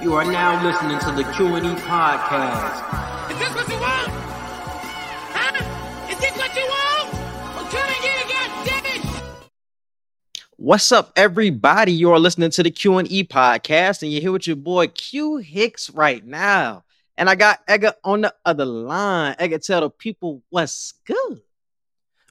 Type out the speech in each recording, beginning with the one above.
You are now listening to the Q&E podcast. Is this what you want? Huh? Is this what you want? Well, come and get it, goddammit! What's up, everybody? You're listening to the Q&E podcast, and you're here with your boy Q Hicks right now. And I got Edgar on the other line. Edgar, tell the people what's good.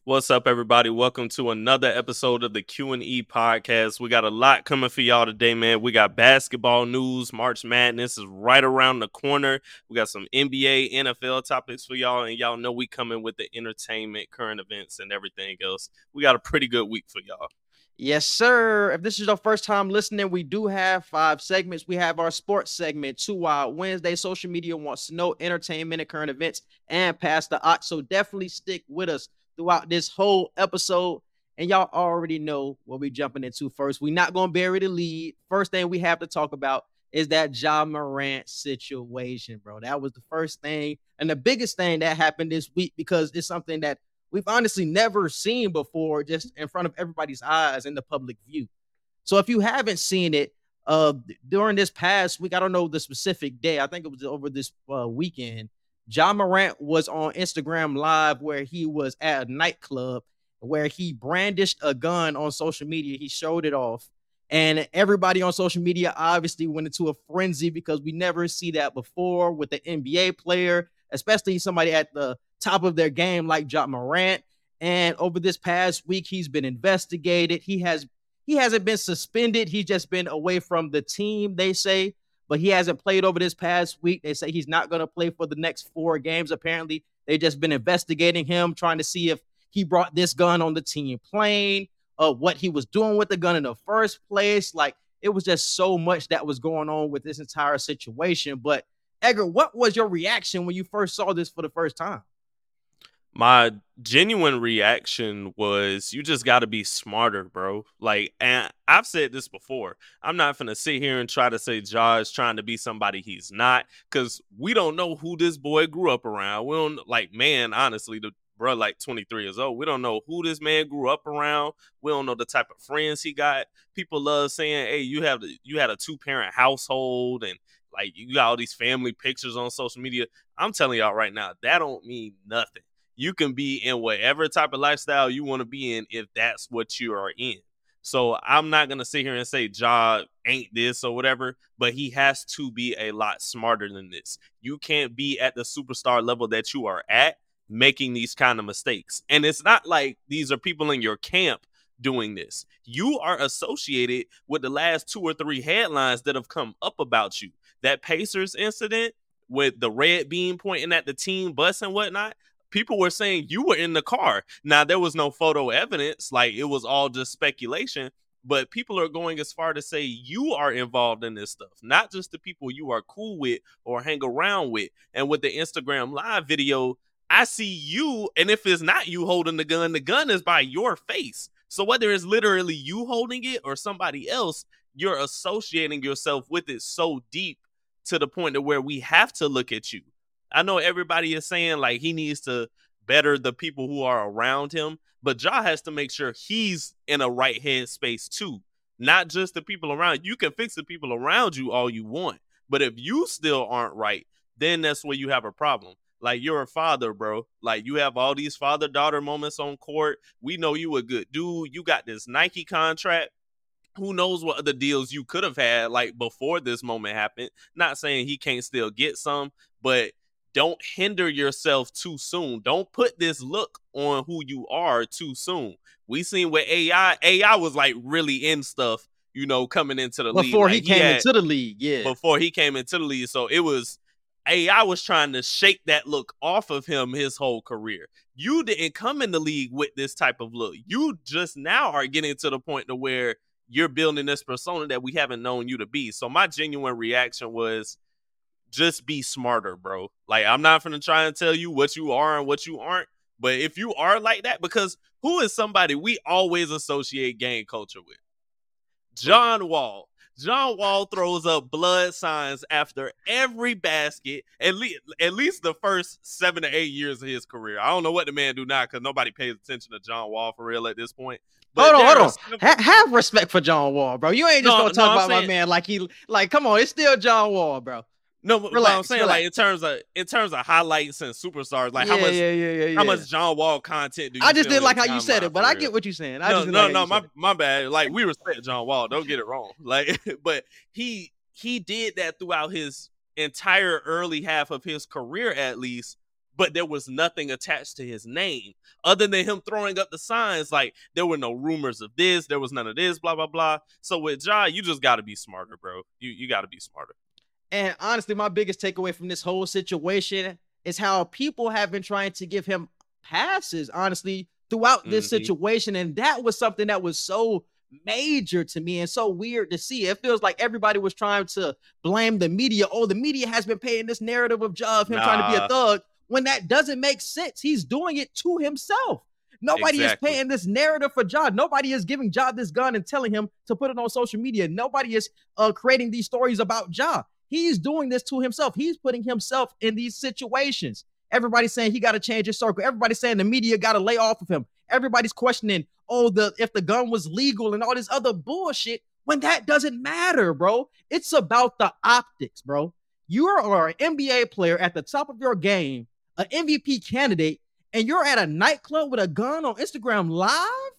What's up, everybody? Welcome to another episode of the Q and E podcast. We got a lot coming for y'all today, man. We got basketball news. March Madness is right around the corner. We got some NBA, NFL topics for y'all, and y'all know we coming with the entertainment, current events, and everything else. We got a pretty good week for y'all. Yes, sir. If this is your first time listening, we do have five segments. We have our sports segment, Two Wild Wednesday. Social media wants to know entertainment and current events and pass the aux. So definitely stick with us throughout this whole episode. And y'all already know what we're jumping into first. We're not gonna bury the lead. First thing we have to talk about is that Ja Morant situation, bro. That was the first thing and the biggest thing that happened this week because it's something that we've honestly never seen before, just in front of everybody's eyes in the public view. So if you haven't seen it, uh, during this past week, I don't know the specific day. I think it was over this uh, weekend. Ja Morant was on Instagram Live where he was at a nightclub where he brandished a gun on social media. He showed it off. And everybody on social media obviously went into a frenzy because we never see that before with the NBA player, especially somebody at the top of their game like Ja Morant. And over this past week, he's been investigated. He has he hasn't been suspended. He's just been away from the team, they say but he hasn't played over this past week. They say he's not going to play for the next four games. Apparently, they've just been investigating him, trying to see if he brought this gun on the team plane, uh, what he was doing with the gun in the first place. Like it was just so much that was going on with this entire situation. But Edgar, what was your reaction when you first saw this for the first time? My genuine reaction was you just got to be smarter bro. Like and i've said this before i'm not gonna sit here and try to say is trying to be somebody he's not because we don't know who this boy grew up around. We don't like man honestly the bro like 23 years old we don't know who this man grew up around. We don't know the type of friends he got. People love saying hey you have you had a two parent household and like you got all these family pictures on social media. I'm telling y'all right now that don't mean nothing you can be in whatever type of lifestyle you want to be in if that's what you are in. So I'm not gonna sit here and say Ja ain't this or whatever, but he has to be a lot smarter than this. You can't be at the superstar level that you are at making these kind of mistakes. And it's not like these are people in your camp doing this. You are associated with the last two or three headlines that have come up about you. That Pacers incident with the red beam pointing at the team bus and whatnot people were saying you were in the car. Now there was no photo evidence, like it was all just speculation. But people are going as far to say you are involved in this stuff, not just the people you are cool with or hang around with. And with the Instagram live video, I see you, and if it's not you holding the gun, the gun is by your face. So whether it's literally you holding it or somebody else, you're associating yourself with it so deep to the point of where we have to look at you I know everybody is saying like he needs to better the people who are around him, but Ja has to make sure he's in a right head space too, not just the people around. You can fix the people around you all you want, but if you still aren't right, then that's where you have a problem. Like you're a father, bro. Like you have all these father daughter moments on court. We know you a good dude. You got this Nike contract who knows what other deals you could have had like before this moment happened. Not saying he can't still get some, but don't hinder yourself too soon. Don't put this look on who you are too soon. We seen with AI, AI was like really in stuff, you know, coming into the before league. Before like he came had, into the league, yeah. Before he came into the league. So it was AI was trying to shake that look off of him his whole career. You didn't come in the league with this type of look. You just now are getting to the point to where you're building this persona that we haven't known you to be. So my genuine reaction was just be smarter, bro. Like I'm not gonna try and tell you what you are and what you aren't, but if you are like that, because who is somebody we always associate gang culture with? John Wall. John Wall throws up blood signs after every basket, at least at least the first seven to eight years of his career. I don't know what the man do now because nobody pays attention to John Wall for real at this point. Hold on, hold on. Ha- have respect for John Wall, bro. You ain't just No, gonna talk I'm about my man like he like. Come on, it's still John Wall, bro. No, but, but I'm Relax, saying like in terms of in terms of highlights and superstars, like how much yeah, yeah, yeah, how much John Wall content do you I just didn't like how you said it, but I get what you're saying. I no, no, like no, my my bad. Like we respect John Wall. Don't get it wrong. Like, but he he did that throughout his entire early half of his career, at least. But there was nothing attached to his name other than him throwing up the signs. Like there were no rumors of this, there was none of this, blah blah blah. So with Ja, you just got to be smarter, bro. You you got to be smarter. And honestly, my biggest takeaway from this whole situation is how people have been trying to give him passes, honestly, throughout this Mhm. situation. And that was something that was so major to me and so weird to see. It feels like everybody was trying to blame the media. Oh, the media has been paying this narrative of Ja of him trying to be a thug when that doesn't make sense. He's doing it to himself. Nobody Exactly. is paying this narrative for Ja. Nobody is giving Ja this gun and telling him to put it on social media. Nobody is uh, creating these stories about Ja. He's doing this to himself. He's putting himself in these situations. Everybody's saying he got to change his circle. Everybody's saying the media got to lay off of him. Everybody's questioning, oh, the if the gun was legal and all this other bullshit. When that doesn't matter, bro. It's about the optics, bro. You are an NBA player at the top of your game, an MVP candidate, and you're at a nightclub with a gun on Instagram Live.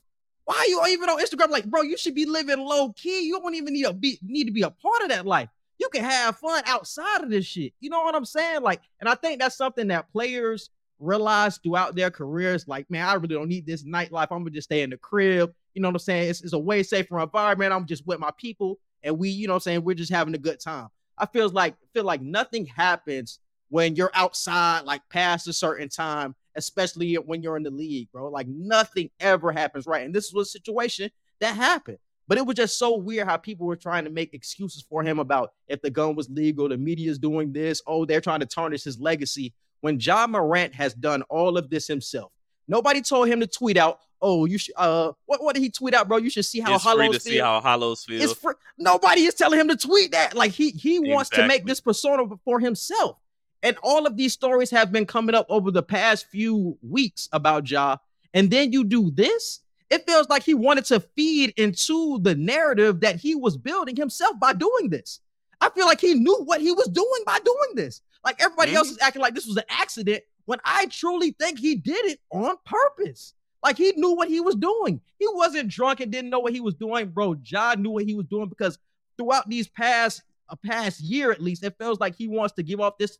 Why are you even on Instagram? Like, bro, you should be living low key. You don't even need to be need to be a part of that life. You can have fun outside of this shit. You know what I'm saying? Like, and I think that's something that players realize throughout their careers. Like, man, I really don't need this nightlife. I'm gonna just stay in the crib. You know what I'm saying? It's, it's a way safer environment. I'm just with my people, and we, you know what I'm saying, we're just having a good time. I feels like feel like nothing happens when you're outside, like past a certain time, especially when you're in the league, bro. Like nothing ever happens right. And this was a situation that happened. But it was just so weird how people were trying to make excuses for him about if the gun was legal, the media's doing this. Oh, they're trying to tarnish his legacy. When Ja Morant has done all of this himself, nobody told him to tweet out, "Oh, you should." Uh, what what did he tweet out, bro? You should see how it's free Hollows to see how Hollows feel. It's fr- nobody is telling him to tweet that. Like he he wants to make this persona for himself. And all of these stories have been coming up over the past few weeks about Ja. And then you do this. It feels like he wanted to feed into the narrative that he was building himself by doing this. I feel like he knew what he was doing by doing this. Like everybody else is acting like this was an accident when I truly think he did it on purpose. Like he knew what he was doing. He wasn't drunk and didn't know what he was doing, bro. John knew what he was doing because throughout these past a past year at least, it feels like he wants to give off this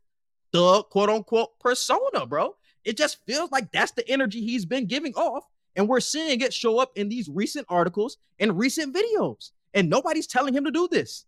thug quote unquote persona, bro. It just feels like that's the energy he's been giving off, and we're seeing it show up in these recent articles and recent videos, and nobody's telling him to do this.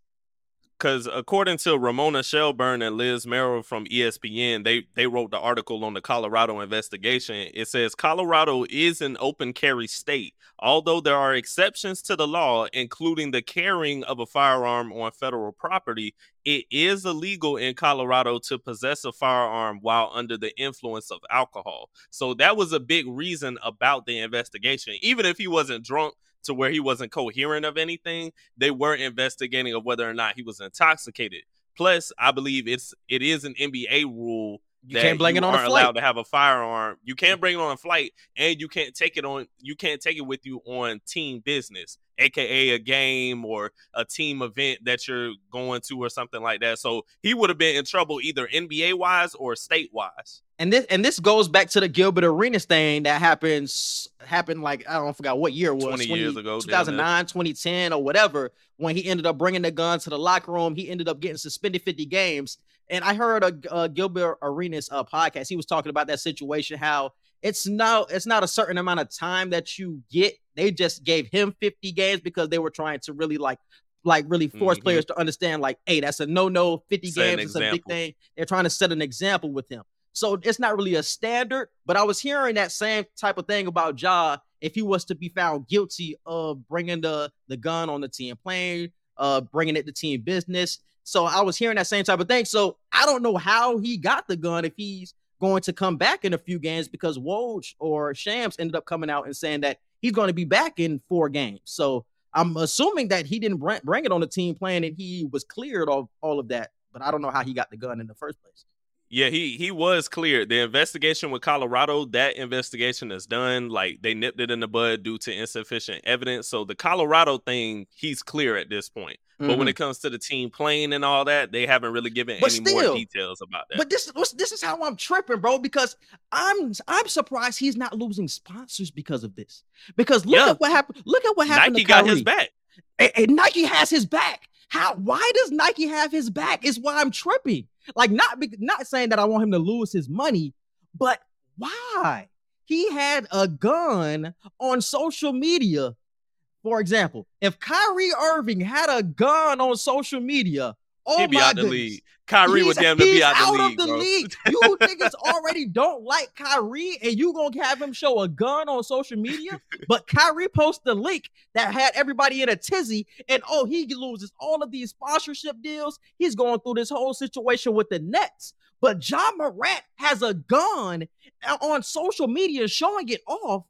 Because according to Ramona Shelburne and Liz Merrill from ESPN, they they wrote the article on the Colorado investigation. It says Colorado is an open carry state, although there are exceptions to the law, including the carrying of a firearm on federal property. It is illegal in Colorado to possess a firearm while under the influence of alcohol. So that was a big reason about the investigation. Even if he wasn't drunk to where he wasn't coherent of anything, they weren't investigating of whether or not he was intoxicated. Plus, I believe it's it is an NBA rule You can't bring it on a flight. allowed to have a firearm. You can't bring it on a flight, and you can't take it on. You can't take it with you on team business, aka a game or a team event that you're going to or something like that. So he would have been in trouble either NBA wise or state wise. And this and this goes back to the Gilbert Arenas thing that happens happened like I don't forgot what year it was 20 years ago, damn 2009, 2010 or whatever. When he ended up bringing the gun to the locker room, he ended up getting suspended 50 games. And I heard a, a Gilbert Arenas uh, podcast. He was talking about that situation, how it's now it's not a certain amount of time that you get. They just gave him 50 games because they were trying to really like like really force Mhm. players to understand like, hey, that's a no-no. 50 Set games is a big thing. They're trying to set an example with him. So it's not really a standard, but I was hearing that same type of thing about Ja if he was to be found guilty of bringing the the gun on the team plane, uh, bringing it to team business. So I was hearing that same type of thing. So I don't know how he got the gun if he's going to come back in a few games because Woj or Shams ended up coming out and saying that he's going to be back in four games. So I'm assuming that he didn't bring, it on the team plan and he was cleared of all of that. But I don't know how he got the gun in the first place. Yeah, he he was cleared. The investigation with Colorado, that investigation is done. Like they nipped it in the bud due to insufficient evidence. So the Colorado thing, he's clear at this point. But when Mhm. it comes to the team playing and all that, they haven't really given But any still- more details about that. But this this is how I'm tripping, bro. Because I'm I'm surprised he's not losing sponsors because of this. Because look Yeah. at what happened. Look at what happened. Nike got his back. And, and Nike has his back. How? Why does Nike have his back? Is why I'm tripping. Like not not saying that I want him to lose his money, but why? He had a gun on social media. For example, if Kyrie Irving had a gun on social media, oh He'd be my out the league. Kyrie would damn near be he's out the league. of the bro. league. You niggas already don't like Kyrie, and you gonna have him show a gun on social media. But Kyrie posted a link that had everybody in a tizzy, and oh, he loses all of these sponsorship deals. He's going through this whole situation with the Nets. But Ja Morant has a gun uh, on social media showing it off,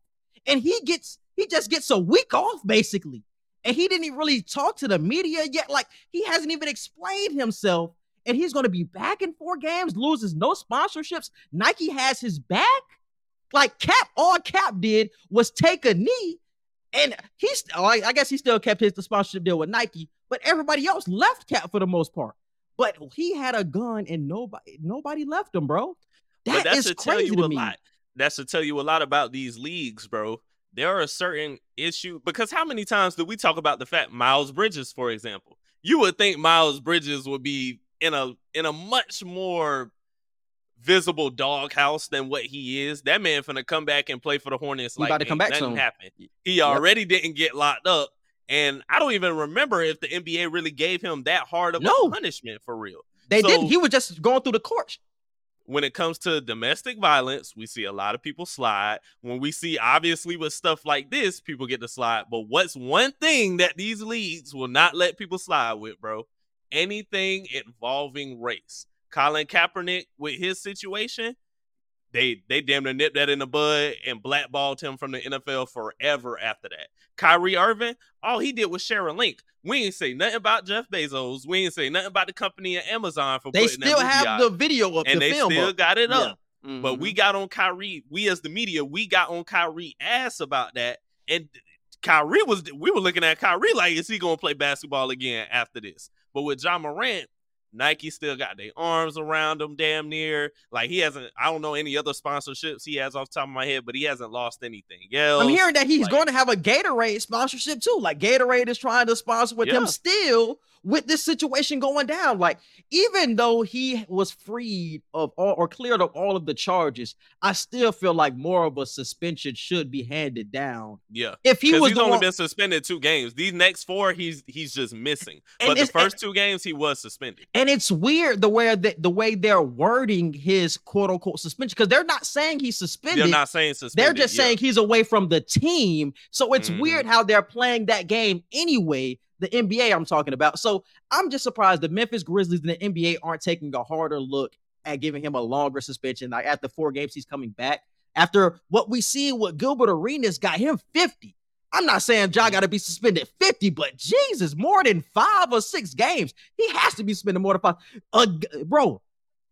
and he gets he just gets a week off basically. And he didn't even really talk to the media yet. Like he hasn't even explained himself and he's going to be back in four games, loses no sponsorships. Nike has his back. Like Kap, all Kap did was take a knee, and he's. oh, I, guess he still kept his the sponsorship deal with Nike, but everybody else left Kap for the most part. But he had a gun, and nobody nobody left him, bro. That that is tell crazy you to a me. lot. That should tell you a lot about these leagues, bro. There are a certain issue because how many times do we talk about the fact Miles Bridges, for example? You would think Miles Bridges would be in a in a much more visible doghouse than what he is. That man finna come back and play for the Hornets He like about to come back nothing soon. happened. He already didn't get locked up. And I don't even remember if the NBA really gave him that hard of No. a punishment for real. They So- didn't. He was just going through the courts. When it comes to domestic violence, we see a lot of people slide. When we see, obviously, with stuff like this, people get to slide. But what's one thing that these leagues will not let people slide with, bro? Anything involving race. Colin Kaepernick with his situation, they they damn near nipped that in the bud and blackballed him from the NFL forever after that. Kyrie Irving, all he did was share a link. We ain't say nothing about Jeff Bezos. We ain't say nothing about the company of Amazon for They putting that still have out the video of and the they film. still up. got it Yeah. up. But we mm-hmm. got on Kyrie. We as the media, we got on Kyrie ass about that. And Kyrie was we were looking at Kyrie like, is he gonna play basketball again after this? But with Ja Morant, Nike still got their arms around him damn near. Like he hasn't, I don't know any other sponsorships he has off the top of my head, but he hasn't lost anything else. I'm hearing that he's like- going to have a Gatorade sponsorship too. Like Gatorade is trying to sponsor with him still with this situation going down. Like even though he was freed of all or cleared of all of the charges, I still feel like more of a suspension should be handed down. Yeah. If he was he's only one, been suspended two games. These next four, he's he's just missing. And But the first two games, he was suspended. and it's weird the way that the way they're wording his quote unquote suspension because they're not saying he's suspended. They're not saying suspended. They're just yeah. saying he's away from the team. So it's Mhm. weird how they're playing that game anyway. The NBA I'm talking about. So I'm just surprised the Memphis Grizzlies and the NBA aren't taking a harder look at giving him a longer suspension. Like after four games, he's coming back. After what we see, what Gilbert Arenas got him 50. I'm not saying Ja got to be suspended 50, but Jesus, more than five or six games. He has to be suspended more than five. Uh, bro,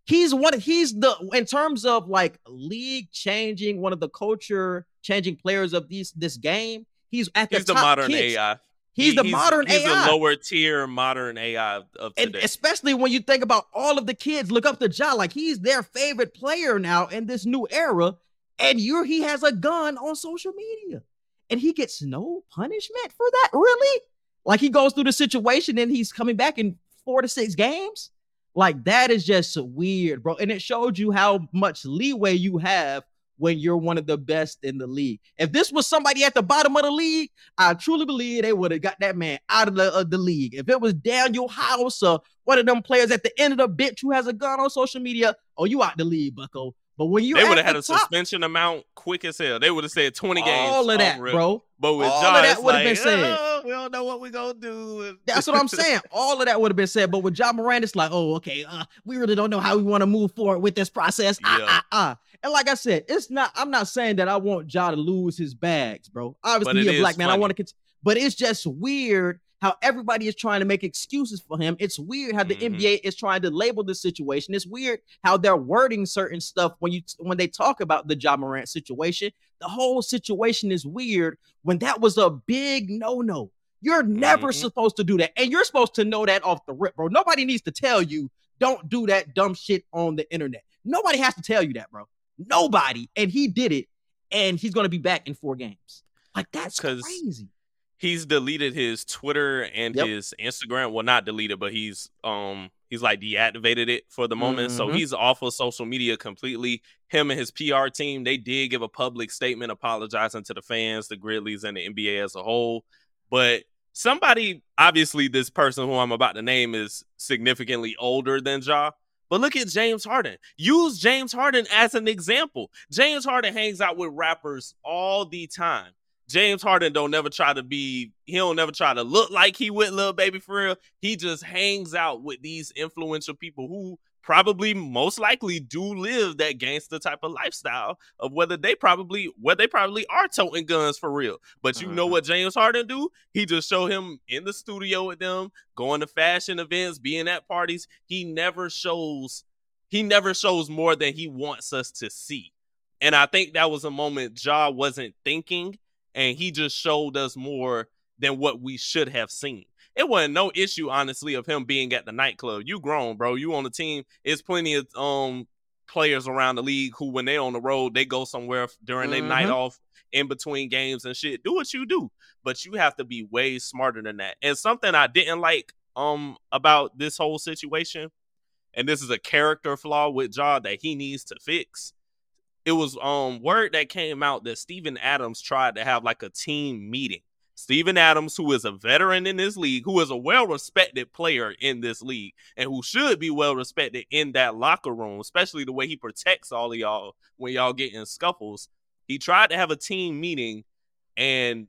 he's one of he's the in terms of like league changing one of the culture changing players of these this game he's at the he's the modern kids. AI. he's He- the modern AI. he's ai the lower tier modern AI of, of and today. especially when you think about all of the kids look up to Ja like he's their favorite player now in this new era and you're he has a gun on social media and he gets no punishment for that? Really? Like he goes through the situation and he's coming back in four to six games? Like that is just weird bro. And it showed you how much leeway you have when you're one of the best in the league. If this was somebody at the bottom of the league i truly believe they would have got that man out of the, of the league. If it was Danuel House or one of them players at the end of the bench who has a gun on social media oh you out the league bucko but when you they would have had a top, suspension amount quick as hell. They would have said 20 games. all of that rip. bro But with all John, of that would've like, been said. "Oh, we don't know what we're going to do. That's what I'm saying. All of that would have been said. But with Ja Morant, it's like, oh, okay, uh, we really don't know how we want to move forward with this process. Ah, Yeah. ah, ah. And like I said, it's not, I'm not saying that I want Ja to lose his bags, bro. Obviously, it he a black man. I want to, cont- But it's just weird how everybody is trying to make excuses for him. It's weird how the Mhm. NBA is trying to label the situation. It's weird how they're wording certain stuff when you when they talk about the Ja Morant situation. The whole situation is weird when that was a big no-no. You're never Mhm. supposed to do that. And you're supposed to know that off the rip, bro. Nobody needs to tell you don't do that dumb shit on the internet. Nobody has to tell you that, bro. Nobody. And he did it. And he's going to be back in four games. Like, that's crazy. He's deleted his Twitter and Yep. his Instagram. Well, not deleted, but he's um he's like deactivated it for the moment. So Mhm. he's off of social media completely. Him and his PR team, they did give a public statement apologizing to the fans, the Grizzlies, and the NBA as a whole. But somebody, obviously, this person who I'm about to name is significantly older than Ja. But look at James Harden. Use James Harden as an example. James Harden hangs out with rappers all the time. James Harden don't never try to be, he don't never try to look like he with Lil Baby for real. He just hangs out with these influential people who probably most likely do live that gangster type of lifestyle of whether they probably where they probably are toting guns for real. But you know Mhm. what James Harden do? He just show him in the studio with them, going to fashion events, being at parties. He never shows he never shows more than he wants us to see. And I think that was a moment Ja wasn't thinking, and he just showed us more than what we should have seen. It wasn't no issue, honestly, of him being at the nightclub. You grown, bro. You on the team. It's plenty of um players around the league who, when they're on the road, they go somewhere during their night Mhm. off in between games and shit. Do what you do, but you have to be way smarter than that. And something I didn't like um about this whole situation, and this is a character flaw with Ja that he needs to fix. It was um word that came out that Steven Adams tried to have like a team meeting. Steven Adams, who is a veteran in this league, who is a well-respected player in this league, and who should be well-respected in that locker room, especially the way he protects all of y'all when y'all get in scuffles. He tried to have a team meeting, and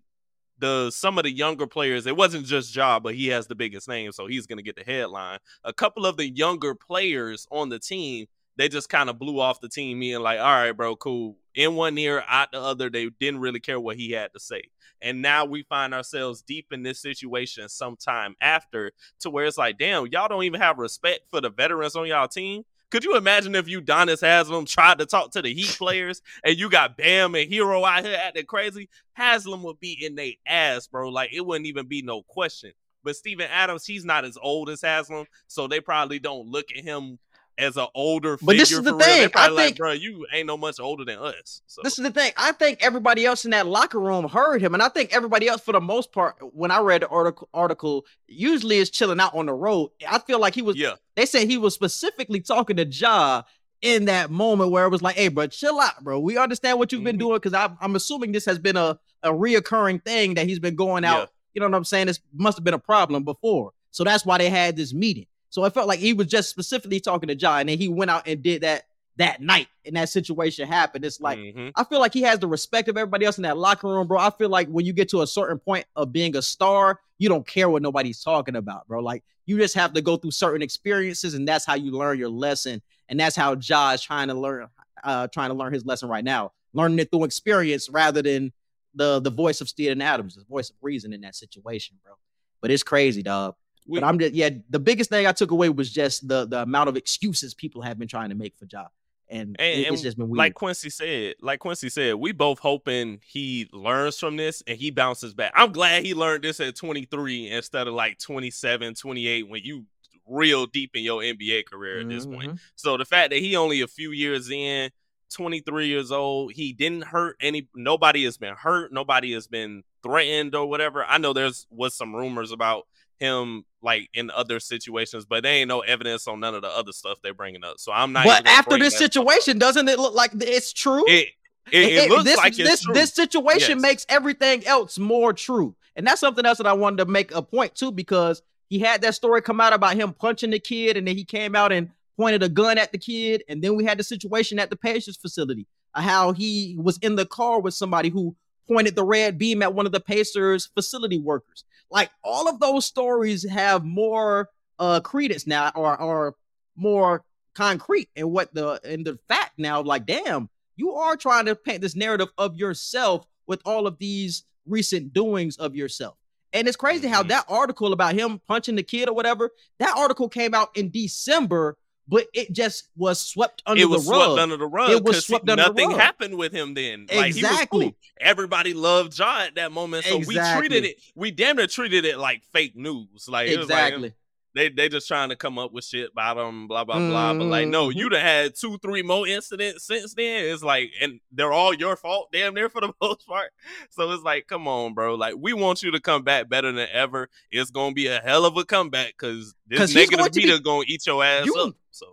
the some of the younger players, it wasn't just Ja, but he has the biggest name, so he's gonna get the headline. A couple of the younger players on the team, they just kind of blew off the team meeting, like, all right, bro, cool. In one ear, out the other, they didn't really care what he had to say. And now we find ourselves deep in this situation sometime after to where it's like, damn, y'all don't even have respect for the veterans on y'all team. Could you imagine if Udonis Haslem tried to talk to the Heat players and you got Bam and Herro out here acting crazy? Haslem would be in their ass, bro. Like it wouldn't even be no question. But Steven Adams, he's not as old as Haslem, so they probably don't look at him as an older figure. But this is the for real. They thing, I probably like, think- bro, you ain't no much older than us. So This is the thing. I think everybody else in that locker room heard him, and I think everybody else, for the most part, when I read the article, article usually is chilling out on the road. I feel like he was. yeah, They said he was specifically talking to Ja in that moment where it was like, "Hey, bro, chill out, bro. We understand what you've been Mhm. doing because I'm, I'm assuming this has been a a reoccurring thing that he's been going out. Yeah. You know what I'm saying? This must have been a problem before, so that's why they had this meeting. So I felt like he was just specifically talking to Ja, and then he went out and did that that night, and that situation happened. It's like. Mhm. I feel like he has the respect of everybody else in that locker room, bro. I feel like when you get to a certain point of being a star, you don't care what nobody's talking about, bro. Like you just have to go through certain experiences, and that's how you learn your lesson. And that's how Ja is trying to learn, uh, trying to learn his lesson right now, learning it through experience rather than the the voice of Steven Adams, the voice of reason in that situation, bro. But it's crazy, dog. But I'm just yeah. The biggest thing I took away was just the the amount of excuses people have been trying to make for Ja, and, And- it- it's and just been weird. like Quincy said, like Quincy said, we both hoping he learns from this and he bounces back. I'm glad he learned this at 23 instead of like 27, 28 when you real deep in your NBA career at this point. Mhm. So the fact that he only a few years in, 23 years old, he didn't hurt any nobody has been hurt, nobody has been threatened or whatever. I know there's was some rumors about him like in other situations, but there ain't no evidence on none of the other stuff they're bringing up. So I'm not. But after this stuff up. situation, doesn't it look like it's true? It it, it, looks this, like this, true. this situation Yes. makes everything else more true. And that's something else that I wanted to make a point to because he had that story come out about him punching the kid, and then he came out and pointed a gun at the kid. And then we had the situation at the Pacers facility, uh, how he was in the car with somebody who pointed the red beam at one of the Pacers facility workers. Like all of those stories have more uh credence now or or more concrete in what the in the fact now like damn you are trying to paint this narrative of yourself with all of these recent doings of yourself And it's crazy how Mhm. that article about him punching the kid or whatever, that article came out in December, but it just was swept under it was the rug. swept under the rug. It was swept under the rug. nothing happened with him then. Like, he was Exactly. cool. Everybody loved John at that moment, so we treated it. We damn near treated it like fake news. Like was like, exactly. They they just trying to come up with shit about him, blah blah blah. But like, no, Mhm. you done had two, three more incidents since then. It's like, and they're all your fault, damn near for the most part. So it's like, come on, bro. Like, we want you to come back better than ever. It's gonna be a hell of a comeback because this he's negative going to be- gonna eat your ass You- up. So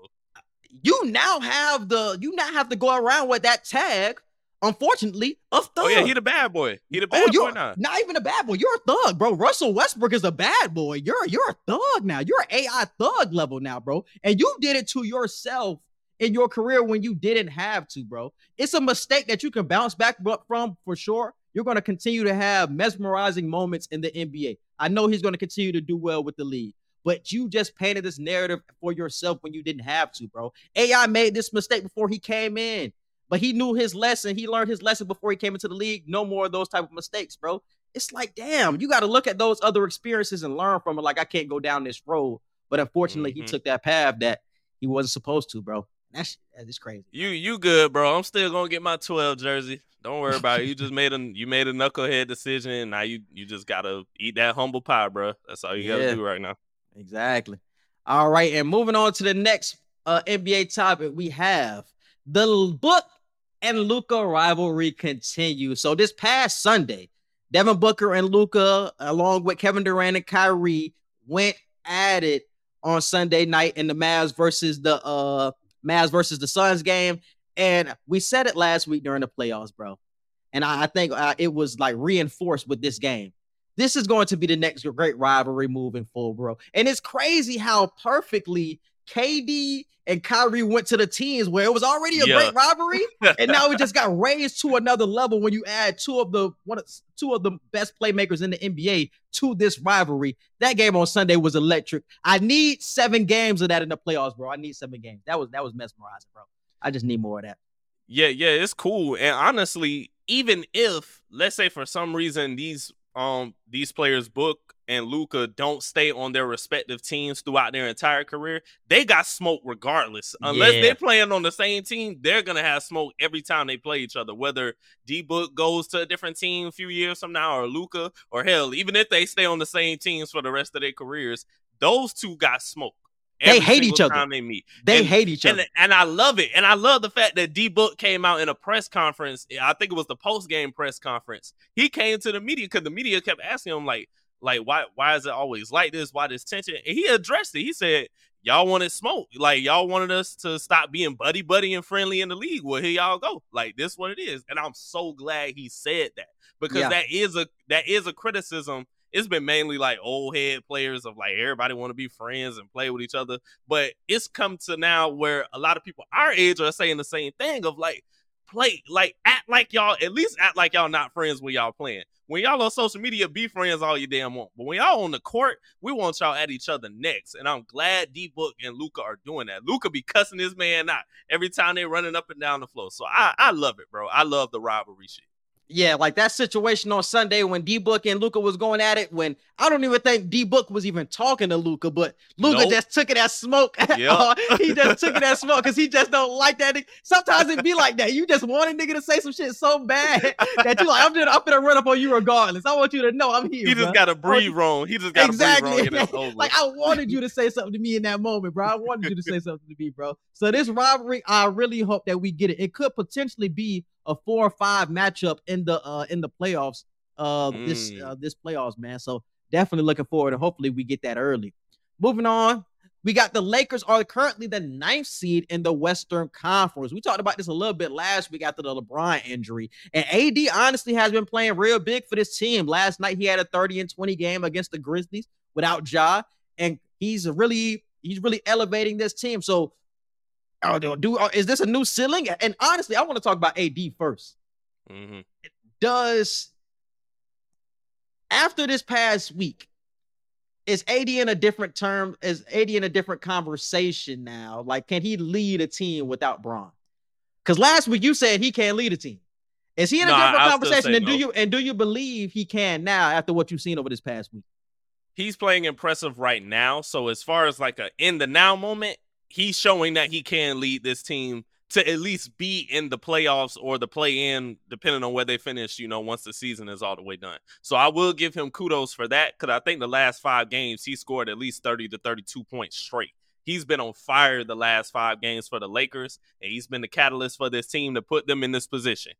you now have the you now have to go around with that tag, unfortunately, a thug. oh yeah, he the bad boy. He the Oh, bad boy you're now. not even a bad boy. You're a thug, bro. Russell Westbrook is a bad boy. You're you're a thug now. You're AI thug level now, bro. And you did it to yourself in your career when you didn't have to, bro. It's a mistake that you can bounce back from for sure. You're going to continue to have mesmerizing moments in the NBA. I know he's going to continue to do well with the league, but you just painted this narrative for yourself when you didn't have to, bro. AI made this mistake before he came in, but he knew his lesson. He learned his lesson before he came into the league. No more of those type of mistakes, bro. It's like, damn, you got to look at those other experiences and learn from it. Like, I can't go down this road, but unfortunately, he Mhm. took that path that he wasn't supposed to, bro. That's that's crazy. You you good, bro. I'm still gonna get my 12 jersey. Don't worry about it. You just made a you made a knucklehead decision. And now you you just gotta eat that humble pie, bro. That's all you Yeah. gotta do right now. Exactly. All right, and moving on to the next uh, NBA topic, we have the Book and Luka rivalry continues. So this past Sunday, Devin Booker and Luka, along with Kevin Durant and Kyrie, went at it on Sunday night in the Mavs versus the uh Mavs versus the Suns game. And we said it last week during the playoffs, bro. And I, I think uh, it was like reinforced with this game. This is going to be the next great rivalry moving forward, bro. And it's crazy how perfectly KD and Kyrie went to the teams where it was already a Yeah. great rivalry, and now it just got raised to another level when you add two of the one of two of the best playmakers in the NBA to this rivalry. That game on Sunday was electric. I need seven games of that in the playoffs, bro. I need seven games. That was that was mesmerizing, bro. I just need more of that. Yeah, yeah, it's cool. And honestly, even if let's say for some reason these um these players book and Luka don't stay on their respective teams throughout their entire career, they got smoke regardless. Unless Yeah. they're playing on the same team, they're gonna have smoke every time they play each other. Whether D Book goes to a different team a few years from now, or Luka, or hell, even if they stay on the same teams for the rest of their careers, those two got smoke. They hate each other. time they meet. They And- hate each other. And, and I love it. And I love the fact that D Book came out in a press conference. I think it was the post game press conference. He came to the media because the media kept asking him, like, like, why why is it always like this? Why this tension? And he addressed it. He said, Y'all wanted smoke. Like, y'all wanted us to stop being buddy buddy and friendly in the league. Well, here y'all go. Like, this what it is. And I'm so glad he said that. Because Yeah. that is a that is a criticism. It's been mainly like old head players of like everybody want to be friends and play with each other but it's come to now where a lot of people our age are saying the same thing of like play like act like y'all at least act like y'all not friends when y'all playing. When y'all on social media be friends all you damn want but when y'all on the court we want y'all at each other next and i'm glad d-book and luka are doing that. Luka be cussing this man out every time they running up and down the floor so i i love it bro. I love the rivalry shit Yeah, like that situation on Sunday when D Book and Luka was going at it. When I don't even think D Book was even talking to Luka, but Luka Nope. just took it as smoke. Yep. Uh, he just took it as smoke because he just don't like that. Sometimes it be like that. You just want a nigga to say some shit so bad that you like. I'm just I'm gonna run up on you regardless. I want you to know I'm here. he just gotta breathe wrong he just gotta Exactly. breathe wrong like I wanted you to say something to me in that moment, bro. I wanted you to say something to me, bro. So this robbery, I really hope that we get it. It could potentially be a four or five matchup in the uh in the playoffs. Uh, this Mm. uh, this playoffs, man. So definitely looking forward, and hopefully we get that early. Moving on. We got the Lakers are currently the ninth seed in the Western Conference. We talked about this a little bit last week after the LeBron injury. And AD honestly has been playing real big for this team. Last night he had a 30 and 20 game against the Grizzlies without Ja, and he's really he's really elevating this team. So, uh, do, uh, is this a new ceiling? And honestly, I want to talk about AD first. Mhm. Does after this past week, is AD in a different term? Is AD in a different conversation now? Like, can he lead a team without Bron? Because last week you said he can't lead a team, Is he in a No, different I'll conversation? And do you and do you believe he can now after what you've seen over this past week? he's playing impressive right now. So as far as like a in the now moment, he's showing that he can lead this team to at least be in the playoffs or the play in, depending on where they finish, you know, once the season is all the way done. So I will give him kudos for that because I think the last five games he scored at least 30 to 32 points straight. He's been on fire the last five games for the Lakers, and he's been the catalyst for this team to put them in this position.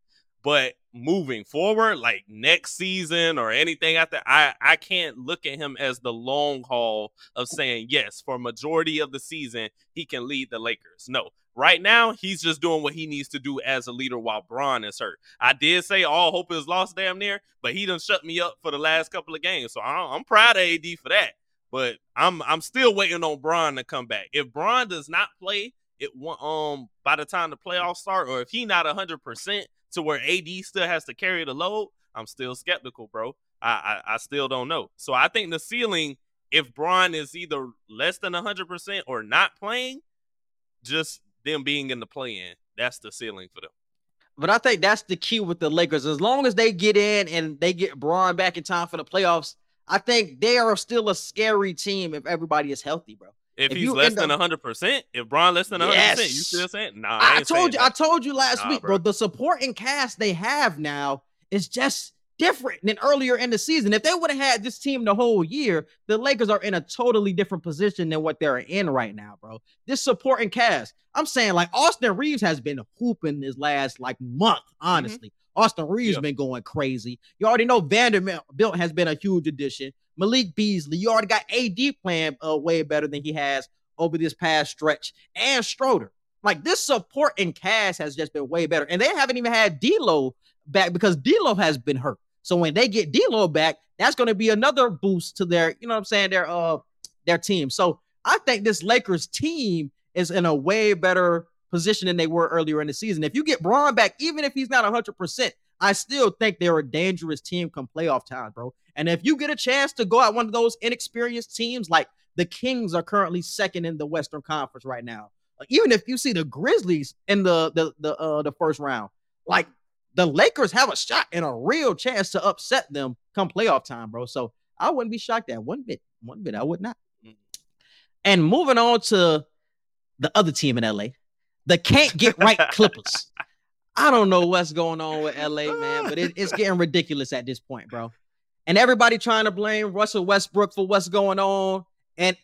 But moving forward, like next season or anything after, I I can't look at him as the long haul of saying yes for majority of the season he can lead the Lakers. No, right now he's just doing what he needs to do as a leader while Bron is hurt. I did say all hope is lost, damn near, but he done shut me up for the last couple of games, so I'm proud of AD for that. But I'm I'm still waiting on Bron to come back. If Bron does not play, it um by the time the playoffs start, or if he not hundred percent to where AD still has to carry the load, I'm still skeptical, bro. I, I I still don't know. So I think the ceiling, if Bron is either less than hundred percent or not playing, just them being in the play in, that's the ceiling for them. But I think that's the key with the Lakers. As long as they get in and they get Bron back in time for the playoffs, I think they are still a scary team if everybody is healthy, bro. If, If he's less than hundred percent, if Bron less than hundred percent, you still saying? Nah, I, I, told you, I told you last Nah, week, bro. bro. The supporting cast they have now is just different than earlier in the season. If they would have had this team the whole year, the Lakers are in a totally different position than what they're in right now, bro. This supporting cast, I'm saying like Austin Reaves has been hooping this last like month, mm-hmm. honestly. Austin Reaves Yeah. been going crazy. You already know Vanderbilt has been a huge addition. Malik Beasley, you already got AD playing uh, way better than he has over this past stretch, and Schroder. Like this supporting cast has just been way better, and they haven't even had D'Lo back because D'Lo has been hurt. So when they get D'Lo back, that's going to be another boost to their, you know what I'm saying, their uh their team. So I think this Lakers team is in a way better position than they were earlier in the season. If you get Bron back, even if he's not 100%, I still think they're a dangerous team come playoff time, bro. And if you get a chance to go at one of those inexperienced teams, like the Kings are currently second in the Western Conference right now. Even if you see the Grizzlies in the the the uh the first round, like the Lakers have a shot and a real chance to upset them come playoff time, bro. So I wouldn't be shocked at one bit. One bit, I would not. And moving on to the other team in LA, the can't get right Clippers. I don't know what's going on with LA, man, but it, it's getting ridiculous at this point, bro. And everybody trying to blame Russell Westbrook for what's going on. And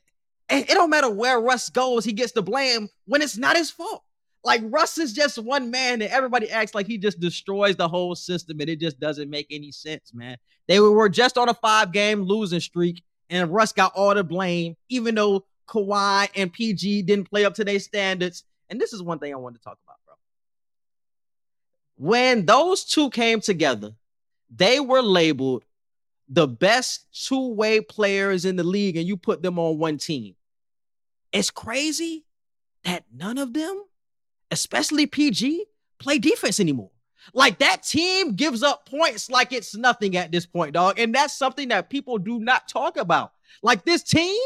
it, it don't matter where Russ goes, he gets the blame when it's not his fault. Like Russ is just one man, and everybody acts like he just destroys the whole system, and it just doesn't make any sense, man. They were just on a five-game losing streak, and Russ got all the blame, even though Kawhi and PG didn't play up to their standards. And this is one thing I wanted to talk about. When those two came together, they were labeled the best two-way players in the league, and you put them on one team. It's crazy that none of them, especially PG, play defense anymore. Like that team gives up points like it's nothing at this point, dog. And that's something that people do not talk about. Like this team,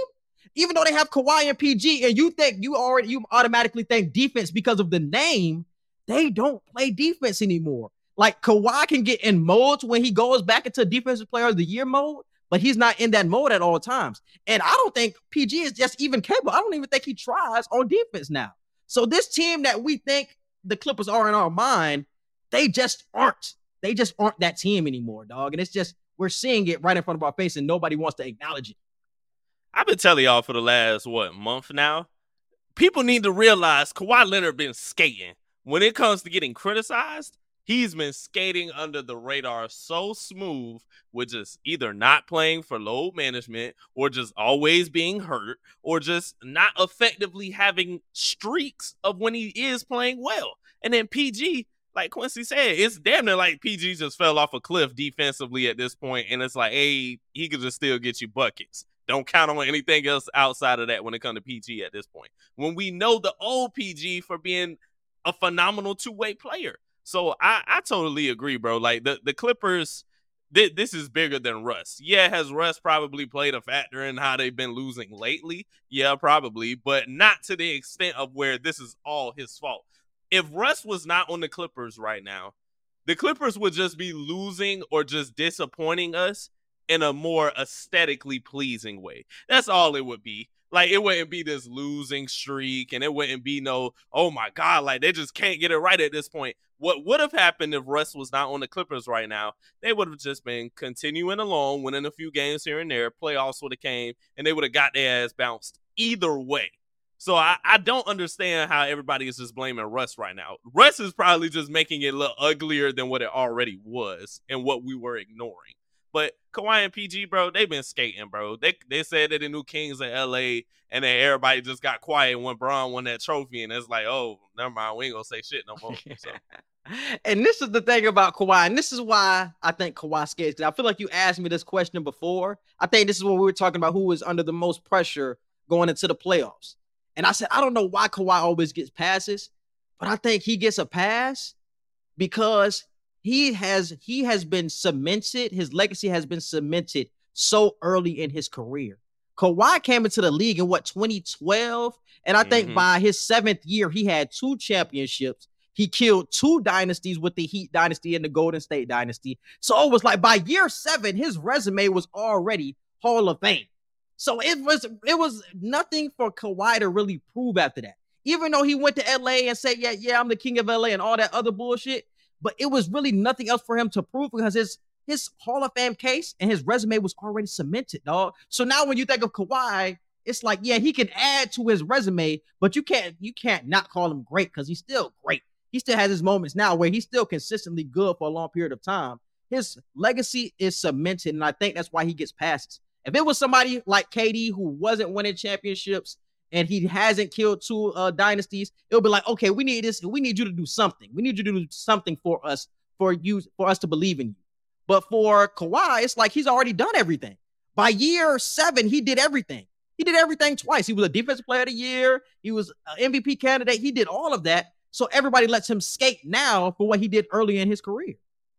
even though they have Kawhi and PG, and you think you already you automatically think defense because of the name, they don't play defense anymore. Like Kawhi can get in modes when he goes back into defensive player of the year mode, but he's not in that mode at all times. And I don't think PG is just even capable. I don't even think he tries on defense now. So this team that we think the Clippers are in our mind, they just aren't. They just aren't that team anymore, dog. And it's just we're seeing it right in front of our face, and nobody wants to acknowledge it. I've been telling y'all for the last what month now. People need to realize Kawhi Leonard been skating. When it comes to getting criticized, he's been skating under the radar so smooth with just either not playing for load management or just always being hurt or just not effectively having streaks of when he is playing well. And then PG, like Quincy said, it's damn near like PG just fell off a cliff defensively at this point, and it's like, hey, he could just still get you buckets. Don't count on anything else outside of that when it comes to PG at this point. When we know the old PG for being a phenomenal two way player. So I, I totally agree, bro. Like the, the Clippers, th- this is bigger than Russ. Yeah, has Russ probably played a factor in how they've been losing lately? Yeah, probably, but not to the extent of where this is all his fault. If Russ was not on the Clippers right now, The Clippers would just be losing or just disappointing us in a more aesthetically pleasing way. That's all it would be. Like it wouldn't be this losing streak and it wouldn't be no, oh my God, like they just can't get it right at this point. What would have happened if Russ was not on the Clippers right now? They would have just been continuing along, winning a few games here and there. Playoffs would have came, and they would have got their ass bounced either way. So I, I don't understand how everybody is just blaming Russ right now. Russ is probably just making it look uglier than what it already was and what we were ignoring. But Kawhi and PG, bro, they've been skating, bro. They they said that the new Kings in LA, and then everybody just got quiet when Bron won that trophy, and it's like, oh, never mind, we ain't gonna say shit no more. So. and this is the thing about Kawhi, and this is why I think Kawhi skates. Because I feel like you asked me this question before. I think this is when we were talking about who was under the most pressure going into the playoffs. And I said, I don't know why Kawhi always gets passes, but I think he gets a pass because he has he has been cemented. His legacy has been cemented so early in his career. Kawhi came into the league in what 2012, and I think Mhm. by his seventh year, he had two championships. He killed two dynasties with the Heat dynasty and the Golden State dynasty. So it was like by year seven, his resume was already Hall of Fame. So it was it was nothing for Kawhi to really prove after that. Even though he went to LA and said, "Yeah, yeah, I'm the king of LA" and all that other bullshit, but it was really nothing else for him to prove because his his Hall of Fame case and his resume was already cemented, dog. So now when you think of Kawhi, it's like, yeah, he can add to his resume, but you can't you can't not call him great because he's still great. He still has his moments now where he's still consistently good for a long period of time. His legacy is cemented, and I think that's why he gets passes. If it was somebody like KD who wasn't winning championships and he hasn't killed two uh, dynasties, it'll be like, okay, we need this. We need you to do something. We need you to do something for us, for you, for us to believe in you. But for Kawhi, it's like he's already done everything. By year seven, he did everything. He did everything twice. He was a defensive player of the year. He was an MVP candidate. He did all of that. So everybody lets him skate now for what he did early in his career.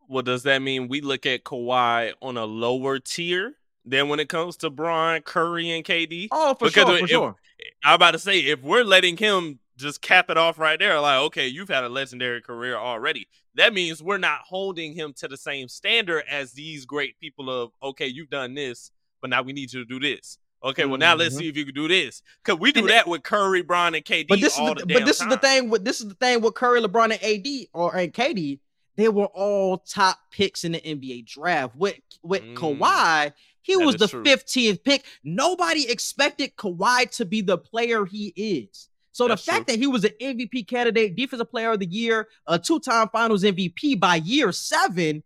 Well, does that mean we look at Kawhi on a lower tier than when it comes to Bron, Curry, and KD? Oh, for Because sure, if- for sure. I'm about to say if we're letting him just cap it off right there, like okay, you've had a legendary career already. That means we're not holding him to the same standard as these great people of okay, you've done this, but now we need you to do this. Okay, well now let's Mhm. see if you can do this because we do that with Curry, Bron, and KD. But this is the, but this is the thing with this is the thing with Curry, LeBron, and AD or and KD. They were all top picks in the NBA draft. With with Mm. Kawhi, he was the true. 15th pick. Nobody expected Kawhi to be the player he is. So That's the fact true. that he was an MVP candidate, defensive player of the year, a two-time finals MVP by year seven,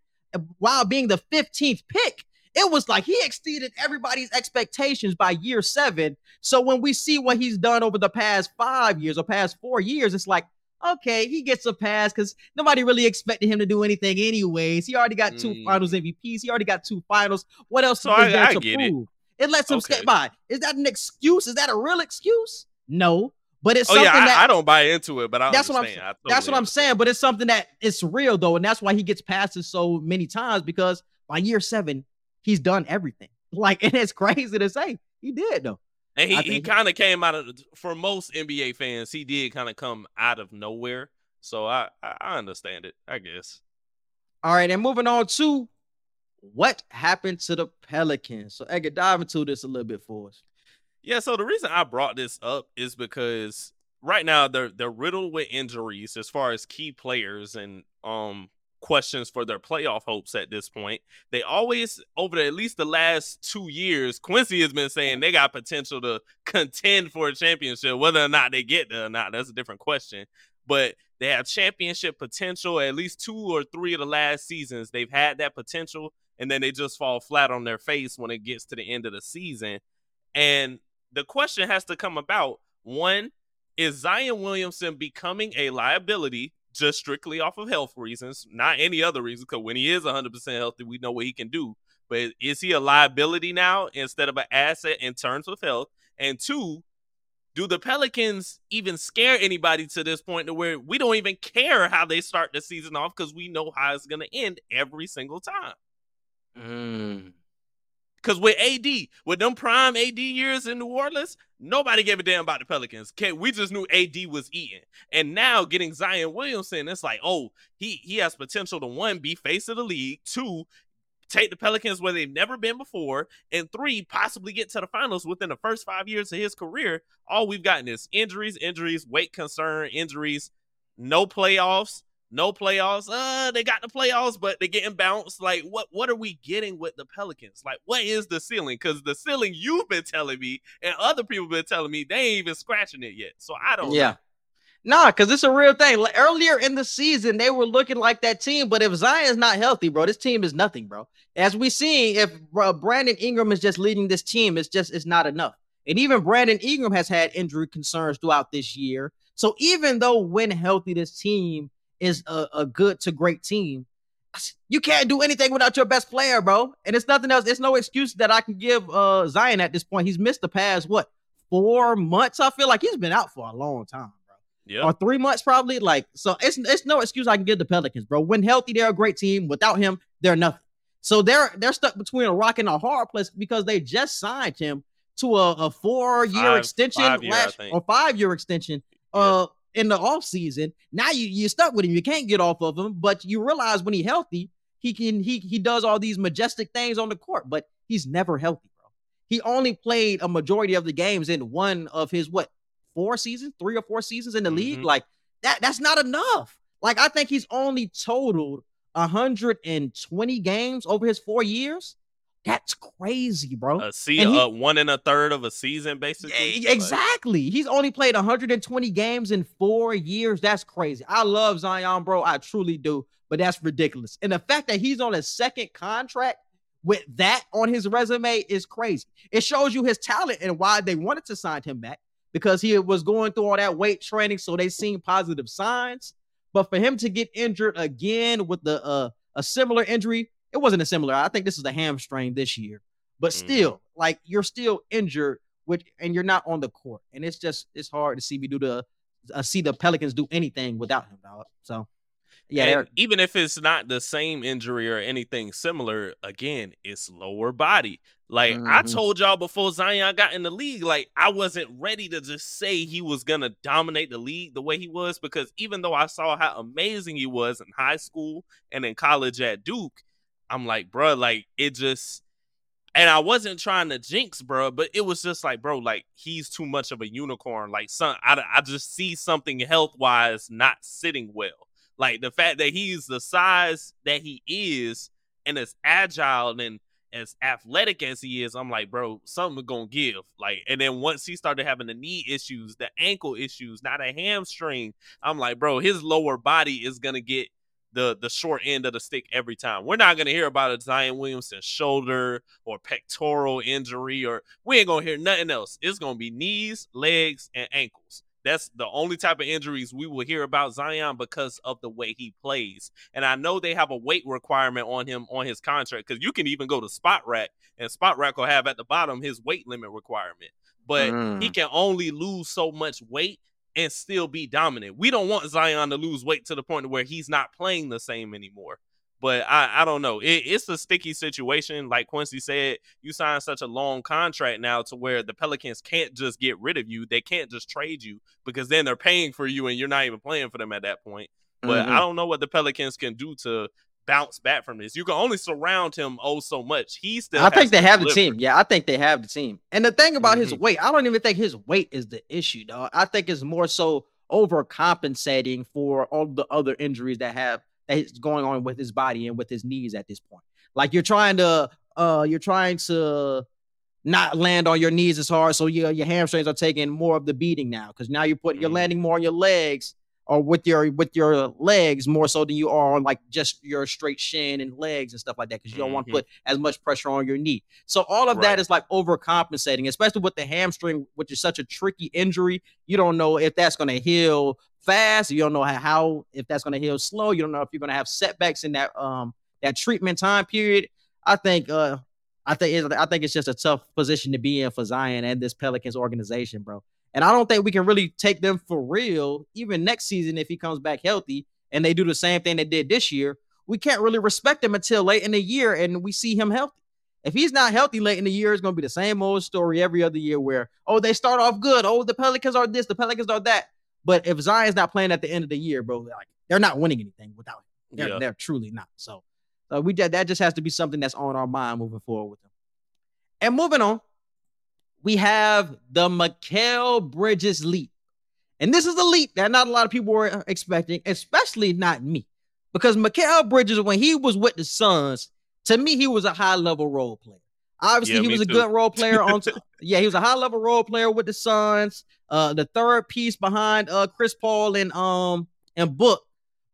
while being the 15th pick, it was like he exceeded everybody's expectations by year seven. So when we see what he's done over the past five years or past four years, it's like, okay, he gets a pass because nobody really expected him to do anything anyways. He already got two Mm. finals MVPs. He already got two finals. What else So is I- there I to get it. prove? It. lets him Okay. skate by. Is that an excuse? Is that a real excuse? No. But it's Oh something yeah, that I, I don't buy into it, but I That's what I'm understand. I that's totally what I'm saying. But it's something that it's real though, and that's why he gets passes so many times because by year seven, he's done everything. Like, and it's crazy to say he did though. And he, he kind of came out of for most NBA fans, he did kind of come out of nowhere. So I, I I understand it, I guess. All right, and moving on to what happened to the Pelicans. So Edgar, dive into this a little bit for us. Yeah, so the reason I brought this up is because right now they're they're riddled with injuries as far as key players and um questions for their playoff hopes at this point. They always over the, at least the last 2 years Quincy has been saying they got potential to contend for a championship whether or not they get there or not that's a different question. But they have championship potential at least 2 or 3 of the last seasons they've had that potential and then they just fall flat on their face when it gets to the end of the season. And the question has to come about one, is Zion Williamson becoming a liability just strictly off of health reasons, not any other reason? Because when he is 100% healthy, we know what he can do. But is he a liability now instead of an asset in terms of health? And two, do the Pelicans even scare anybody to this point to where we don't even care how they start the season off because we know how it's going to end every single time? Mm. Because with AD, with them prime AD years in New Orleans, nobody gave a damn about the Pelicans. Okay, we just knew AD was eating. And now getting Zion Williamson, it's like, oh, he he has potential to one be face of the league, two take the Pelicans where they've never been before, and three, possibly get to the finals within the first five years of his career. All we've gotten is injuries, injuries, weight concern, injuries, no playoffs, no playoffs. Uh, they got the playoffs, but they're getting bounced. Like, what what are we getting with the Pelicans? Like, what is the ceiling? Because the ceiling you've been telling me and other people been telling me they ain't even scratching it yet. So I don't Yeah. know. Nah, because it's a real thing. Like, earlier in the season, they were looking like that team, but if Zion's not healthy, bro, this team is nothing, bro. As we see, if uh, Brandon Ingram is just leading this team, it's just it's not enough. And even Brandon Ingram has had injury concerns throughout this year. So even though when healthy, this team is a, a good to great team, you can't do anything without your best player, bro. And it's nothing else. It's no excuse that I can give uh Zion at this point. He's missed the past what four months. I feel like he's been out for a long time, bro Yeah. or three months probably. Like, so it's it's no excuse I can give the Pelicans, bro. When healthy, they're a great team. Without him, they're nothing. So they're they're stuck between a rock and a hard place because they just signed him to a, a four year extension five year, last or five year extension uh in the off season. Now you you're stuck with him. You can't get off of him, but you realize when he's healthy, he can he he does all these majestic things on the court, but he's never healthy, bro. He only played a majority of the games in one of his what four seasons, three or four seasons in the league. Mhm. Like that, that's not enough. Like I think he's only totaled 120 games over his four years. That's crazy, bro. A se- he- uh, one and a third of a season, basically. Yeah, exactly. He's only played 120 games in four years. That's crazy. I love Zion, bro. I truly do, but that's ridiculous. And the fact that he's on a second contract with that on his resume is crazy. It shows you his talent and why they wanted to sign him back because he was going through all that weight training, so they seen positive signs. But for him to get injured again with the uh, a similar injury, it wasn't a similar. I think this is a hamstring this year, but Mhm. still, like you're still injured which and you're not on the court, and it's just it's hard to see me do the uh, see the Pelicans do anything without him, dog. So yeah, even if it's not the same injury or anything similar, again, it's lower body. Like I Mhm. told y'all before Zion got in the league, like I wasn't ready to just say he was gonna dominate the league the way he was because even though I saw how amazing he was in high school and in college at Duke, I'm like, bro, like it just and I wasn't trying to jinx, bro, but it was just like, bro, like he's too much of a unicorn. Like, son, I, I just see something health wise not sitting well. Like the fact that he's the size that he is and as agile and as athletic as he is, I'm like, bro, something gonna give. Like, and then once he started having the knee issues, the ankle issues, not a hamstring, I'm like, bro, his lower body is gonna get the the short end of the stick every time. We're not gonna hear about a Zion Williamson shoulder or pectoral injury, or we ain't gonna hear nothing else. It's gonna be knees, legs, and ankles. That's the only type of injuries we will hear about Zion because of the way he plays. And I know they have a weight requirement on him on his contract because you can even go to Spotrac and Spotrac will have at the bottom his weight limit requirement. But he Mm. can only lose so much weight and still be dominant. We don't want Zion to lose weight to the point where he's not playing the same anymore. But I, I don't know. It, it's a sticky situation. Like Quincy said, you sign such a long contract now to where the Pelicans can't just get rid of you. They can't just trade you because then they're paying for you and you're not even playing for them at that point. But Mhm. I don't know what the Pelicans can do to bounce back from this. You can only surround him oh so much. He still I think they to have the team. Yeah, I think they have the team. And the thing about his Mhm. weight, I don't even think his weight is the issue, dog. I think it's more so overcompensating for all the other injuries that have that is going on with his body and with his knees at this point. Like you're trying to uh you're trying to not land on your knees as hard, so your your hamstrings are taking more of the beating now because now you're putting you're Mhm. landing more on your legs or with your with your legs more so than you are on like just your straight shin and legs and stuff like that because you don't want Mhm. to put as much pressure on your knee. So all of Right. that is like overcompensating, especially with the hamstring, which is such a tricky injury. You don't know if that's going to heal fast. You don't know how, how if that's going to heal slow. You don't know if you're going to have setbacks in that um that treatment time period. I think uh I think I think it's just a tough position to be in for Zion and this Pelicans organization, bro. And I don't think we can really take them for real even next season if he comes back healthy and they do the same thing they did this year. We can't really respect him until late in the year and we see him healthy. If he's not healthy late in the year, it's going to be the same old story every other year where, oh, they start off good. Oh, the Pelicans are this, the Pelicans are that. But if Zion's not playing at the end of the year, bro, like they're not winning anything without him. They're, Yeah. they're truly not. So uh, we that that just has to be something that's on our mind moving forward with them. And moving on, we have the Mikal Bridges leap. And this is a leap that not a lot of people were expecting, especially not me. Because Mikal Bridges, when he was with the Suns, to me, he was a high level role player. Obviously, Yeah, he was a too. good role player on yeah, he was a high level role player with the Suns. Uh, the third piece behind uh Chris Paul and um and Book.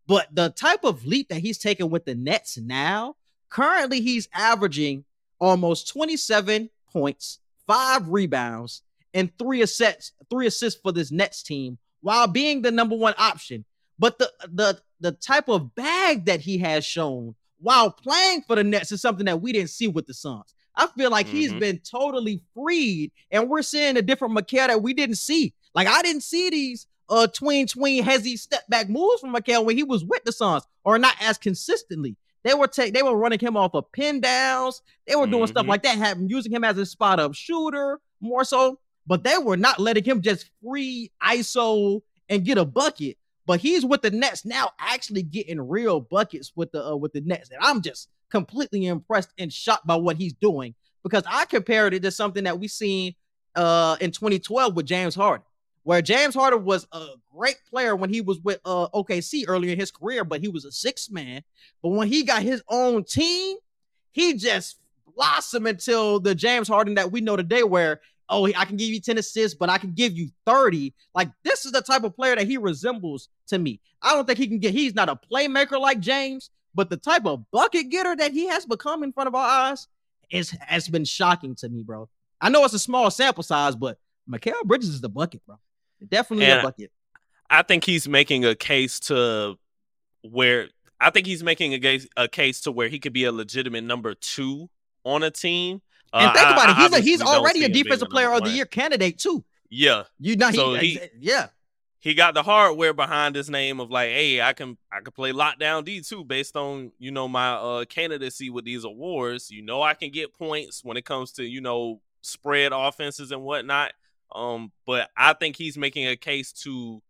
But the type of leap that he's taking with the Nets now, currently he's averaging almost 27 points, five rebounds, and three assists, three assists for this Nets team while being the number one option. But the the the type of bag that he has shown while playing for the Nets is something that we didn't see with the Suns. I feel like he's Mhm. been totally freed, and we're seeing a different Mikal that we didn't see. Like I didn't see these uh tween tween hezzy step back moves from Mikal when he was with the Suns, or not as consistently. They were take they were running him off of pin downs. They were doing stuff Mhm. like that, having using him as a spot up shooter more so. But they were not letting him just free ISO and get a bucket. But he's with the Nets now, actually getting real buckets with the uh, with the Nets, and I'm just completely impressed and shocked by what he's doing because I compared it to something that we seen uh in 2012 with James Harden, where James Harden was a great player when he was with uh OKC earlier in his career, but he was a six man. But when he got his own team, he just blossomed until the James Harden that we know today, where oh, I can give you 10 assists, but I can give you 30. Like, this is the type of player that he resembles to me. I don't think he can get, he's not a playmaker like James, but the type of bucket getter that he has become in front of our eyes is has been shocking to me, bro. I know it's a small sample size, but Mikal Bridges is the bucket, bro. Definitely a bucket. I think he's making a case to where I think he's making a case a case to where he could be a legitimate number two on a team. And Uh, think about I it, he's a, he's already a defensive player of the year candidate too. Yeah, You know, he, So he- yeah. he got the hardware behind his name of like, hey, I can I can play lockdown D too based on you know my uh candidacy with these awards. You know I can get points when it comes to you know spread offenses and whatnot. Um, but I think he's making a case to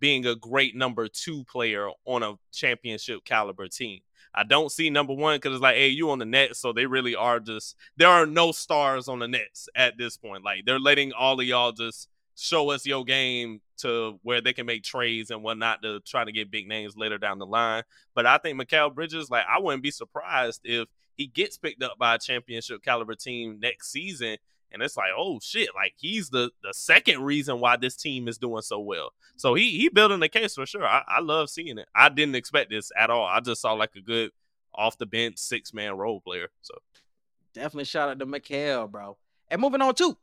being a great number two player on a championship caliber team. I don't see number one because it's like, hey, you on the Nets, so they really are just there are no stars on the Nets at this point. Like they're letting all of y'all just show us your game to where they can make trades and whatnot to try to get big names later down the line. But I think Mikal Bridges, like, I wouldn't be surprised if he gets picked up by a championship caliber team next season. And it's like, oh shit, like he's the the second reason why this team is doing so well. So he he building the case for sure. I, I love seeing it. I didn't expect this at all. I just saw like a good off the bench six man role player. So Definitely shout out to Mikal, bro. And moving on to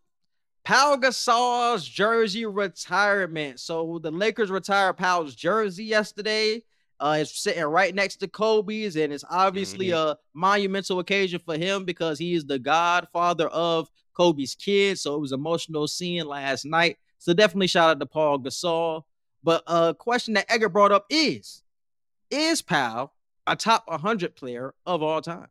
Pau Gasol's jersey retirement. So the Lakers retired Pau's jersey yesterday. Uh, it's sitting right next to Kobe's, and it's obviously a monumental occasion for him because he is the godfather of Kobe's kid, So it was emotional seeing last night. So definitely shout out to Paul Gasol. But a question that Edgar brought up is: Is Pau a top 100 player of all time?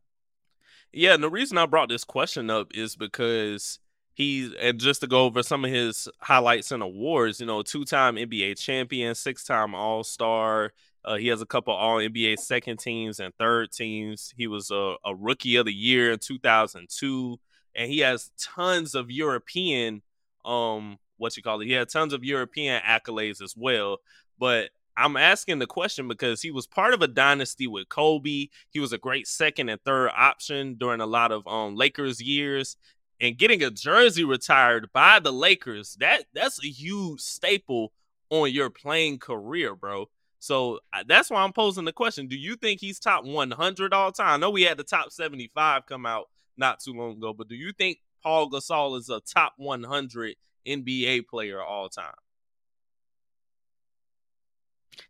Yeah, and the reason I brought this question up is because he and just to go over some of his highlights and awards, you know, two-time NBA champion, six-time All-Star. Uh, he has a couple All NBA second teams and third teams. He was a, a Rookie of the Year in 2002, and he has tons of European, um, what you call it. He had tons of European accolades as well. But I'm asking the question because he was part of a dynasty with Kobe. He was a great second and third option during a lot of um Lakers years. And getting a jersey retired by the Lakers, that that's a huge staple on your playing career, bro. So that's why I'm posing the question. Do you think he's top 100 all time? I know we had the top 75 come out not too long ago, but do you think Paul Gasol is a top 100 NBA player all time?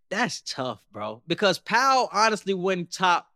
That's tough, bro. Because Powell honestly wouldn't top,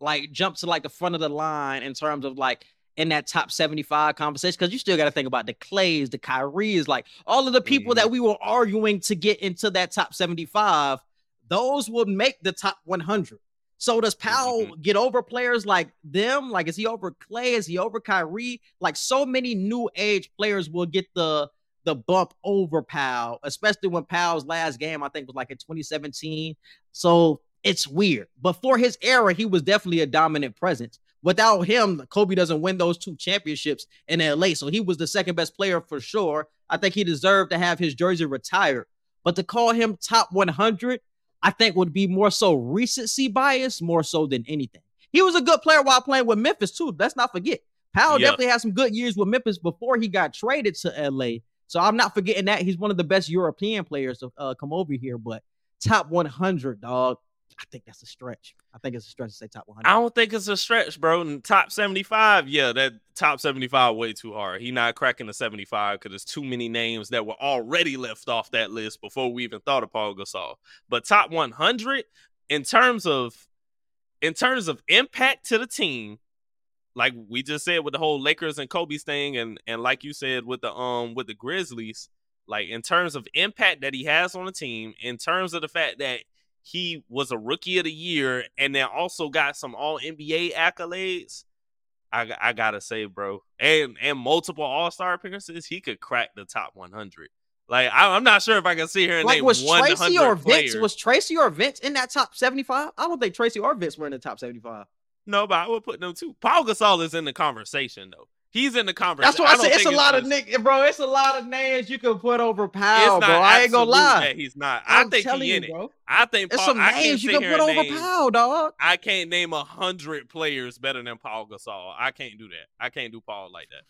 like, jump to like the front of the line in terms of like in that top 75 conversation. Because you still got to think about the Clays, the Kyries, like all of the people Mhm. that we were arguing to get into that top 75. Those would make the top 100. So does Powell Mhm. get over players like them? Like, is he over Clay? Is he over Kyrie? Like, so many new age players will get the the bump over Powell, especially when Powell's last game, I think, was like in 2017. So it's weird. But for his era, he was definitely a dominant presence. Without him, Kobe doesn't win those two championships in LA. So he was the second best player for sure. I think he deserved to have his jersey retired. But to call him top 100, I think would be more so recency bias, more so than anything. He was a good player while playing with Memphis, too. Let's not forget. Powell Yeah. definitely had some good years with Memphis before he got traded to LA. So I'm not forgetting that. He's one of the best European players to uh, come over here, but top 100, dog. I think that's a stretch. I think it's a stretch to say top 100. I don't think it's a stretch, bro. And top 75, yeah, that top 75 way too hard. He not cracking the 75 because there's too many names that were already left off that list before we even thought of Paul Gasol. But top 100 in terms of in terms of impact to the team, like we just said with the whole Lakers and Kobe's thing, and and like you said with the um with the Grizzlies, like in terms of impact that he has on the team, in terms of the fact that he was a rookie of the year and then also got some all NBA accolades. I, I gotta say, bro, and and multiple All Star appearances, he could crack the top 100. Like I, am not sure if I can see here and like name was 100 Tracy or Vince? Was Tracy or Vince in that top 75? I don't think Tracy or Vince were in the top 75. no, but I would put them too. Paul Gasol is in the conversation though. He's in the conversation. That's what I, don't said. It's a lot of nick, bro. It's a lot of names you can put over It's Powell, bro. I ain't gonna lie. that he's not. I I'm think he you, in it. bro. I think Paul, some I can't names you can put over name- Powell, dog. I can't name a hundred players better than Paul Gasol. I can't do that. I can't do Paul like that.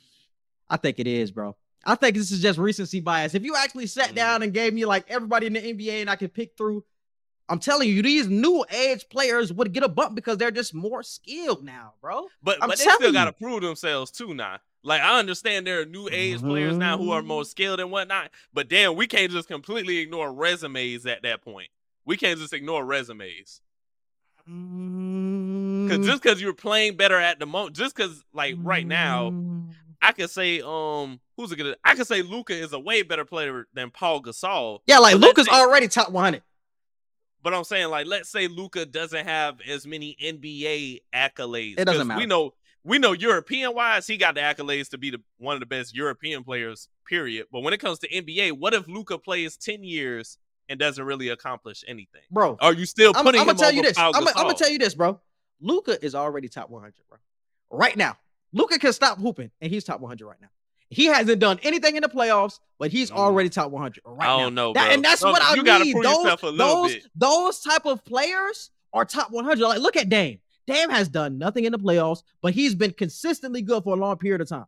I think it is, bro. I think this is just recency bias. If you actually sat Mm. down and gave me like everybody in the NBA and I could pick through, I'm telling you, these new age players would get a bump because they're just more skilled now, bro. But I'm but they still got to prove themselves too now. Like I understand there are new age players now who are Mm-hmm. more skilled and whatnot, but damn, we can't just completely ignore resumes at that point. We can't just ignore resumes Mm. because just because you're playing better at the moment, just because like right now, Mm. I could say um who's a good? I could say Luka is a way better player than Paul Gasol. yeah, like Luka's already top 100. But I'm saying, like, let's say Luka doesn't have as many NBA accolades. It doesn't matter. We know, we know, European wise, he got the accolades to be the one of the best European players. Period. But when it comes to NBA, what if Luka plays ten years and doesn't really accomplish anything? Bro, Are you still I'm, putting I'm gonna tell you this. I'm, I'm gonna tell you this, bro. Luka is already top 100, bro. Right now, Luka can stop hooping, and he's top 100 right now. He hasn't done anything in the playoffs, but he's Mm. already top 100 right I now. don't know, That- and that's No, what I you mean. Those, yourself a little those, bit. those type of players are top 100. Like, look at Dame. Dame has done nothing in the playoffs, but he's been consistently good for a long period of time.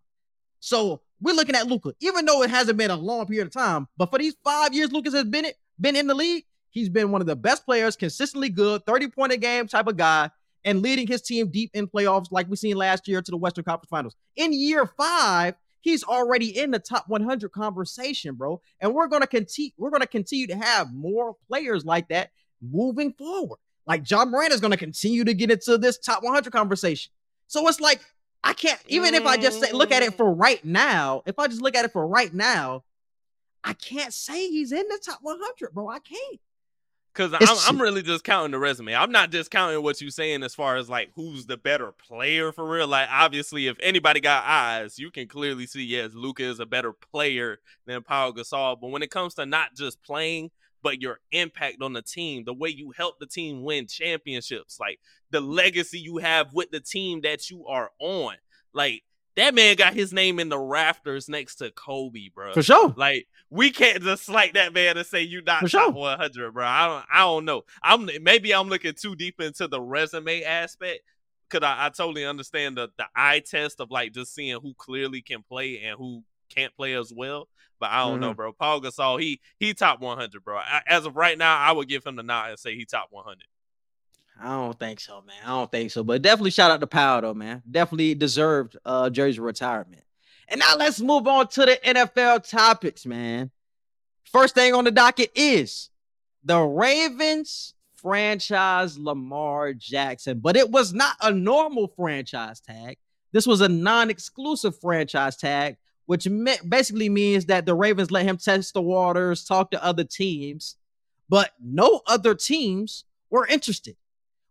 So we're looking at Luka, even though it hasn't been a long period of time, but for these five years Lucas has been it, been in the league, he's been one of the best players, consistently good, 30 point a game type of guy, and leading his team deep in playoffs, like we seen last year to the Western Conference Finals. In year five, he's already in the top 100 conversation, bro. And we're gonna continue. We're gonna continue to have more players like that moving forward. Like Ja Morant is gonna continue to get into this top 100 conversation. So it's like I can't even if I just say look at it mm. for right now. If I just look at it for right now, I can't say he's in the top 100, bro. I can't. Because I'm, I'm really just counting the resume. I'm not discounting what you're saying as far as like who's the better player for real. Like obviously, if anybody got eyes, you can clearly see yes, Luka is a better player than Paul Gasol. But when it comes to not just playing, but your impact on the team, the way you help the team win championships, like the legacy you have with the team that you are on, like that man got his name in the rafters next to Kobe, bro. For sure. Like we can't just slight that man and say you not For top sure. 100, bro. I don't, I don't know. I'm maybe I'm looking too deep into the resume aspect because I, I totally understand the the eye test of like just seeing who clearly can play and who can't play as well. But I don't know, mm-hmm. bro. Paul Gasol, he he top 100, bro. I, as of right now, I would give him the nod and say he top 100. I don't think so, man. I don't think so. But definitely shout out to Powell, though, man. Definitely deserved uh jersey retirement. And now let's move on to the NFL topics, man. First thing on the docket is the Ravens franchise Lamar Jackson, but it was not a normal franchise tag. This was a non-exclusive franchise tag, which basically means that the Ravens let him test the waters, talk to other teams, but no other teams were interested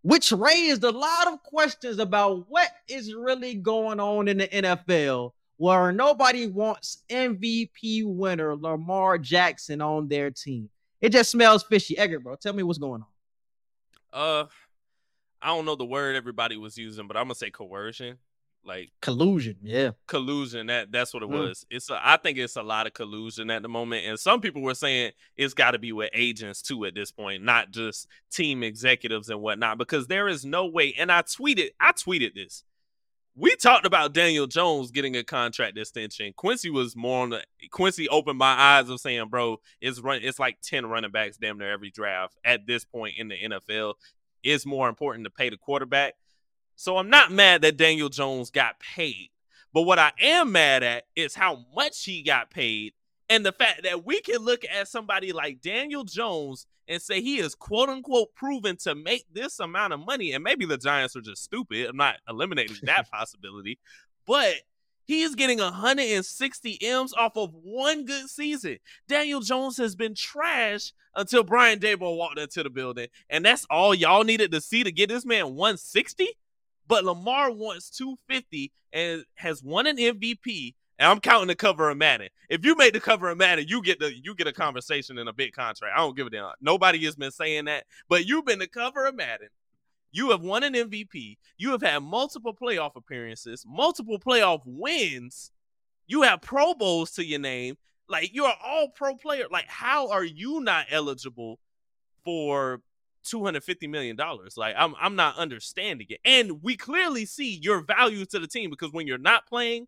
which raised a lot of questions about what is really going on in the NFL where nobody wants MVP winner Lamar Jackson on their team. It just smells fishy. Edgar, bro, tell me what's going on. Uh, I don't know the word everybody was using, but I'm gonna say coercion, like Collusion, yeah. collusion. That that's what it Mm. was. It's a, I think it's a lot of collusion at the moment, and some people were saying it's got to be with agents too at this point, not just team executives and whatnot, because there is no way. And I tweeted, I tweeted this. We talked about Daniel Jones getting a contract extension. Quincy was more on the Quincy opened my eyes of saying, bro, it's run it's like 10 running backs damn near every draft at this point in the NFL. It's more important to pay the quarterback. So I'm not mad that Daniel Jones got paid. But what I am mad at is how much he got paid and the fact that we can look at somebody like Daniel Jones and say he is quote unquote proven to make this amount of money. And maybe the Giants are just stupid. I'm not eliminating that possibility, but he's getting 160 M's off of one good season. Daniel Jones has been trash until Brian Daboll walked into the building. And that's all y'all needed to see to get this man 160. But Lamar wants 250 and has won an MVP. And I'm counting the cover of Madden. If you make the cover of Madden, you get the you get a conversation in a big contract. I don't give a damn. Nobody has been saying that, but you've been the cover of Madden. You have won an MVP. You have had multiple playoff appearances, multiple playoff wins. You have Pro Bowls to your name. Like you're all pro player. Like, how are you not eligible for $250 million? Like, I'm I'm not understanding it. And we clearly see your value to the team because when you're not playing,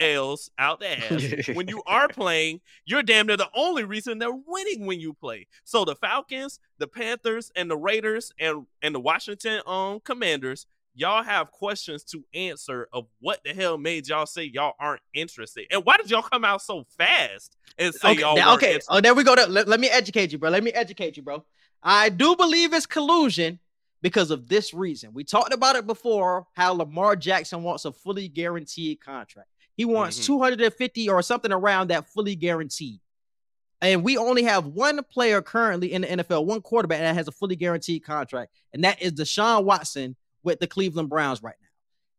L's out the ass. when you are playing, you're damn near the only reason they're winning when you play. So the Falcons, the Panthers, and the Raiders and and the Washington um Commanders, y'all have questions to answer of what the hell made y'all say y'all aren't interested, and why did y'all come out so fast and say okay, y'all now- okay. interested? Oh, there we go. Let, let me educate you, bro. Let me educate you, bro. I do believe it's collusion because of this reason. We talked about it before how Lamar Jackson wants a fully guaranteed contract. He wants Mhm. 250 or something around that fully guaranteed. And we only have one player currently in the NFL, one quarterback that has a fully guaranteed contract, and that is Deshaun Watson with the Cleveland Browns right now.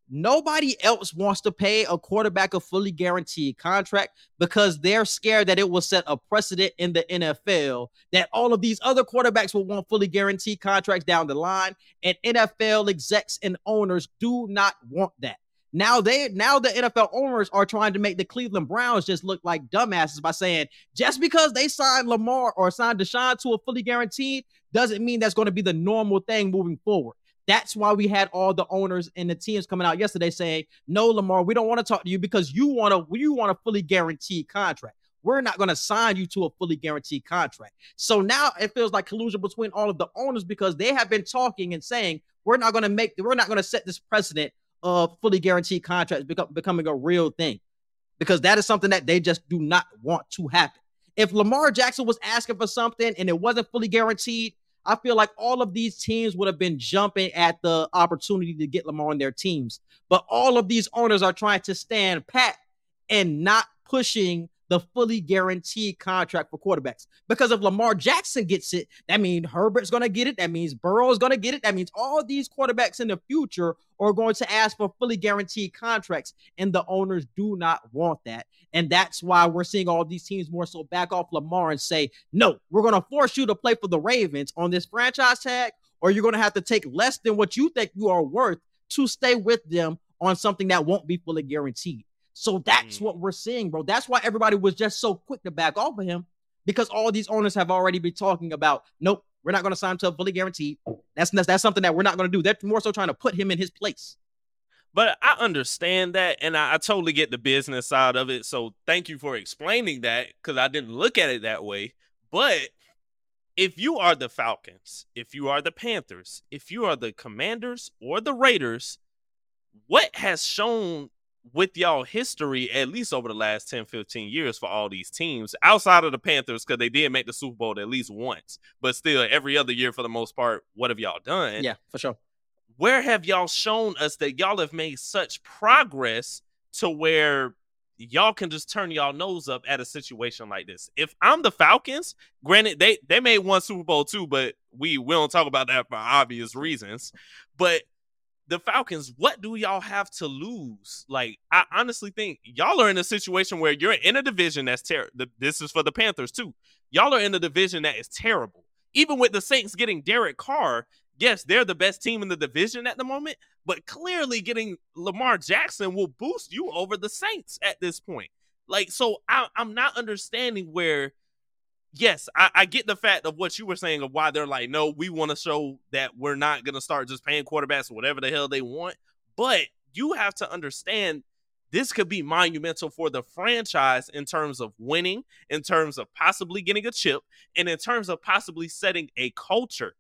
Nobody else wants to pay a quarterback a fully guaranteed contract because they're scared that it will set a precedent in the NFL that all of these other quarterbacks will want fully guaranteed contracts down the line. And NFL execs and owners do not want that. Now they now the NFL owners are trying to make the Cleveland Browns just look like dumbasses by saying just because they signed Lamar or signed Deshaun to a fully guaranteed doesn't mean that's going to be the normal thing moving forward. That's why we had all the owners and the teams coming out yesterday saying, "No, Lamar, we don't want to talk to you because you want a you want a fully guaranteed contract. We're not going to sign you to a fully guaranteed contract." So now it feels like collusion between all of the owners because they have been talking and saying, "We're not going to make we're not going to set this precedent of fully guaranteed contracts become, becoming a real thing." Because that is something that they just do not want to happen. If Lamar Jackson was asking for something and it wasn't fully guaranteed, I feel like all of these teams would have been jumping at the opportunity to get Lamar on their teams. But all of these owners are trying to stand pat and not pushing the fully guaranteed contract for quarterbacks. Because if Lamar Jackson gets it, that means Herbert's going to get it. That means Burrow's going to get it. That means all these quarterbacks in the future are going to ask for fully guaranteed contracts. And the owners do not want that. And that's why we're seeing all these teams more so back off Lamar and say, no, we're going to force you to play for the Ravens on this franchise tag, or you're going to have to take less than what you think you are worth to stay with them on something that won't be fully guaranteed. So that's Mm. what we're seeing, bro. That's why everybody was just so quick to back off of him because all these owners have already been talking about, nope, we're not going to sign him to a fully guaranteed. That's, that's that's something that we're not going to do. They're more so trying to put him in his place. But I understand that, and I, I totally get the business side of it. So thank you for explaining that because I didn't look at it that way. But if you are the Falcons, if you are the Panthers, if you are the Commanders or the Raiders, what has shown with y'all history, at least over the last 10, 15 years for all these teams, outside of the Panthers, because they did make the Super Bowl at least once, but still every other year for the most part, what have y'all done? yeah, for sure. where have y'all shown us that y'all have made such progress to where y'all can just turn y'all nose up at a situation like this. If I'm the Falcons, granted they they made one Super Bowl too, but we we don't talk about that for obvious reasons. But the Falcons, what do y'all have to lose? Like, I honestly think y'all are in a situation where you're in a division that's terrible. This is for the Panthers too. Y'all are in a division that is terrible. Even with the Saints getting Derek Carr, yes, they're the best team in the division at the moment, but clearly getting Lamar Jackson will boost you over the Saints at this point. Like, so I, I'm not understanding where yes, I, I, get the fact of what you were saying of why they're like, no, we want to show that we're not going to start just paying quarterbacks whatever the hell they want. But you have to understand this could be monumental for the franchise in terms of winning, in terms of possibly getting a chip, and in terms of possibly setting a culture.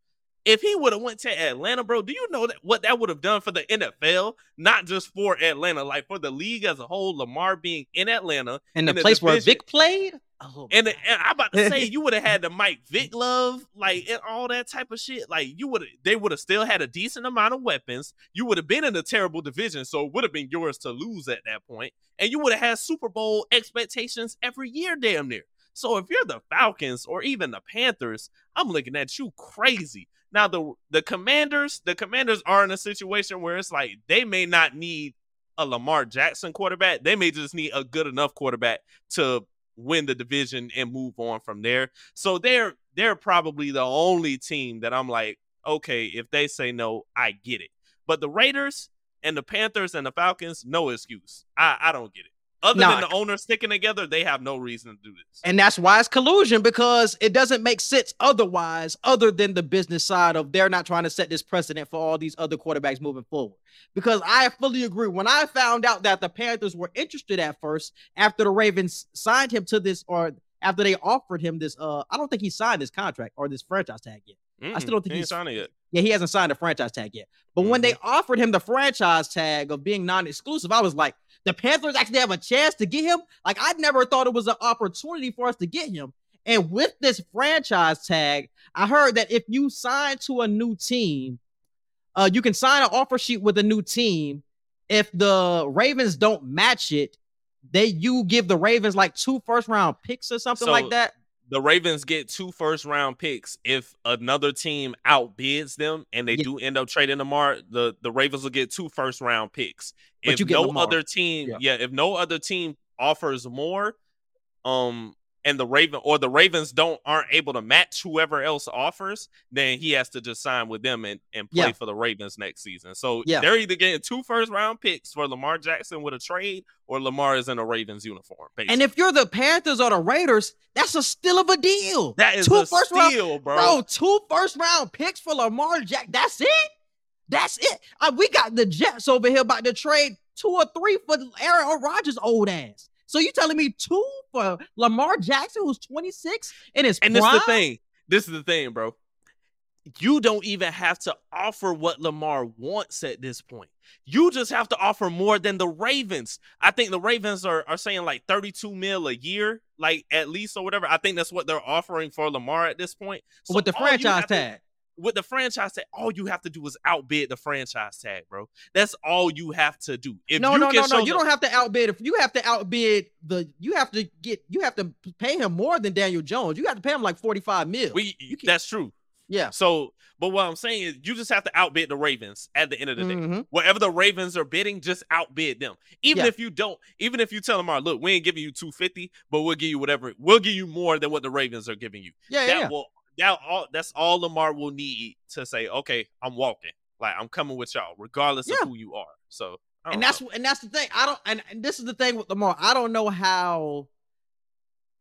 If he would have went to Atlanta, bro, do you know that what that would have done for the NFL? Not just for Atlanta, like for the league as a whole. Lamar being in Atlanta and the place division, where Vick played, Oh, and, and I'm about to say you would have had the Mike Vick love, like and all that type of shit. Like you would they would have still had a decent amount of weapons. You would have been in a terrible division, so it would have been yours to lose at that point. And you would have had Super Bowl expectations every year, damn near. So if you're the Falcons or even the Panthers, I'm looking at you crazy. Now the the Commanders, the Commanders are in a situation where it's like they may not need a Lamar Jackson quarterback. They may just need a good enough quarterback to win the division and move on from there. So they're they're probably the only team that I'm like, okay, if they say no, I get it. But the Raiders and the Panthers and the Falcons, no excuse. I, I don't get it. Other nah, than the owners sticking together, they have no reason to do this. And that's why it's collusion because it doesn't make sense otherwise, other than the business side of they're not trying to set this precedent for all these other quarterbacks moving forward. Because I fully agree. When I found out that the Panthers were interested at first after the Ravens signed him to this, or after they offered him this, uh, I don't think he signed this contract or this franchise tag yet. Mm-mm, I still don't think he he's signed it yet. Yeah, he hasn't signed a franchise tag yet. But mm-hmm. when they offered him the franchise tag of being non-exclusive, I was like, the Panthers actually have a chance to get him. Like I never thought it was an opportunity for us to get him. And with this franchise tag, I heard that if you sign to a new team, uh, you can sign an offer sheet with a new team. If the Ravens don't match it, they you give the Ravens like two first round picks or something so, like that the Ravens get two first round picks if another team outbids them and they yeah. do end up trading Lamar, the, the Ravens will get two first round picks. But if no Lamar. other team, yeah. yeah, if no other team offers more, um, and the Raven or the Ravens don't aren't able to match whoever else offers, then he has to just sign with them and, and play yeah. for the Ravens next season. So yeah. they're either getting two first round picks for Lamar Jackson with a trade or Lamar is in a Ravens uniform. Basically. And if you're the Panthers or the Raiders, that's a still of a deal. That is two a first steal, round, bro. Bro, two first round picks for Lamar Jack. That's it. That's it. Uh, we got the Jets over here about to trade two or three for Aaron Rodgers' old ass. So you telling me two for Lamar Jackson, who's 26 in his and prime? this is the thing. This is the thing, bro. You don't even have to offer what Lamar wants at this point. You just have to offer more than the Ravens. I think the Ravens are, are saying like 32 mil a year, like at least or whatever. I think that's what they're offering for Lamar at this point. So with the franchise tag with the franchise tag, all you have to do is outbid the franchise tag, bro. That's all you have to do. If no, no, no, no. You don't have to outbid. If you have to outbid the, you have to get, you have to pay him more than Daniel Jones. You have to pay him like forty five mil. We, that's true. Yeah. So, but what I'm saying is, you just have to outbid the Ravens at the end of the mm-hmm. day. Whatever the Ravens are bidding, just outbid them. Even yeah. if you don't, even if you tell them, "All right, look, we ain't giving you 250, but we'll give you whatever. We'll give you more than what the Ravens are giving you." Yeah, that yeah. will that all that's all Lamar will need to say, okay, I'm walking. Like I'm coming with y'all, regardless yeah. of who you are. So and that's know. and that's the thing. I don't and, and this is the thing with Lamar. I don't know how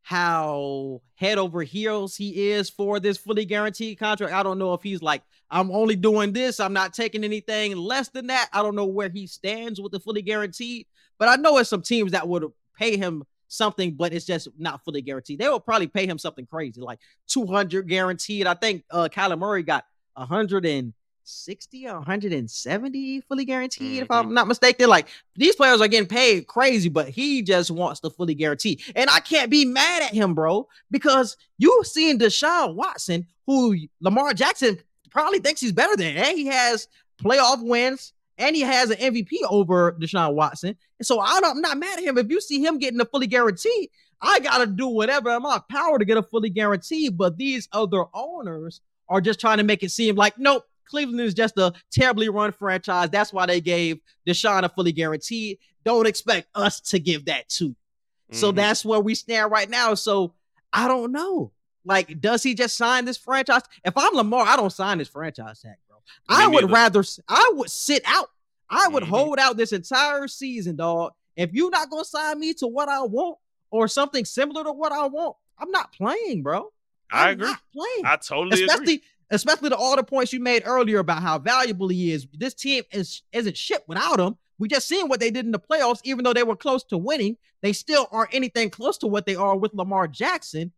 how head over heels he is for this fully guaranteed contract. I don't know if he's like, I'm only doing this, I'm not taking anything less than that. I don't know where he stands with the fully guaranteed, but I know it's some teams that would pay him something, but it's just not fully guaranteed. They will probably pay him something crazy, like 200 guaranteed. I think uh Kyler Murray got 160 or 170 fully guaranteed, mm-hmm. if I'm not mistaken. Like these players are getting paid crazy, but he just wants the fully guarantee. And I can't be mad at him, bro, because you've seen Deshaun Watson, who Lamar Jackson probably thinks he's better than. And he has playoff wins and he has an MVP over Deshaun Watson. And so I don't, I'm not mad at him. If you see him getting a fully guaranteed, I gotta do whatever in my power to get a fully guaranteed. But these other owners are just trying to make it seem like nope, Cleveland is just a terribly run franchise. That's why they gave Deshaun a fully guaranteed. Don't expect us to give that to. Mm-hmm. So that's where we stand right now. So I don't know. Like, does he just sign this franchise? If I'm Lamar, I don't sign this franchise tag, bro. Me I would neither. rather I would sit out. I would mm-hmm. hold out this entire season, dog. If you're not gonna sign me to what I want or something similar to what I want, I'm not playing, bro. I'm i agree. playing. I totally especially agree. especially the all the points you made earlier about how valuable he is. This team is isn't shit without him. We just seen what they did in the playoffs, even though they were close to winning, they still aren't anything close to what they are with Lamar Jackson.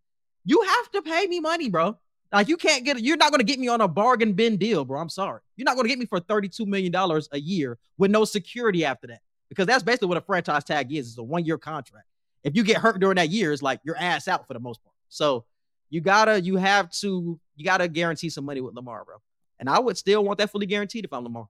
You have to pay me money, bro. Like you can't get you're not gonna get me on a bargain bin deal, bro. I'm sorry. You're not gonna get me for $32 million a year with no security after that. Because that's basically what a franchise tag is. It's a one-year contract. If you get hurt during that year, it's like your ass out for the most part. So you gotta, you have to, you gotta guarantee some money with Lamar, bro. And I would still want that fully guaranteed if I'm Lamar.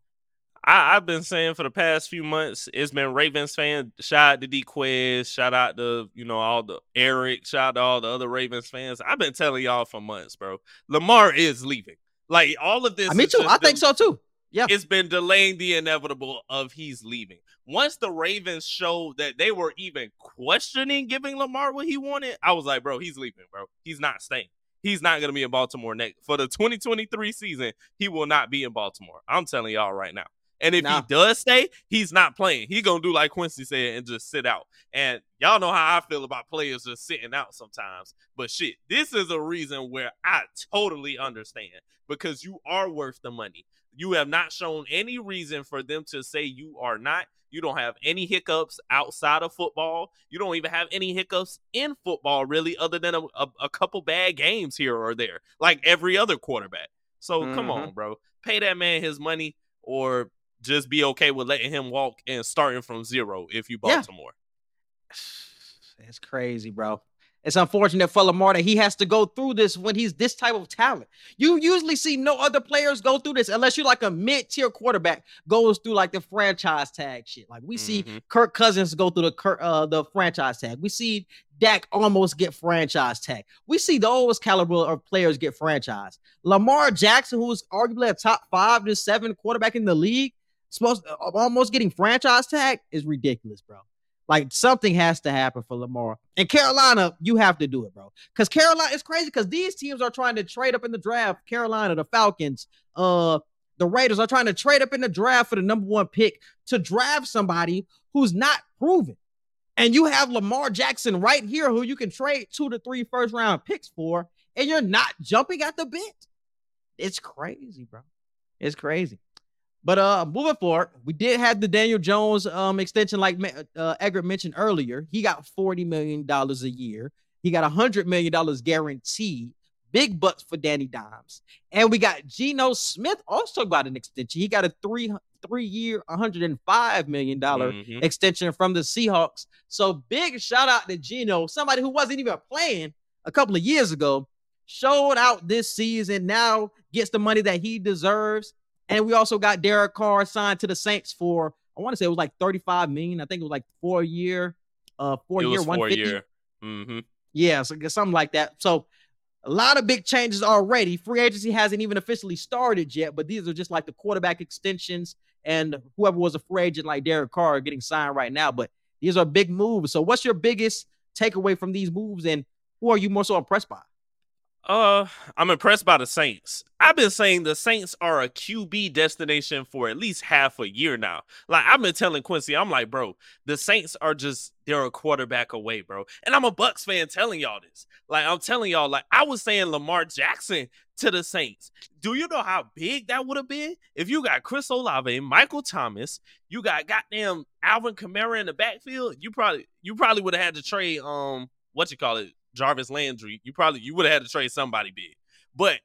I, have been saying for the past few months, it's been Ravens fans. Shout out to D Quiz, shout out to you know all the Eric, shout out to all the other Ravens fans. I've been telling y'all for months, bro. Lamar is leaving. Like all of this. I me too. I think so too. Yeah, it's been delaying the inevitable of he's leaving. Once the Ravens showed that they were even questioning giving Lamar what he wanted, I was like, bro, he's leaving, bro. He's not staying. He's not going to be in Baltimore next for the 2023 season. He will not be in Baltimore. I'm telling y'all right now. And if nah. he does stay, he's not playing. He gonna do like Quincy said and just sit out. And y'all know how I feel about players just sitting out sometimes. But shit, this is a reason where I totally understand because you are worth the money. You have not shown any reason for them to say you are not. You don't have any hiccups outside of football. You don't even have any hiccups in football, really, other than a, a, a couple bad games here or there, like every other quarterback. So mm-hmm. come on, bro. Pay that man his money or just be okay with letting him walk and starting from zero if you Baltimore. Yeah. It's crazy, bro. It's unfortunate for Lamar that he has to go through this when he's this type of talent. You usually see no other players go through this unless you're like a mid-tier quarterback goes through like the franchise tag shit. Like we mm-hmm. see Kirk Cousins go through the uh, the franchise tag. We see Dak almost get franchise tag. We see those caliber of players get franchise. Lamar Jackson, who's arguably a top five to seven quarterback in the league, supposed uh, almost getting franchise tag is ridiculous, bro. Like something has to happen for Lamar. And Carolina, you have to do it, bro. Because Carolina is crazy because these teams are trying to trade up in the draft. Carolina, the Falcons, uh, the Raiders are trying to trade up in the draft for the number one pick to draft somebody who's not proven. And you have Lamar Jackson right here, who you can trade two to three first round picks for, and you're not jumping at the bit. It's crazy, bro. It's crazy. But uh, moving forward, we did have the Daniel Jones um extension, like uh, mentioned earlier. He got forty million dollars a year. He got hundred million dollars guaranteed. Big bucks for Danny Dimes, and we got Geno Smith also got an extension. He got a three three year, one hundred and five million dollar mm-hmm. extension from the Seahawks. So big shout out to Geno, somebody who wasn't even playing a couple of years ago, showed out this season. Now gets the money that he deserves. And we also got Derek Carr signed to the Saints for I want to say it was like 35 million. I think it was like four year, uh, four it year, 150. Year. Mm-hmm. Yeah, so something like that. So a lot of big changes already. Free agency hasn't even officially started yet, but these are just like the quarterback extensions and whoever was a free agent like Derek Carr getting signed right now. But these are big moves. So what's your biggest takeaway from these moves and who are you more so impressed by? Uh, I'm impressed by the Saints. I've been saying the Saints are a QB destination for at least half a year now. Like I've been telling Quincy, I'm like, bro, the Saints are just they're a quarterback away, bro. And I'm a Bucks fan telling y'all this. Like I'm telling y'all, like I was saying Lamar Jackson to the Saints. Do you know how big that would have been if you got Chris Olave, Michael Thomas, you got goddamn Alvin Kamara in the backfield? You probably you probably would have had to trade um what you call it Jarvis Landry, you probably you would have had to trade somebody big. But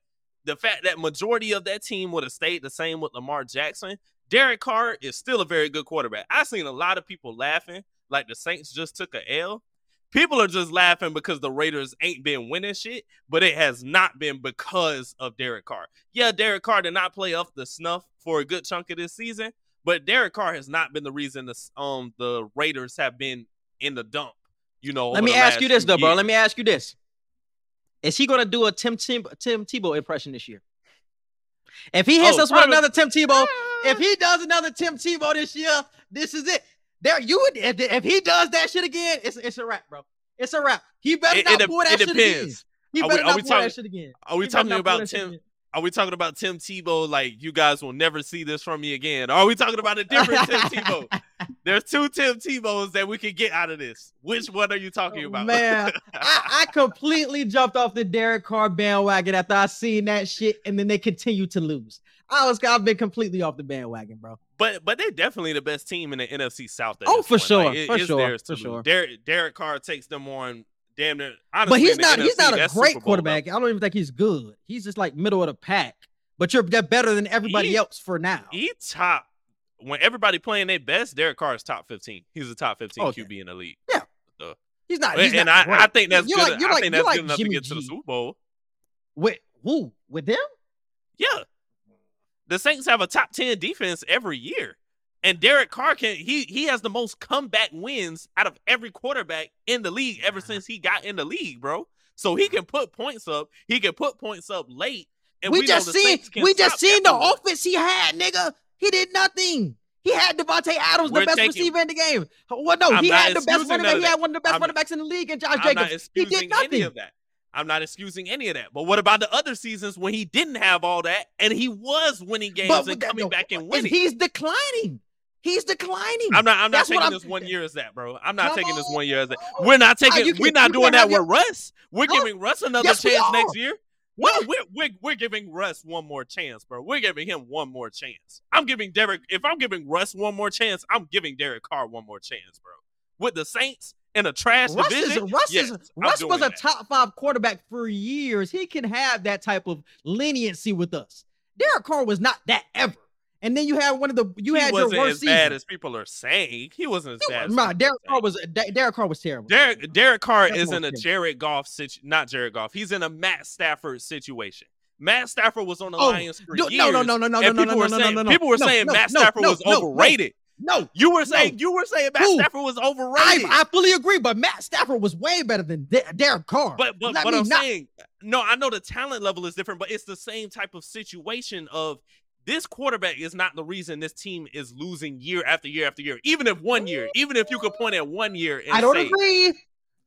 the fact that majority of that team would have stayed the same with Lamar Jackson, Derek Carr is still a very good quarterback. I've seen a lot of people laughing like the Saints just took a L. People are just laughing because the Raiders ain't been winning shit, but it has not been because of Derek Carr. Yeah, Derek Carr did not play off the snuff for a good chunk of this season, but Derek Carr has not been the reason the um the Raiders have been in the dump. You know. Let me ask you this though, bro. Let me ask you this: Is he gonna do a Tim Tim Tim Tebow impression this year? If he hits Oh, us with another Tim Tebow, if he ah. does another Tim Tebow this year, this is it. There, you would if, if he does that shit again, it's it's a wrap, bro. It's a wrap. He better It- not it pull that it shit again. depends. He Are we- better are not we pull talking- that shit again. Are we He talking about Tim? again. Are we talking about Tim Tebow? Like you guys will never see this from me again? Or are we talking about a different Tim Tebow? There's two Tim Tebows that we can get out of this. Which one are you talking Oh, about? man. I, I completely jumped off the Derek Carr bandwagon after I seen that shit, and then they continue to lose. I was I've been completely off the bandwagon, bro. But but they're definitely the best team in the NFC South. Oh, for point. sure, Like, it- for sure, for to sure. lose. Derek Derek Carr takes them on damn near. Honestly, But he's not he's not a great quarterback. I don't even think he's good. He's just like middle of the pack. But you're better than everybody He- else for now. He top when everybody playing their best. Derek Carr is top fifteen. He's a top fifteen Okay. QB in the league. Yeah, he's not. and He's not I. I think that's You're good. like- you're I like- think you're that's like good enough Jimmy to get to the G. Super Bowl. with who? With them? Yeah. The Saints have a top 10 defense every year. And Derek Carr can he he has the most comeback wins out of every quarterback in the league ever since he got in the league, bro. So he can put points up. He can put points up late. And we, just seen we just seen the everyone. offense he had, nigga. He did nothing. He had Davante Adams, We're the best taking- receiver in the game. Well, no, I'm he had the best running back. He had one of the best I'm- running backs in the league, and Josh I'm not Jacobs. He excusing did nothing. any of that. I'm not excusing any of that. But what about the other seasons when he didn't have all that and he was winning games But and coming no, back and winning? He's declining. He's declining. I'm not. I'm not That's taking this one year as that, bro. I'm not Come taking this one year as that. We're not taking. can- we're not doing that with your- Russ. We're No. giving Russ another Yes, chance next year. No, we're, we're we're giving Russ one more chance, bro. We're giving him one more chance. I'm giving Derek. If I'm giving Russ one more chance, I'm giving Derek Carr one more chance, bro. With the Saints in a trash Russ is division, Russ yes, is Russ was a that. top five quarterback for years. He can have that type of leniency with us. Derek Carr was not that ever. And then you had one of the you he had your wasn't worst as season. bad as people are saying. He wasn't as He bad. was- as nah, Derek Carr was Derek Carr was terrible. Derek Derek Carr That's is in a. Jared Goff situ- not Jared Goff. He's in a Matt Stafford situation. Matt Stafford was on the Oh, Lions for Do- years. no, no, no, no, no, no, no, no, saying no, no, people were no, saying no, Matt no, Stafford no, was no, no. overrated. No, You were saying you were saying Matt Who? Stafford was overrated. I I, fully agree, but Matt Stafford was way better than De- Derek Carr. but but Let but I'm not- saying no. I know the talent level is different, but it's the same type of situation of. This quarterback is not the reason this team is losing year after year after year. Even if one year, even if you could point at one year and I don't say, agree.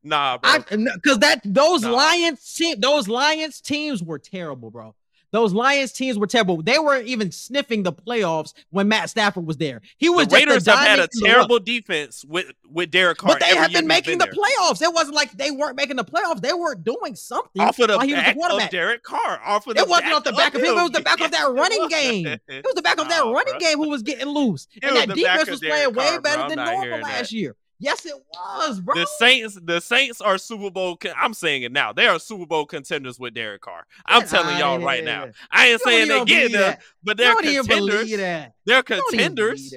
"Nah, bro, because that those Nah. Lions team, those Lions teams were terrible, bro. Those Lions teams were terrible. They weren't even sniffing the playoffs when Matt Stafford was there. He was the just Raiders a have had a terrible defense with with Derek Carr. But they have been making the playoffs. It wasn't like they weren't making the playoffs. They weren't doing something off of the while he was the back of. Derek Carr. Off of the It wasn't off the back of him. It was the back of that running game. It was the back of that running game who was getting loose. And that defense was playing way better than normal last year. Yes, it was, bro. The Saints, the Saints are Super Bowl. Con- I'm saying it now. They are Super Bowl contenders with Derek Carr. I'm telling y'all right now. I ain't saying they get there, but they're contenders. They're contenders.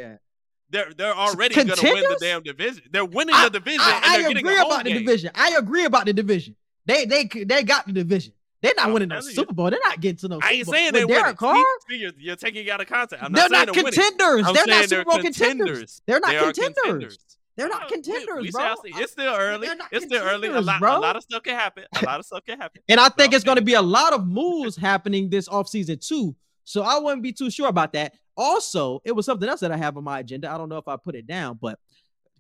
They're they're already gonna win the damn division. They're winning I- the division I, I getting agree about the game. division. I agree about the division. They they they got the division. They're not I'm winning no. Super Bowl. They're not getting to no. I ain't Super Bowl. saying they With winning. Derek Carr. See, see, you're, you're taking out of context. I'm they're not, not saying they're contenders. They're not Super Bowl contenders. They're not They contenders. They're not Uh, we- contenders, we bro. shall see. It's still early. They're not It's still early. A contenders, lot, bro. a lot of stuff can happen. A lot of stuff can happen. And I think Bro, it's going to be a lot of moves happening this offseason too. So I wouldn't be too sure about that. Also, it was something else that I have on my agenda. I don't know if I put it down, but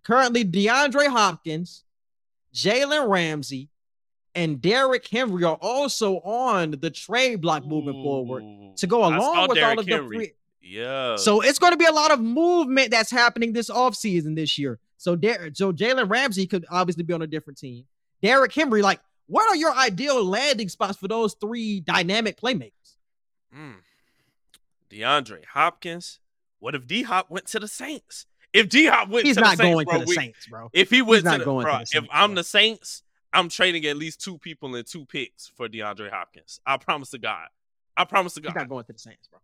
currently DeAndre Hopkins, Jalen Ramsey, and Derrick Henry are also on the trade block moving forward to go along with all Derrick of the Henry. free. Yeah. So it's going to be a lot of movement that's happening this offseason this year. So Der- so Jalen Ramsey could obviously be on a different team. Derrick Henry, like, what are your ideal landing spots for those three dynamic playmakers? Mm. DeAndre Hopkins. What if D Hop went to the Saints? If D Hop went He's to not the Saints, going bro, to the we- Saints, bro. If he went not to the, going to bro, the if I'm bro. the Saints, I'm trading at least two people and two picks for DeAndre Hopkins. I promise to God. I promise to God. He's not going to the Saints, bro.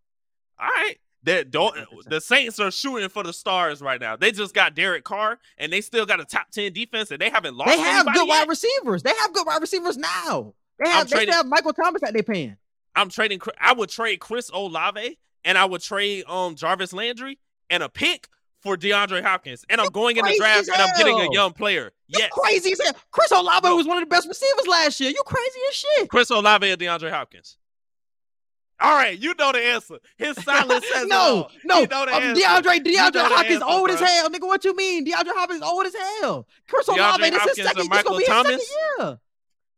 All right. That don't, the Saints are shooting for the stars right now. They just got Derek Carr and they still got a top 10 defense and they haven't lost They have good yet. wide receivers. They have good wide receivers now. They have, they trading- have Michael Thomas that they paying. I'm trading I would trade Chris Olave and I would trade um Jarvis Landry and a pick for DeAndre Hopkins, and I'm You're going in the draft and I'm getting a young player. You Yes, crazy as hell. Chris Olave was one of the best receivers last year. You crazy as shit. Chris Olave and DeAndre Hopkins. All right, you know the answer. His silence says no, no. You know um, answer. DeAndre, You DeAndre know Hopkins answer, old as hell. Nigga, what you mean? DeAndre Hopkins old as hell. Chris DeAndre Olave, this Hopkins is second. This gonna be his second year.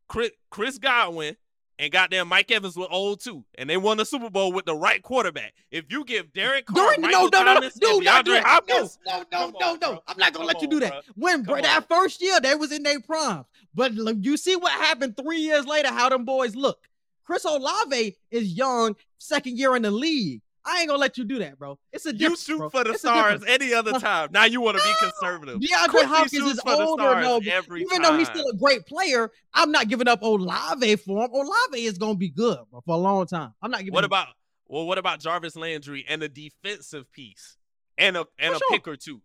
Chris, Chris Godwin and goddamn Mike Evans were old too, and they won the Super Bowl with the right quarterback. If you give Derek Carr, During, no, Michael no, no, no, Thomas, not DeAndre. Hopkins, No, no, no, no, on, no. bro. I'm not gonna let Come you do that. bro. When bro, Come that first year, they was in their prime. But look, you see what happened three years later, how them boys look. Chris Olave is young, second year in the league. I ain't gonna let you do that, bro. It's a you shoot bro. for the It's stars any other time. Now you want to be conservative. DeAndre Hopkins is older, no, every Even time. though he's still a great player, I'm not giving up Olave for him. Olave is gonna be good bro, for a long time. I'm not giving. What about well? What about Jarvis Landry and a defensive piece and a and For a sure. pick or two?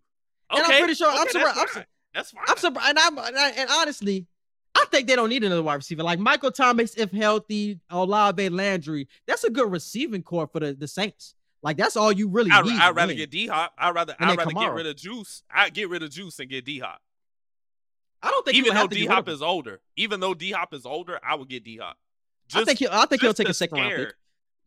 And Okay, I'm pretty sure- I'm okay, surprised- I'm That's fine. That's fine. I'm surprised, and, I'm, and, I- and honestly, I think they don't need another wide receiver. Like Michael Thomas, if healthy, Olave, Landry, that's a good receiving corps for the, the Saints. Like that's all you really I'd, need. I'd rather win. get D Hop. I'd rather I'd rather get rid of Juice. I'd get rid of Juice and get D Hop. I don't think Even though D Hop is older, even though D Hop is older, I would get D Hop. I think he'll. I think he'll take a second round pick.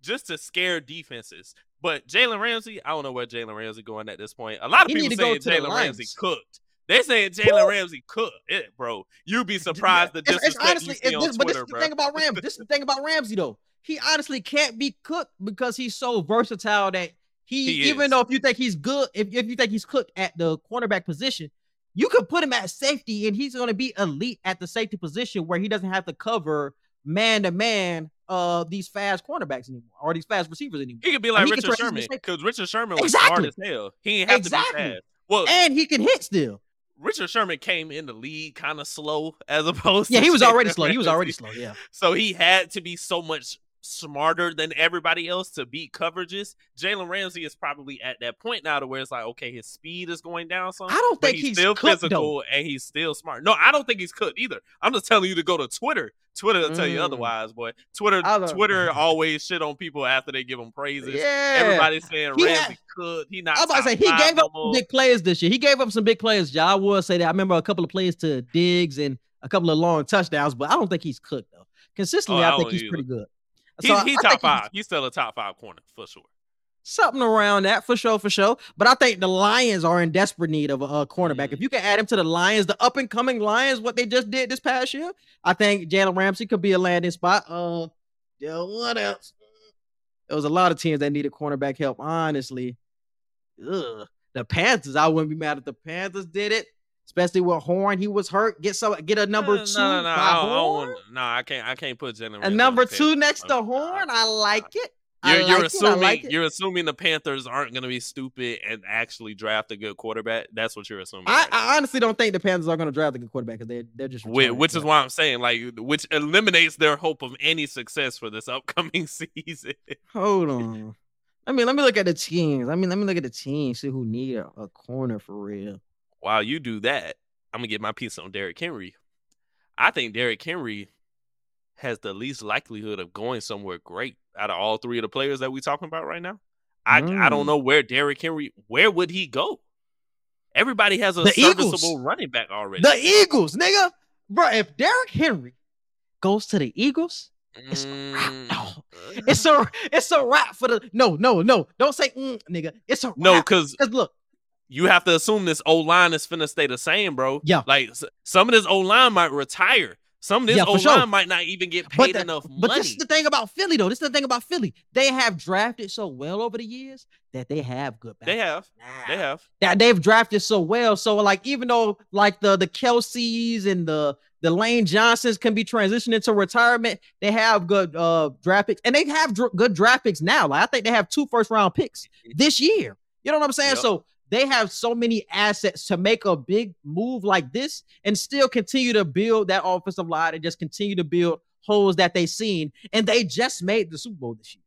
just to scare defenses. But Jalen Ramsey, I don't know where Jalen Ramsey going at this point. A lot of He people saying Jalen Ramsey cooked. They're saying Jalen Ramsey cooked it, bro. You'd be surprised the It's- it's honestly, you see it's on this, but this is the bro. thing about Ramsey. This is the thing about Ramsey, though. He honestly can't be cooked because he's so versatile that he, He even is. though if you think he's good, if, if you think he's cooked at the cornerback position, you could put him at safety and he's going to be elite at the safety position where he doesn't have to cover man to man uh these fast cornerbacks anymore or these fast receivers anymore. He could be like Richard Sherman because Richard Sherman was smart as hell. He ain't have Exactly. to be fast. Well, And he can hit still. Richard Sherman came in the league kind of slow as opposed Yeah, to he was already slow. He was already slow. Yeah. So he had to be so much smarter than everybody else to beat coverages. Jalen Ramsey is probably at that point now to where it's like, okay, his speed is going down some. I don't think he's, he's still cooked, physical though. and he's still smart. No, I don't think he's cooked either. I'm just telling you to go to Twitter. Twitter will tell you Mm. otherwise, boy. Twitter, Twitter always shit on people after they give them praises. Yeah. Everybody's saying He Ramsey had- could. He not. I'm about to say he gave up some big players this year. He gave up some big players. Yeah, I will say that. I remember a couple of plays to Diggs and a couple of long touchdowns, but I don't think he's cooked though. Consistently, Oh, I I think he's either. pretty good. He's, So he's top think he's five. He's still a top five corner for sure. Something around that for sure, for sure. But I think the Lions are in desperate need of a, a cornerback. Mhm. If you can add him to the Lions, the up and coming Lions, what they just did this past year, I think Jalen Ramsey could be a landing spot. Uh, yeah, what else? There was a lot of teams that needed cornerback help. Honestly, Ugh. the Panthers. I wouldn't be mad if the Panthers did it, especially with Horn. He was hurt. Get some, get a number No, two. No, no, no. by I Horn. no, I can't. I can't put Jalen. A number two next to Uh, Horn. uh, I like it. You're, you're. Assuming like you're assuming the Panthers aren't going to be stupid and actually draft a good quarterback. That's what you're assuming. I, right. I honestly don't think the Panthers are going to draft a good quarterback because they're they're just Whi- retarded, which is why I'm saying like which eliminates their hope of any success for this upcoming season. Hold on. I mean, let me look at the teams. I mean, let me look at the teams. See who need a, a corner for real. While you do that, I'm gonna get my piece on Derrick Henry. I think Derrick Henry has the least likelihood of going somewhere great out of all three of the players that we're talking about right now. I I Mm. don't know where Derrick Henry where would he go? Everybody has a The serviceable Eagles. running back already. The Eagles, nigga, bro. If Derrick Henry goes to the Eagles, it's a wrap. Mm. No, it's a it's a wrap for the. No, no, no. Don't say mm, nigga. It's a no, because because look, you have to assume this old line is finna stay the same, bro. Yeah. Like some of this old line might retire. Some of this Yeah, O for line might not even get but paid the- enough but this is the thing about Philly, though. This is the thing about Philly. They have drafted so well over the years that they have good. they have. They have. that they've drafted so well. So like even though like the the Kelces and the the Lane Johnsons can be transitioned into retirement, they have good uh draft picks and they have dr- good draft picks now. Like I think they have two first round picks this year. You know what I'm saying? Yep. So they have so many assets to make a big move like this and still continue to build that offensive line and just continue to build holes that they've seen. And they just made the Super Bowl this year.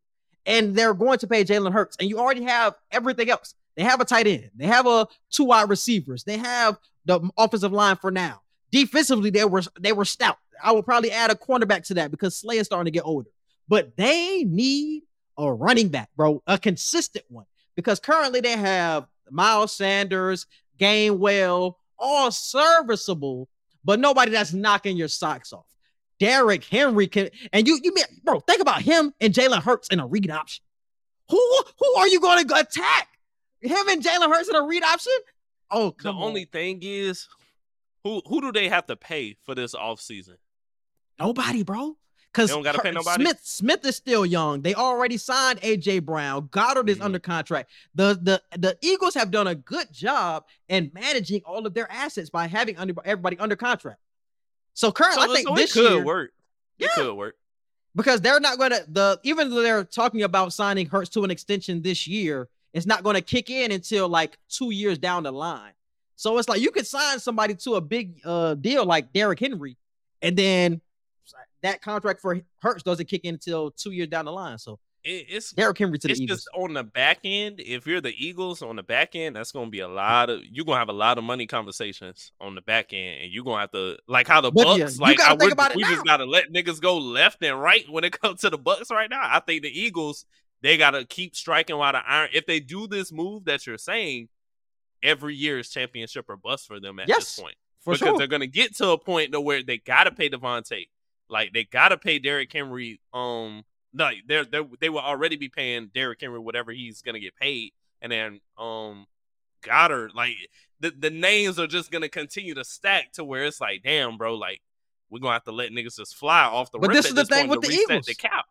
And they're going to pay Jalen Hurts. And you already have everything else. They have a tight end. They have a two wide receivers. They have the offensive line for now. Defensively, they were they were stout. I will probably add a cornerback to that because Slay is starting to get older. But they need a running back, bro, a consistent one. Because currently they have Miles Sanders, Gainwell, all serviceable, but nobody that's knocking your socks off. Derrick Henry can, and you, you mean, bro, think about him and Jalen Hurts in a read option. Who, who are you going to attack? Him and Jalen Hurts in a read option? Oh, The come only thing is, who who do they have to pay for this offseason? nobody, bro. Because don't gotta pay nobody? Smith, Smith is still young. They already signed AJ Brown. Goedert is Mhm. under contract. The the the Eagles have done a good job in managing all of their assets by having under, everybody under contract. So currently, So, I think so this could year, work. Yeah. It could work. because they're not going to the even though they're talking about signing Hurts to an extension this year, it's not going to kick in until like two years down the line. So it's like you could sign somebody to a big uh deal like Derrick Henry, and then that contract for Hurts doesn't kick in until two years down the line. So it's Derrick Henry to the Eagles. just on the back end. If you're the Eagles on the back end, that's gonna be a lot of you're gonna have a lot of money conversations on the back end, and you're gonna have to like how the yeah, Bucks you like I would, we now. just gotta let niggas go left and right when it comes to the Bucks right now. I think the Eagles they gotta keep striking while the iron. If they do this move that you're saying, every year is championship or bust for them at Yes, this point for because sure. they're gonna get to a point to where they gotta pay DeVonta. Like they gotta pay Derrick Henry. Um, no, they're, they're they will already be paying Derrick Henry whatever he's gonna get paid, and then um, Goedert. Like the the names are just gonna continue to stack to where it's like, damn, bro, like we're gonna have to let niggas just fly off the. But this is the thing with the Eagles. The cap.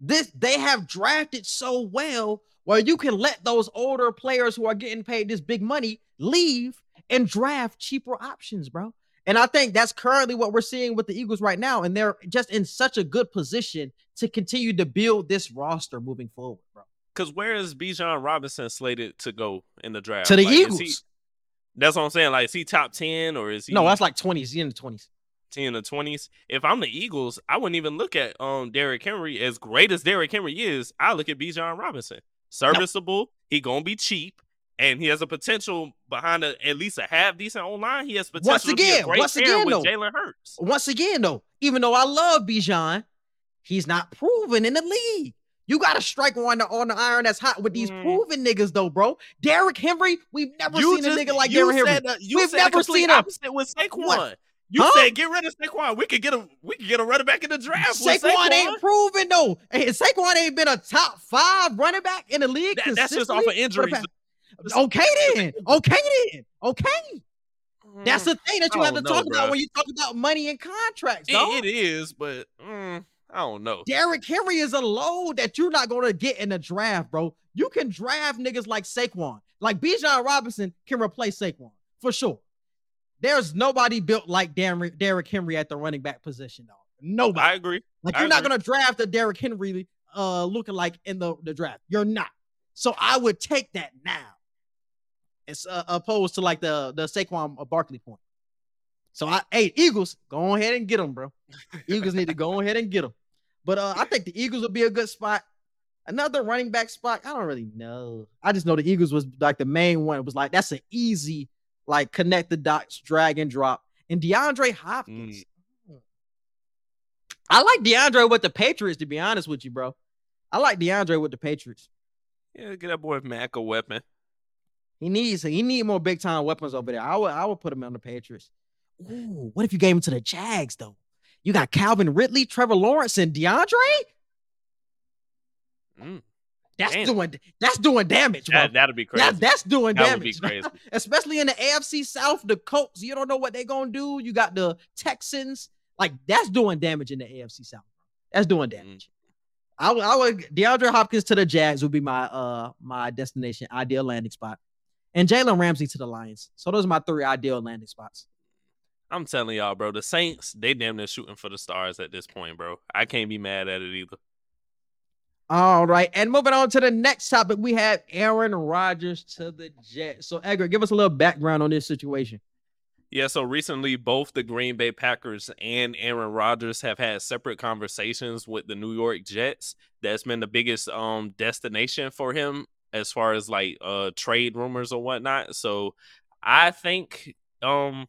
This they have drafted so well where you can let those older players who are getting paid this big money leave and draft cheaper options, bro. And I think that's currently what we're seeing with the Eagles right now. And they're just in such a good position to continue to build this roster moving forward, bro. Because where is Bijan Robinson slated to go in the draft? To the Like, Eagles. he- that's what I'm saying. Like, is he top ten or is he? no, that's like 20s. He's in the 20s. 10 or 20s. If I'm the Eagles, I wouldn't even look at um Derrick Henry. As great as Derrick Henry is, I look at Bijan Robinson. Serviceable, he gonna be cheap, and he has a potential behind a, at least a half decent online. He has potential Once to be a again, once again, with though. Jalen Hurts. Once again, though, even though I love Bijan, he's not proven in the league. You got to strike on the on the iron that's hot with these Mm. proven niggas, though, bro. Derrick Henry, we've never You seen just- a nigga like Derrick Henry. We've said never seen a- opposite with Saquon. What? You Huh? said get rid of Saquon. We could get a we could get a running back in the draft. with Saquon, ain't proven though. Saquon ain't been a top five running back in the league. That- that's just off of injuries. Past- Okay then. Okay then. Okay. That's the thing that you have to know, talk about when you talk about money and contracts, It- it is, but mm, I don't know. Derrick Henry is a load that you're not gonna get in the draft, bro. You can draft niggas like Saquon, like Bijan Robinson can replace Saquon for sure. There's nobody built like Derrick, Derrick Henry at the running back position, though. Nobody. I agree. like I you're not gonna draft a Derrick Henry uh looking like in the, the draft. You're not. So I would take that now. It's uh, opposed to like the the Saquon uh, Barkley point. So I hey Eagles, go ahead and get them, bro. Eagles need to go ahead and get them. But uh, I think the Eagles would be a good spot. Another running back spot, I don't really know. I just know the Eagles was like the main one. It was like that's an easy, like connect the dots, drag and drop. And DeAndre Hopkins. I like DeAndre with the Patriots, to be honest with you, bro. I like DeAndre with the Patriots. Yeah, get that boy Mac a weapon. He needs he need more big time weapons over there. I would I would put him on the Patriots. Ooh, what if you gave him to the Jags though? You got Calvin Ridley, Trevor Lawrence, and DeAndre. Mm, That's Damn. doing that's doing damage, that that'd be crazy. That, that's doing That would be crazy. Especially in the AFC South, the Colts. You don't know what they're gonna do. You got the Texans. Like that's doing damage in the AFC South. That's doing Mm. damage. I would, I would DeAndre Hopkins to the Jags would be my uh my destination ideal landing spot, and Jalen Ramsey to the Lions. So those are my three ideal landing spots. I'm telling y'all, bro. The Saints, they damn near shooting for the stars at this point, bro. I can't be mad at it either. All right, and moving on to the next topic, we have Aaron Rodgers to the Jets. So Edgar, give us a little background on this situation. Yeah, so recently both the Green Bay Packers and Aaron Rodgers have had separate conversations with the New York Jets. That's been the biggest um destination for him as far as like uh trade rumors or whatnot. So I think um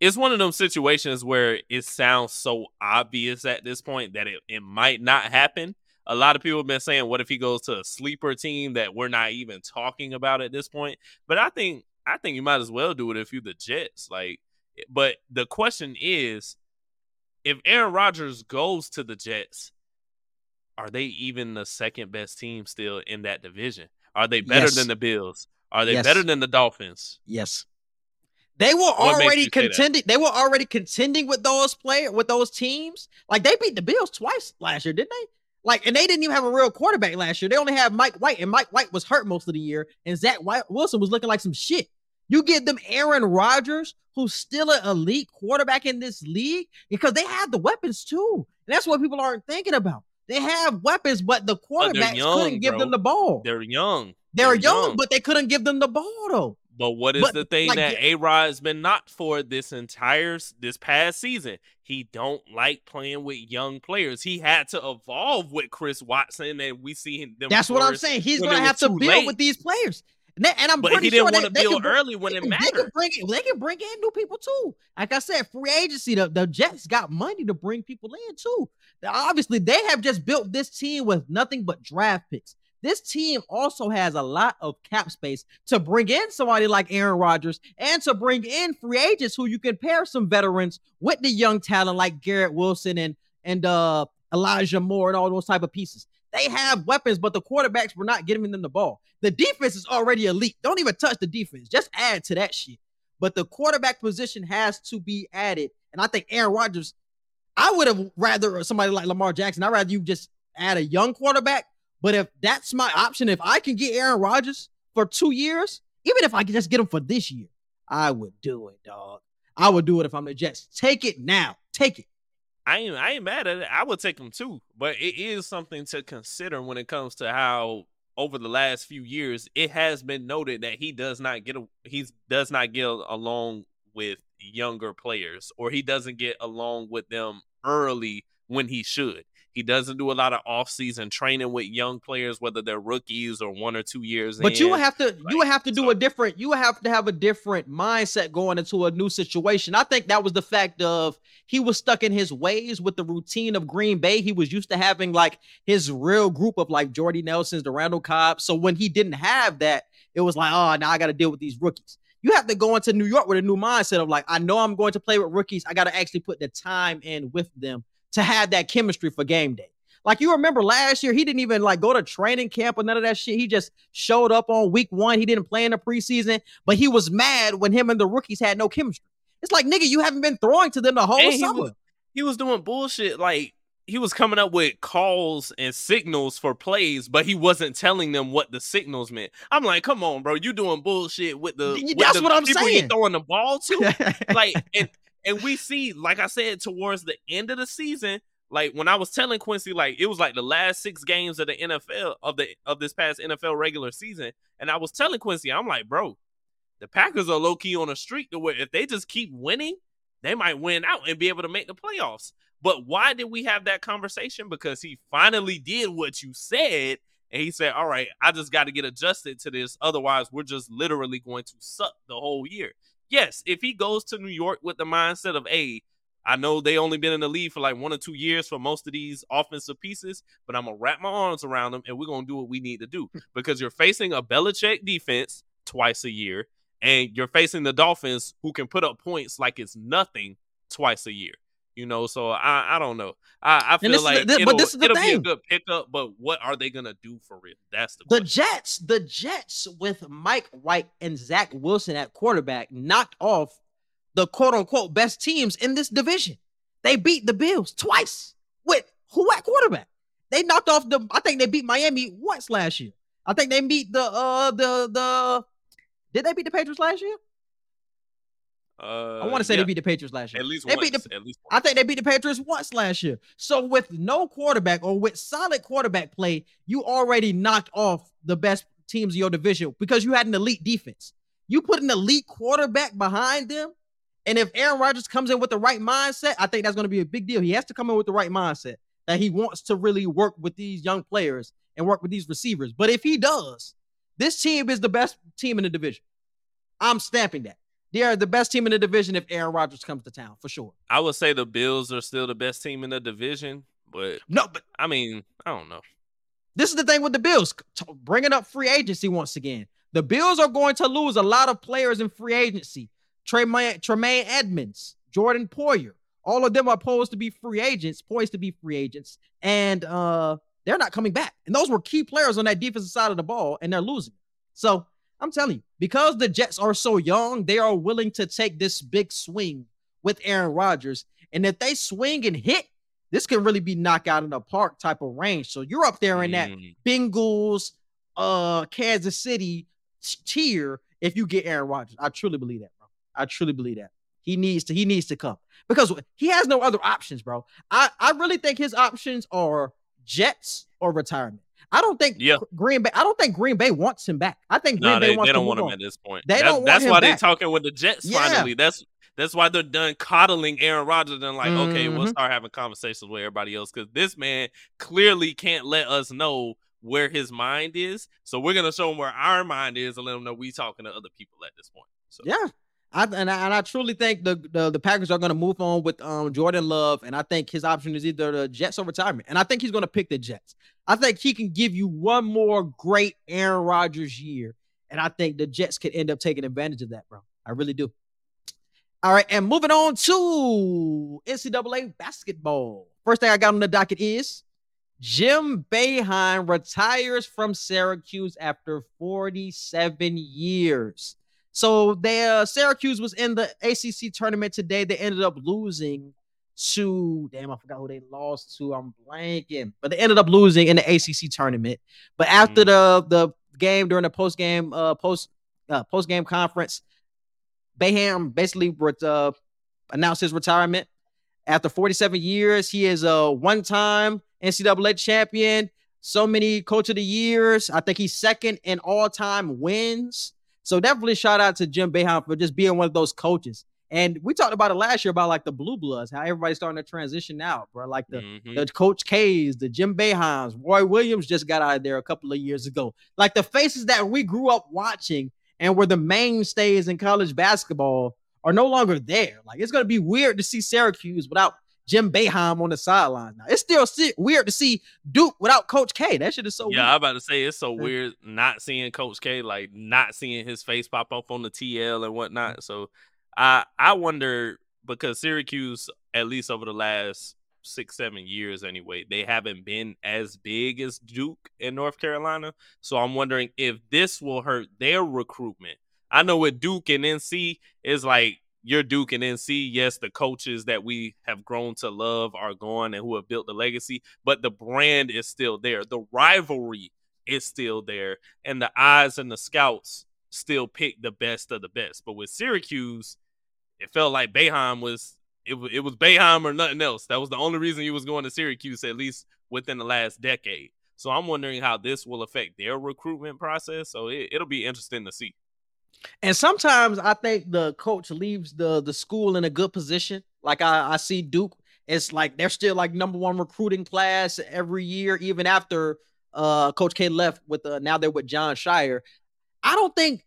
it's one of them situations where it sounds so obvious at this point that it, it might not happen. A lot of people have been saying, what if he goes to a sleeper team that we're not even talking about at this point? But I think I think you might as well do it if you're the Jets. Like, but the question is, if Aaron Rodgers goes to the Jets, are they even the second best team still in that division? Are they better Yes. than the Bills? Are they Yes. better than the Dolphins? Yes. They were What already you say that? contending. They were already contending with those player with those teams. Like they beat the Bills twice last year, didn't they? Like, and they didn't even have a real quarterback last year. They only had Mike White, and Mike White was hurt most of the year, and Zach White Wilson was looking like some shit. You give them Aaron Rodgers, who's still an elite quarterback in this league, because they had the weapons too. And that's what people aren't thinking about. They have weapons, but the oh, But quarterbacks young, couldn't give bro. them the ball. They're young. They're, they're young, young. but they couldn't give them the ball though. But what is But, the thing like, that A Rod's been knocked for this entire this past season? He don't like playing with young players. He had to evolve with Chris Watson, and we see him. them That's what I'm saying. He's gonna have to build late. with these players. And, they- and I'm But pretty he didn't sure want they, to build can early when it They mattered. can bring they can bring in new people too. Like I said, free agency. The, the Jets got money to bring people in too. Obviously, they have just built this team with nothing but draft picks. This team also has a lot of cap space to bring in somebody like Aaron Rodgers and to bring in free agents who you can pair some veterans with the young talent like Garrett Wilson and and uh Elijah Moore and all those type of pieces. They have weapons, but the quarterbacks were not giving them the ball. The defense is already elite. Don't even touch the defense. Just add to that shit. But the quarterback position has to be added. And I think Aaron Rodgers, I would have rather somebody like Lamar Jackson. I'd rather you just add a young quarterback. But if that's my option, if I can get Aaron Rodgers for two years, even if I could just get him for this year, I would do it, dog. I would do it if I'm the Jets. Take it now. Take it. I ain't I ain't mad at it. I would take him too, but it is something to consider when it comes to how over the last few years it has been noted that he does not get a, he does not get along with younger players or he doesn't get along with them early when he should. He doesn't do a lot of off-season training with young players, whether they're rookies or one or two years. But you in. would have to you would have to do so- a different you would have to have a different mindset going into a new situation. I think that was the fact of he was stuck in his ways with the routine of Green Bay. He was used to having like his real group of like Jordy Nelson's, the Randall Cobb. So when he didn't have that, it was like, oh, now I got to deal with these rookies. You have to go into New York with a new mindset of like, I know I'm going to play with rookies. I got to actually put the time in with them to have that chemistry for game day. Like you remember last year, he didn't even like go to training camp or none of that shit. He just showed up on week one. He didn't play in the preseason, but he was mad when him and the rookies had no chemistry. It's like nigga, you haven't been throwing to them the whole And he summer. was- he was doing bullshit like he was coming up with calls and signals for plays, but he wasn't telling them what the signals meant. I'm like, come on, bro, you doing bullshit with the with that's the what I'm people saying. throwing the ball to, like, and and we see, like I said, towards the end of the season, like when I was telling Quincy, like it was like the last six games of the NFL of the of this past NFL regular season, and I was telling Quincy, I'm like, bro, the Packers are low key on a streak to where if they just keep winning, they might win out and be able to make the playoffs. But why did we have that conversation? Because he finally did what you said. And he said, All right, I just got to get adjusted to this. Otherwise, we're just literally going to suck the whole year. Yes, if he goes to New York with the mindset of, Hey, I know they only been in the league for like one or two years for most of these offensive pieces, but I'm going to wrap my arms around them and we're going to do what we need to do because you're facing a Belichick defense twice a year and you're facing the Dolphins who can put up points like it's nothing twice a year. You know, so I I don't know. I, I feel the- like this- but this is the it'll be a good pickup, but what are they gonna do for real? That's the, The question. Jets, the Jets with Mike White and Zach Wilson at quarterback knocked off the quote unquote best teams in this division. They beat the Bills twice with who at quarterback? They knocked off the I think they beat Miami once last year. I think they beat the uh the the did they beat the Patriots last year? Uh, I want to say yeah, they beat the Patriots last year. at least they once. beat the at least I think they beat the Patriots once last year. So with no quarterback or with solid quarterback play, you already knocked off the best teams in your division because you had an elite defense. You put an elite quarterback behind them, and if Aaron Rodgers comes in with the right mindset, I think that's going to be a big deal. He has to come in with the right mindset that he wants to really work with these young players and work with these receivers. But if he does, this team is the best team in the division. I'm stamping that. They are the best team in the division if Aaron Rodgers comes to town for sure. I would say the Bills are still the best team in the division, but No, but I mean, I don't know. This is the thing with the Bills, bringing up free agency once again. The Bills are going to lose a lot of players in free agency. Tremaine, Tremaine Edmunds, Jordan Poyer, all of them are supposed to be free agents, poised to be free agents, and uh, they're not coming back. And those were key players on that defensive side of the ball, and they're losing. So I'm telling you, because the Jets are so young, they are willing to take this big swing with Aaron Rodgers. And if they swing and hit, this can really be knockout in the park type of range. So you're up there in that Mm. Bengals, uh, Kansas City tier if you get Aaron Rodgers. I truly believe that, bro. I truly believe that. He needs to, he needs to come because he has no other options, bro. I, I really think his options are Jets or retirement. I don't think Yeah. Green Bay. I don't think Green Bay wants him back. I think Green No, Bay they, wants they don't want him on. at this point. They That- don't that's why they're talking with the Jets Yeah. finally. That's that's why they're done coddling Aaron Rodgers and like, okay, we'll Mhm. start having conversations with everybody else because this man clearly can't let us know where his mind is. So we're gonna show him where our mind is and let him know we talking to other people at this point. So Yeah. I, and, I, and I truly think the, the the Packers are going to move on with um Jordan Love, and I think his option is either the Jets or retirement, and I think he's going to pick the Jets. I think he can give you one more great Aaron Rodgers year, and I think the Jets could end up taking advantage of that, bro. I really do. All right, and moving on to NCAA basketball. First thing I got on the docket is Jim Boeheim retires from Syracuse after 47 years. So they uh, Syracuse was in the ACC tournament today. They ended up losing to damn, I forgot who they lost to. I'm blanking, but they ended up losing in the ACC tournament. But after the the game during the post game uh post uh, post game conference, Boeheim basically uh, announced his retirement after 47 years. He is a one time NCAA champion. So many coach of the years. I think he's second in all time wins. So definitely shout out to Jim Boeheim for just being one of those coaches. And we talked about it last year about like the Blue Bloods, how everybody's starting to transition out, bro. Like the mhm. the Coach K's, the Jim Boeheims, Roy Williams just got out of there a couple of years ago. Like the faces that we grew up watching and were the mainstays in college basketball are no longer there. Like it's gonna be weird to see Syracuse without Jim Boeheim on the sideline. Now it's still si- weird to see Duke without Coach K. That shit is so yeah, weird. I'm about to say it's so weird not seeing Coach K, like not seeing his face pop up on the TL and whatnot. So I I wonder because Syracuse, at least over the last six, seven years anyway, they haven't been as big as Duke in North Carolina. So I'm wondering if this will hurt their recruitment. I know with Duke and NC is like you're Duke and NC. Yes, the coaches that we have grown to love are gone and who have built the legacy, but the brand is still there. The rivalry is still there, and the eyes and the scouts still pick the best of the best. But with Syracuse, it felt like Boeheim was it, it was Boeheim or nothing else. That was the only reason he was going to Syracuse, at least within the last decade. So I'm wondering how this will affect their recruitment process. So it, it'll be interesting to see. And sometimes I think the coach leaves the the school in a good position. Like I, I see Duke, it's like they're still like number one recruiting class every year, even after uh Coach K left with uh, now they're with Jon Scheyer. I don't think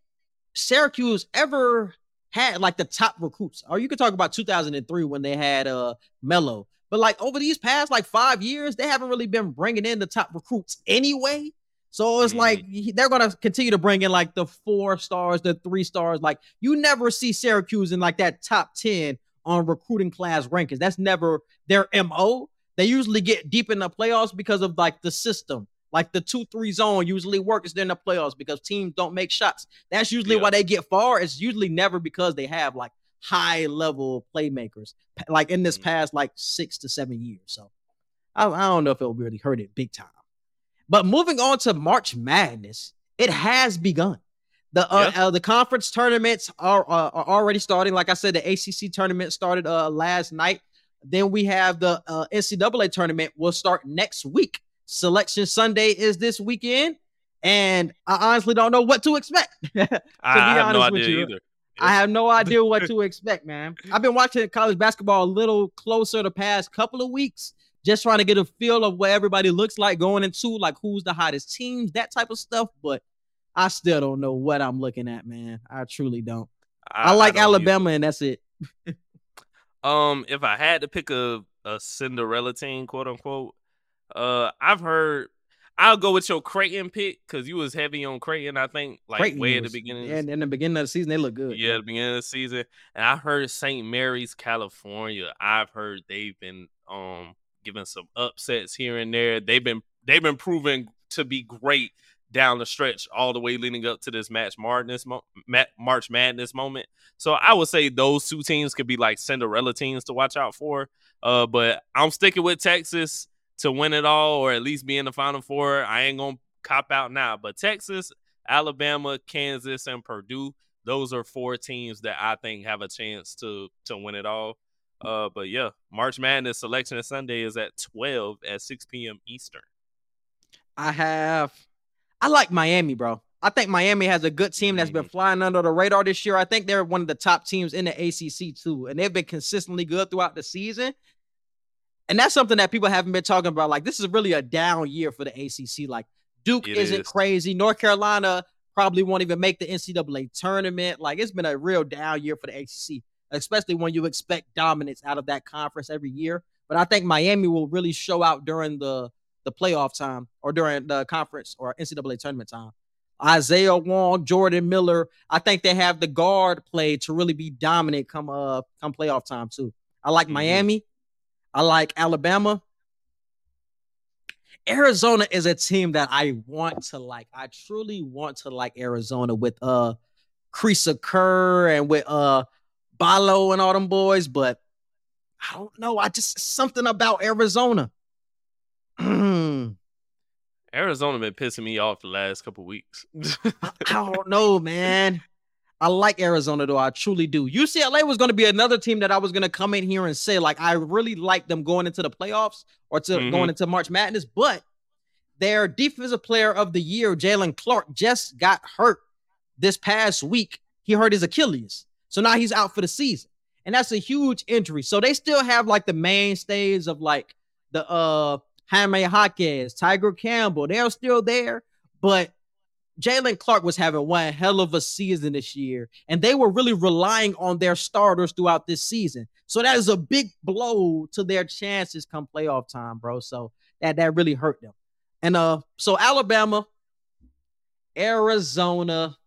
Syracuse ever had like the top recruits. Or you could talk about 2003 when they had uh Melo. But like over these past like five years, they haven't really been bringing in the top recruits anyway. So it's Mhm. like they're gonna continue to bring in like the four stars, the three stars. Like you never see Syracuse in like that top 10 on recruiting class rankings. That's never their MO. They usually get deep in the playoffs because of like the system. Like the two three zone usually works in the playoffs because teams don't make shots. That's usually Yeah. why they get far. It's usually never because they have like high level playmakers, like in this Mhm. past like six to seven years. So I, I don't know if it'll really hurt it big time. But moving on to March Madness, it has begun. The uh, Yeah. uh, the conference tournaments are, uh, are already starting. Like I said, the ACC tournament started uh, last night. Then we have the uh, NCAA tournament will start next week. Selection Sunday is this weekend, and I honestly don't know what to expect. I, be I have no idea you, either. I have no idea what to expect, man. I've been watching college basketball a little closer the past couple of weeks, just trying to get a feel of what everybody looks like going into, like who's the hottest teams, that type of stuff. But I still don't know what I'm looking at, man. I truly don't. I, like don't either. Alabama, and that's it. Um, if I had to pick a, a Cinderella team, quote unquote, uh, I've heard I'll go with your Creighton pick because you was heavy on Creighton. I think like Creighton way at the beginning. Yeah, and in the beginning of the season, they look good. Yeah, the beginning of the season. And I heard St. Mary's, California. I've heard they've been um giving some upsets here and there. They've been they've been proven to be great down the stretch, all the way leading up to this match Madness March Madness moment. So I would say those two teams could be like Cinderella teams to watch out for. Uh, but I'm sticking with Texas to win it all, or at least be in the Final Four. I ain't gonna cop out now, but Texas, Alabama, Kansas, and Purdue those are four teams that I think have a chance to to win it all. Uh, but yeah, March Madness selection Sunday is at 12 at 6 p.m. Eastern. I have. I like Miami, bro. I think Miami has a good team that's been Mhm. flying under the radar this year. I think they're one of the top teams in the ACC too, and they've been consistently good throughout the season. And that's something that people haven't been talking about. Like this is really a down year for the ACC. Like Duke It isn't is. crazy. North Carolina probably won't even make the NCAA tournament. Like it's been a real down year for the ACC, especially when you expect dominance out of that conference every year. But I think Miami will really show out during the the playoff time or during the conference or NCAA tournament time. Isaiah Wong, Jordan Miller, I think they have the guard play to really be dominant come uh come playoff time too. I like Mhm. Miami. I like Alabama. Arizona is a team that I want to like. I truly want to like Arizona with uh Kriisa Kerr and with uh Ballo and all them boys, but I don't know. I just something about Arizona. Arizona been pissing me off the last couple weeks. I don't know, man. I like Arizona though. I truly do. UCLA was going to be another team that I was going to come in here and say like I really like them going into the playoffs or to Mhm. going into March Madness, but their defensive player of the year, Jaylen Clark, just got hurt this past week. He hurt his Achilles, so now he's out for the season, and that's a huge injury. So they still have like the mainstays of like the uh Jaime Jaquez, Tyger Campbell. They're still there, but Jaylen Clark was having one hell of a season this year, and they were really relying on their starters throughout this season. So that is a big blow to their chances come playoff time, bro. So that that really hurt them. And uh, so Alabama, Arizona,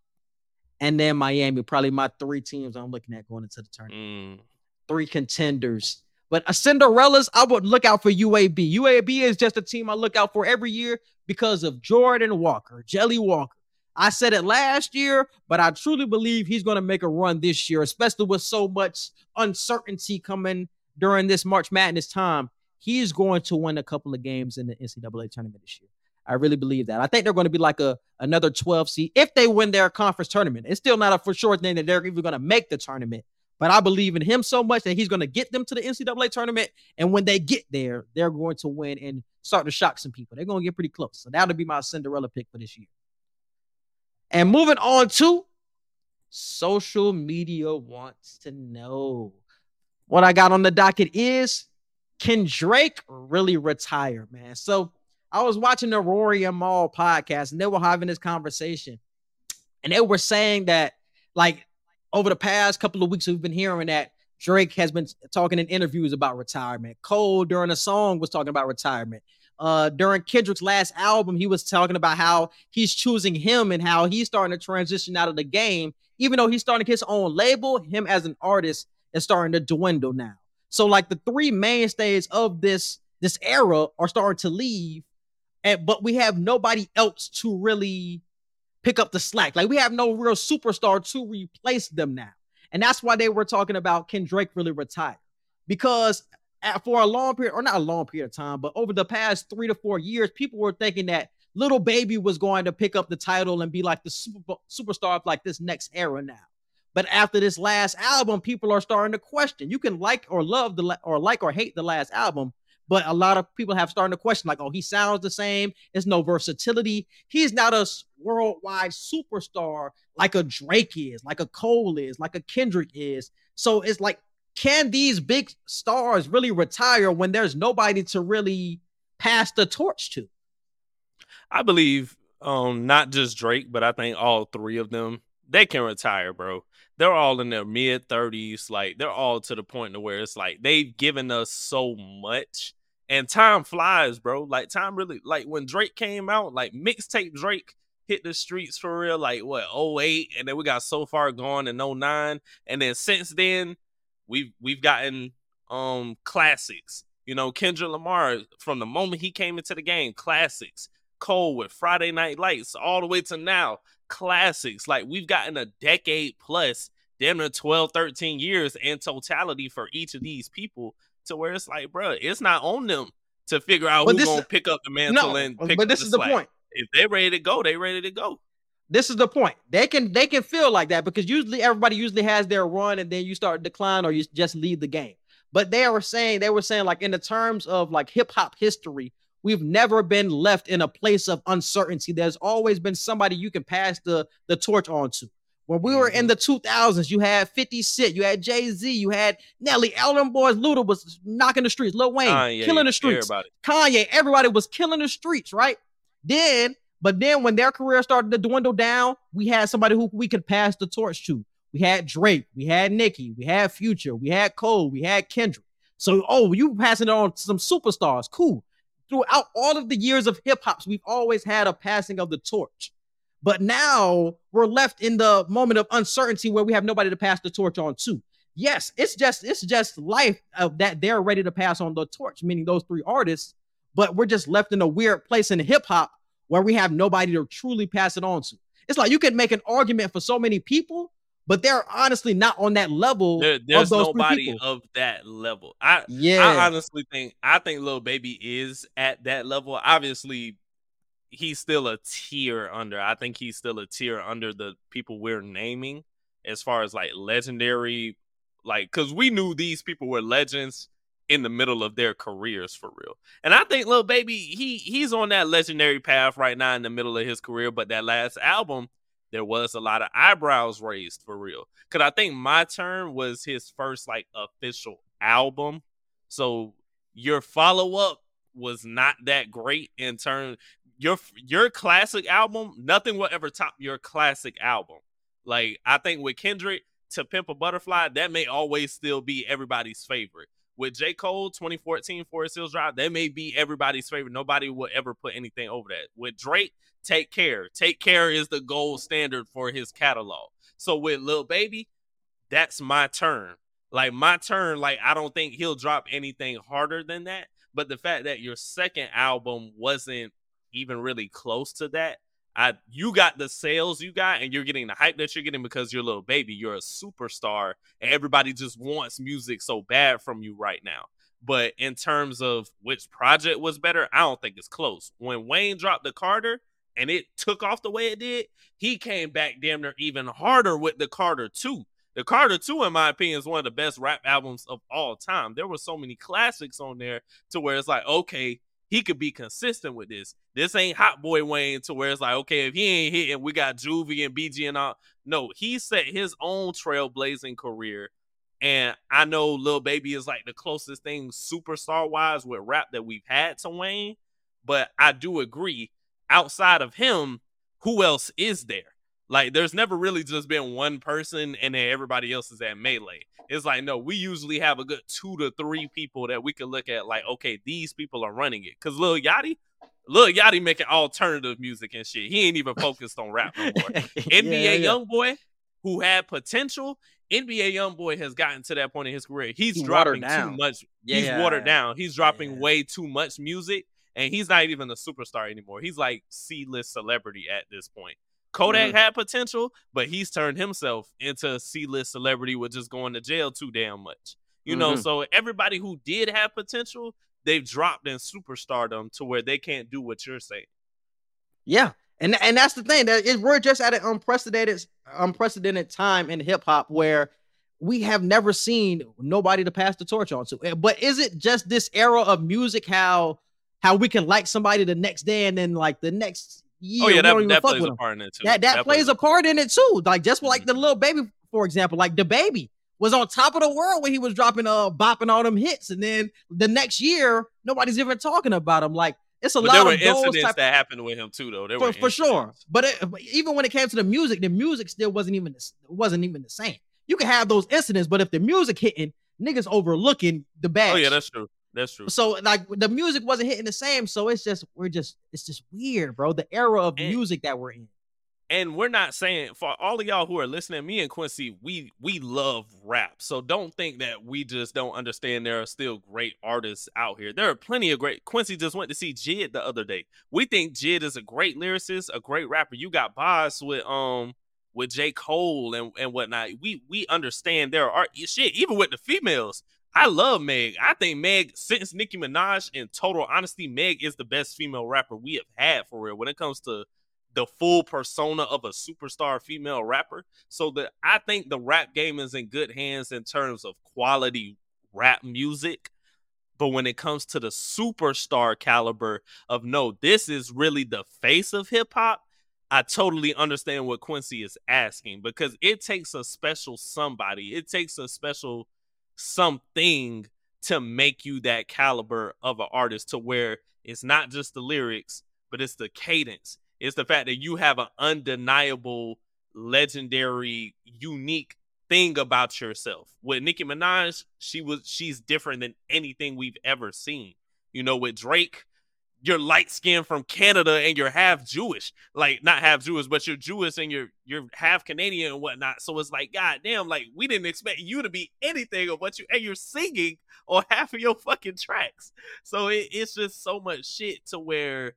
and then Miami, probably my three teams I'm looking at going into the tournament Mm. three contenders. But a Cinderellas, I would look out for UAB. UAB is just a team I look out for every year because of Jordan Walker, Jelly Walker. I said it last year, but I truly believe he's going to make a run this year, especially with so much uncertainty coming during this March Madness time. He's going to win a couple of games in the NCAA tournament this year. I really believe that. I think they're going to be like a another 12 seed if they win their conference tournament. It's still not a for sure thing that they're even going to make the tournament. But I believe in him so much that he's going to get them to the NCAA tournament. And when they get there, they're going to win and start to shock some people. They're going to get pretty close. So that'll be my Cinderella pick for this year. And moving on to social media wants to know. What I got on the docket is can Drake really retire, man? So I was watching the Rory and Mal podcast and they were having this conversation. And they were saying that, like, over the past couple of weeks, we've been hearing that Drake has been talking in interviews about retirement. Cole during a song was talking about retirement. Uh, during Kendrick's last album, he was talking about how he's choosing him and how he's starting to transition out of the game, even though he's starting his own label. Him as an artist is starting to dwindle now. So, like the three mainstays of this this era are starting to leave, and but we have nobody else to really pick up the slack. Like we have no real superstar to replace them now. And that's why they were talking about can Drake really retire? Because at, for a long period, or not a long period of time, but over the past three to four years, people were thinking that Lil Baby was going to pick up the title and be like the super, superstar of like this next era now. But after this last album, people are starting to question. You can like or love the or like or hate the last album, but a lot of people have started to question, like, oh, he sounds the same. There's no versatility. He's not a worldwide superstar like a Drake is, like a Cole is, like a Kendrick is. So it's like, can these big stars really retire when there's nobody to really pass the torch to? I believe um not just Drake, but I think all three of them they can retire, bro. They're all in their mid thirties, like they're all to the point to where it's like they've given us so much And time flies, bro. Like time really like when Drake came out, like mixtape Drake hit the streets for real, like what, 08, and then we got so far gone in 09. And then since then, we've we've gotten um classics. You know, Kendrick Lamar, from the moment he came into the game, classics. Cole with Friday Night Lights, all the way to now, classics. Like we've gotten a decade plus, damn near 12, 13 years in totality for each of these people to where it's like, bro, it's not on them to figure out But who's gonna pick up the mantle No, and pick but up this the is the slack. point. If they're ready to go, they ready to go. This is the point. They can they can feel like that because usually everybody usually has their run and then you start decline or you just leave the game. But they were saying they were saying like in the terms of like hip hop history, we've never been left in a place of uncertainty. There's always been somebody you can pass the the torch on to. When we were in mm-hmm. the 2000s, you had 50 Cent, you had Jay Z, you had Nelly, them boys. Luda was knocking the streets, Lil Wayne Kanye, killing the streets. Everybody. Kanye, everybody was killing the streets, right? Then, but then when their career started to dwindle down, we had somebody who we could pass the torch to. We had Drake, we had Nicki, we had Future, we had Cole, we had Kendrick. So, oh, you passing it on to some superstars, cool. Throughout all of the years of hip hops, we've always had a passing of the torch. But now we're left in the moment of uncertainty where we have nobody to pass the torch on to. Yes, it's just it's just life of that they're ready to pass on the torch, meaning those three artists. But we're just left in a weird place in hip hop where we have nobody to truly pass it on to. It's like you can make an argument for so many people, but they're honestly not on that level There, of there's those nobody people. of that level. I Yeah, I honestly think I think Lil Baby is at that level. Obviously, he's still a tier under. I think he's still a tier under the people we're naming as far as like legendary, like because we knew these people were legends in the middle of their careers for real. And I think Lil Baby he he's on that legendary path right now in the middle of his career. But that last album, there was a lot of eyebrows raised for real. Cause I think My Turn was his first like official album. So your follow up was not that great in turn. Your your classic album, nothing will ever top your classic album. Like I think with Kendrick to Pimp a Butterfly, that may always still be everybody's favorite. With J. Cole, 2014 for Forest Hills Drive, that may be everybody's favorite. Nobody will ever put anything over that. With Drake, Take Care. Take Care is the gold standard for his catalog. So with Lil Baby, that's my turn. Like my turn, like I don't think he'll drop anything harder than that. But the fact that your second album wasn't even really close to that, I you got the sales you got, and you're getting the hype that you're getting because you're a Lil Baby. You're a superstar, and everybody just wants music so bad from you right now. But in terms of which project was better, I don't think it's close. When Wayne dropped the Carter and it took off the way it did, he came back damn near even harder with the Carter 2. The Carter 2, in my opinion, is one of the best rap albums of all time. There were so many classics on there to where it's like, okay, he could be consistent with this. This ain't Hot Boy Wayne to where it's like, okay, if he ain't hitting, we got Juvie and BG and all. No, he set his own trailblazing career. And I know Lil Baby is like the closest thing superstar wise with rap that we've had to Wayne. But I do agree, outside of him, who else is there? Like, there's never really just been one person and then everybody else is at melee. It's like, no, we usually have a good two to three people that we can look at, like, okay, these people are running it. Cause Lil Yachty, Lil Yachty making alternative music and shit. He ain't even focused on rap no more. NBA YoungBoy, who had potential, NBA YoungBoy has gotten to that point in his career. He's He dropping too much. He's watered down. He's dropping Yeah. way too much music, and he's not even a superstar anymore. He's like C-list celebrity at this point. Kodak Mm-hmm. had potential, but he's turned himself into a C-list celebrity with just going to jail too damn much. You know, Mhm. so everybody who did have potential, they've dropped in superstardom to where they can't do what you're saying. Yeah, and and that's the thing that is we're just at an unprecedented unprecedented time in hip hop where we have never seen nobody to pass the torch on to. Eh, But is it just this era of music how how we can like somebody the next day and then like the next year oh yeah, that, that plays a part in it too. That that, plays a part in it too. Like just like Mhm. the Lil Baby, for example, like the baby was on top of the world when he was dropping uh bopping all them hits, and then the next year nobody's even talking about him. Like it's a But there lot were of those incidents type that happened with him too, though. There for, were for sure. But, it, even when it came to the music, the music still wasn't even the, wasn't even the same. You can have those incidents, but if the music hitting, niggas overlooking the bad. Oh yeah, that's true. That's true. So like the music wasn't hitting the same. So it's just we're just it's just weird, bro. The era of And- music that we're in. and we're not saying for all of y'all who are listening me and quincy we we love rap so don't think that we just don't understand there are still great artists out here there are plenty of great quincy just went to see jid the other day we think jid is a great lyricist a great rapper you got Bas with um with j cole and, and whatnot we we understand there are shit even with the females I love Meg. I think Meg, since Nicki Minaj, in total honesty, Meg is the best female rapper we have had for real when it comes to the full persona of a superstar female rapper. So that I think the rap game is in good hands in terms of quality rap music. But when it comes to the superstar caliber of no, this is really the face of hip hop. I totally understand what Quincy is asking because it takes a special somebody. It takes a special something to make you that caliber of an artist to where it's not just the lyrics, but it's the cadence. It's the fact that you have an undeniable, legendary, unique thing about yourself. With Nicki Minaj, she was she's different than anything we've ever seen. You know, with Drake, you're light skinned from Canada and you're half Jewish. Like not half Jewish, but you're Jewish and you're you're half Canadian and whatnot. So it's like, God damn, like we didn't expect you to be anything of what you and you're singing on half of your fucking tracks. So it, it's just so much shit to where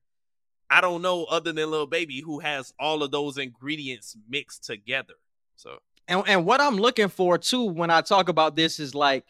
I don't know other than Lil Baby who has all of those ingredients mixed together. So And and what I'm looking for too when I talk about this is like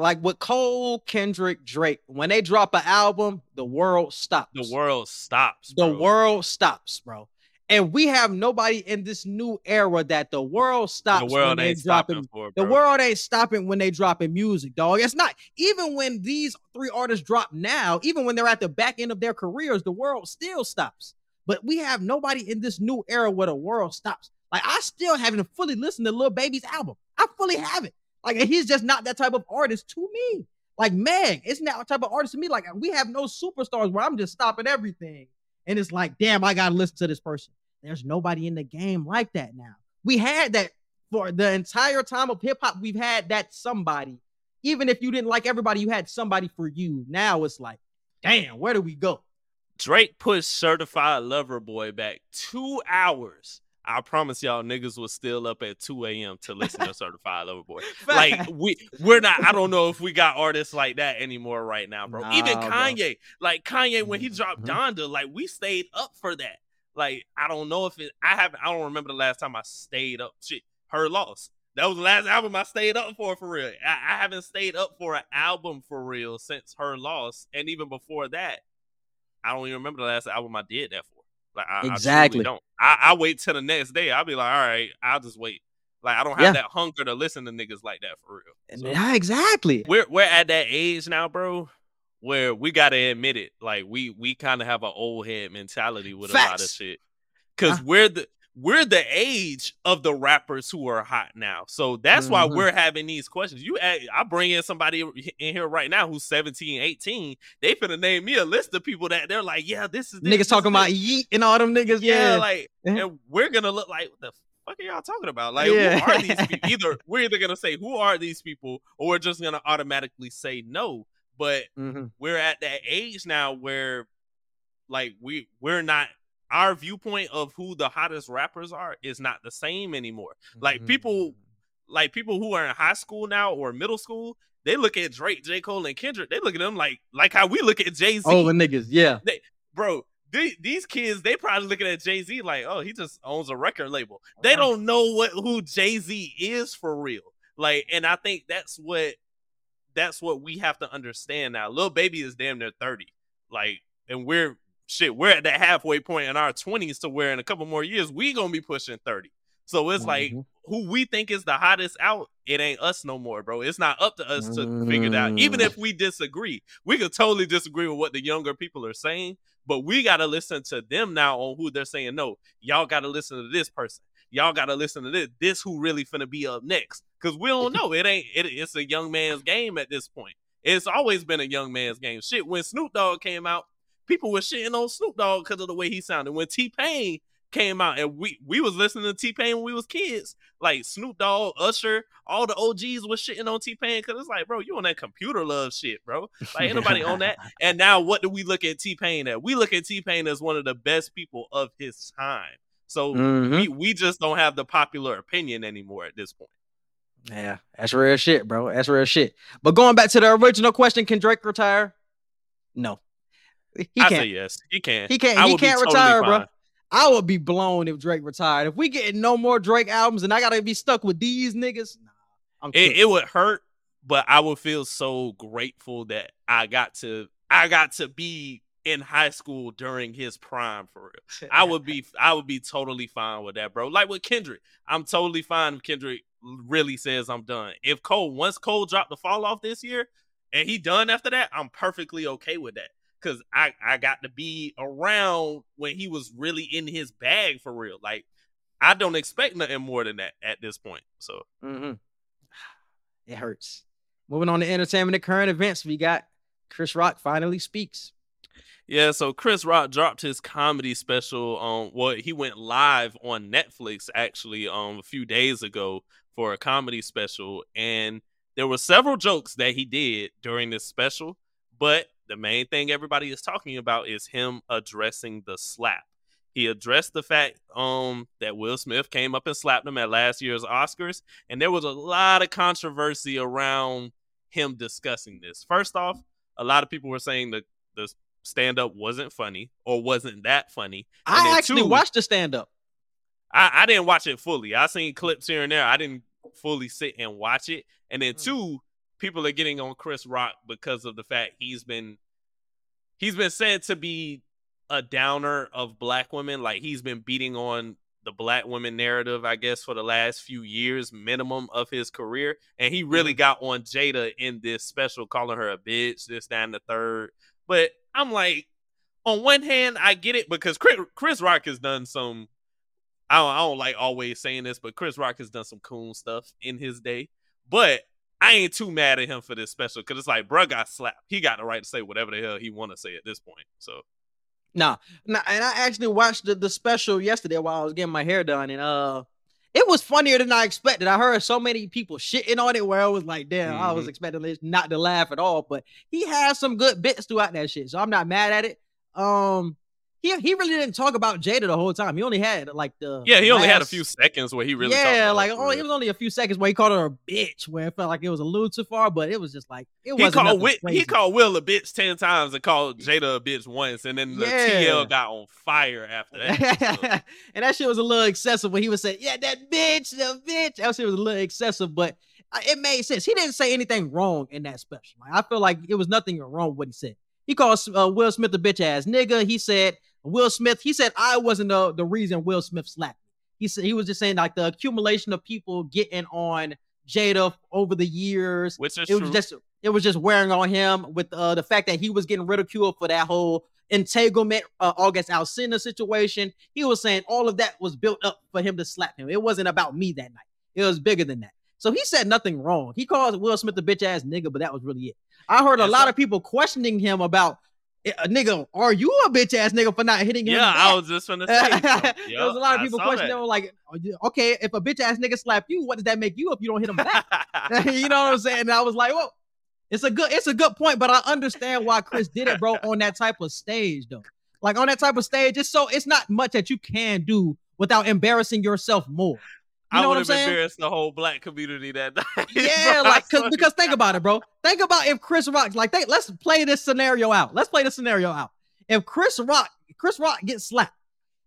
like with Cole, Kendrick, Drake, when they drop an album, the world stops. the world stops. the world stops, bro. And we have nobody in this new era that the world stops the world when they ain't stopping dropping. for The world ain't stopping when they dropping music, dog. It's not even when these three artists drop now, even when they're at the back end of their careers, the world still stops. But we have nobody in this new era where the world stops. Like I still haven't fully listened to Lil Baby's album. I fully haven't. Like he's just not that type of artist to me. Like Meg, isn't that type of artist to me? Like we have no superstars where I'm just stopping everything. And it's like, damn, I gotta listen to this person. There's nobody in the game like that now. We had that for the entire time of hip hop. We've had that somebody. Even if you didn't like everybody, you had somebody for you. Now it's like, damn, where do we go? Drake pushed Certified Lover Boy back two hours. I promise y'all, niggas was still up at 2 a.m. to listen to Certified Lover Boy. Like we, we're not. I don't know if we got artists like that anymore right now, bro. Even Nah, bro. Kanye, like Kanye, when he dropped Mhm. Donda, like we stayed up for that. Like I don't know if it. I haven't. I don't remember the last time I stayed up. Shit, her loss. That was the last album I stayed up for for real. I, I haven't stayed up for an album for real since her loss, and even before that, I don't even remember the last album I did that for. Like I, I Exactly. don't. I, I wait till the next day. I'll be like, all right, I'll just wait. Like I don't have Yeah. that hunger to listen to niggas like that for real. So, Yeah, exactly. we're we're at that age now, bro, where we gotta admit it. Like we we kind of have an old head mentality with a lot of shit. Cause Uh. we're the we're the age of the rappers who are hot now. So that's why Mhm. we're having these questions. You I bring in somebody in here right now who's 17, 18. They finna name me a list of people that they're like, yeah, this is this, Niggas this talking is about this. Yeat and all them niggas. yeah, Yeah. like Mhm. and we're gonna look like what the fuck are y'all talking about? Like Yeah. who are these people? Either we're either gonna say who are these people, or we're just gonna automatically say no. But Mhm. we're at that age now where like we we're not our viewpoint of who the hottest rappers are is not the same anymore. Like people mm-hmm. like people who are in high school now or middle school, they look at Drake, J. Cole, and Kendrick, they look at them like like how we look at Jay-Z. Oh, the niggas. Yeah. Bro, the- these kids, they probably looking at Jay-Z like, oh, he just owns a record label. They uh-huh. don't know what who Jay-Z is for real. Like, and I think that's what that's what we have to understand now. Lil Baby is damn near 30. Like, and we're shit, we're at that halfway point in our 20s to where in a couple more years we gonna be pushing 30. So it's like Mhm. who we think is the hottest out, it ain't us no more, bro. It's not up to us to figure it out. Even Mm. if we disagree, we could totally disagree with what the younger people are saying, but we got to listen to them now on who they're saying. No, y'all got to listen to this person. Y'all got to listen to this. This who really finna be up next? Because we don't know. It ain't. It, it's a young man's game at this point. It's always been a young man's game. Shit, when Snoop Dogg came out, people were shitting on Snoop Dogg because of the way he sounded. When T Pain came out and we we was listening to T Pain when we was kids. Like Snoop Dogg, Usher, all the OGs was shitting on T Pain because it's like, bro, you on that computer love shit, bro. Like ain't nobody on that. And now what do we look at T Pain at? We look at T Pain as one of the best people of his time. So Mhm. we we just don't have the popular opinion anymore at this point. Yeah, that's real shit, bro. That's real shit. But going back to the original question, can Drake retire? No, he can't. say yes, he can. He can't- I he can't totally retire, bro. I would be blown if Drake retired. If we get no more Drake albums and I gotta be stuck with these niggas, nah, I'm it, it would hurt, but I would feel so grateful that I got to I got to be in high school during his prime for real. I would be I would be totally fine with that, bro. Like with Kendrick, I'm totally fine if Kendrick really says I'm done. If Cole once Cole dropped the fall off this year and he done after that, I'm perfectly okay with that. Cause I, I got to be around when he was really in his bag for real. Like I don't expect nothing more than that at this point. So hmm It hurts. Moving on to entertainment and current events, we got Chris Rock finally speaks. Yeah, so Chris Rock dropped his comedy special on well, he went live on Netflix actually um a few days ago for a comedy special and there were several jokes that he did during this special, but the main thing everybody is talking about is him addressing the slap. He addressed the fact um that Will Smith came up and slapped him at last year's Oscars and there was a lot of controversy around him discussing this. First off, a lot of people were saying that the stand up wasn't funny or wasn't that funny. I actually two, watched the stand up. I, I didn't watch it fully. I seen clips here and there. I didn't fully sit and watch it. And then Mm. two, people are getting on Chris Rock because of the fact he's been he's been said to be a downer of black women. Like he's been beating on the black women narrative, I guess, for the last few years, minimum of his career. And he really mm-hmm. got on Jada in this special, calling her a bitch, this, that, and the third. But I'm like, on one hand, I get it because Chris, Chris Rock has done some. I don't, I don't like always saying this, but Chris Rock has done some cool stuff in his day. But I ain't too mad at him for this special because it's like, bruh got slapped. He got the right to say whatever the hell he want to say at this point. So Nah, nah, and I actually watched the, the special yesterday while I was getting my hair done, and uh, it was funnier than I expected. I heard so many people shitting on it where I was like, damn, I was Mhm. expecting this not to laugh at all, but he has some good bits throughout that shit, so I'm not mad at it. Um, he he really didn't talk about Jada the whole time. He only had like the yeah, he only had a few seconds where he really talked yeah, like oh, it was only a few seconds where he called her a bitch, where it felt like it was a little too far, but it was just like it he wasn't called Will, he called Will a bitch ten times and called Jada a bitch once, and then the Yeah. TL got on fire after that. And that shit was a little excessive when he was saying, "Yeah, that bitch, the bitch." That shit was a little excessive, but uh, it made sense. He didn't say anything wrong in that special. Like, I feel like it was nothing wrong with what he said. He called uh, Will Smith a bitch ass nigga. He said Will Smith. He said I wasn't the the reason Will Smith slapped. Me. He said he was just saying like the accumulation of people getting on Jada over the years which is it true. was just it was just wearing on him with uh, the fact that he was getting ridiculed for that whole entanglement uh, August Alsina situation. He was saying all of that was built up for him to slap him. It wasn't about me that night. It was bigger than that. So he said nothing wrong. He called Will Smith a bitch ass nigga, but that was really it. I heard a lot of people questioning him about "Eh, a nigga. Are you a bitch ass nigga for not hitting him? yeah, back?" I was just gonna say. so. there was a lot of people questioning that. him like, okay, if a bitch ass nigga slap you, what does that make you if you don't hit him back? you know what I'm saying? And I was like, well, it's a good, it's a good point, but I understand why Chris did it, bro, on that type of stage, though. Like on that type of stage, it's so it's not much that you can do without embarrassing yourself more. You I know would what I'm have embarrassed the whole black community that night. Yeah. I like because think about it, bro. Think about if Chris Rock, like, they, let's play this scenario out. Let's play the scenario out. If Chris Rock, Chris Rock gets slapped,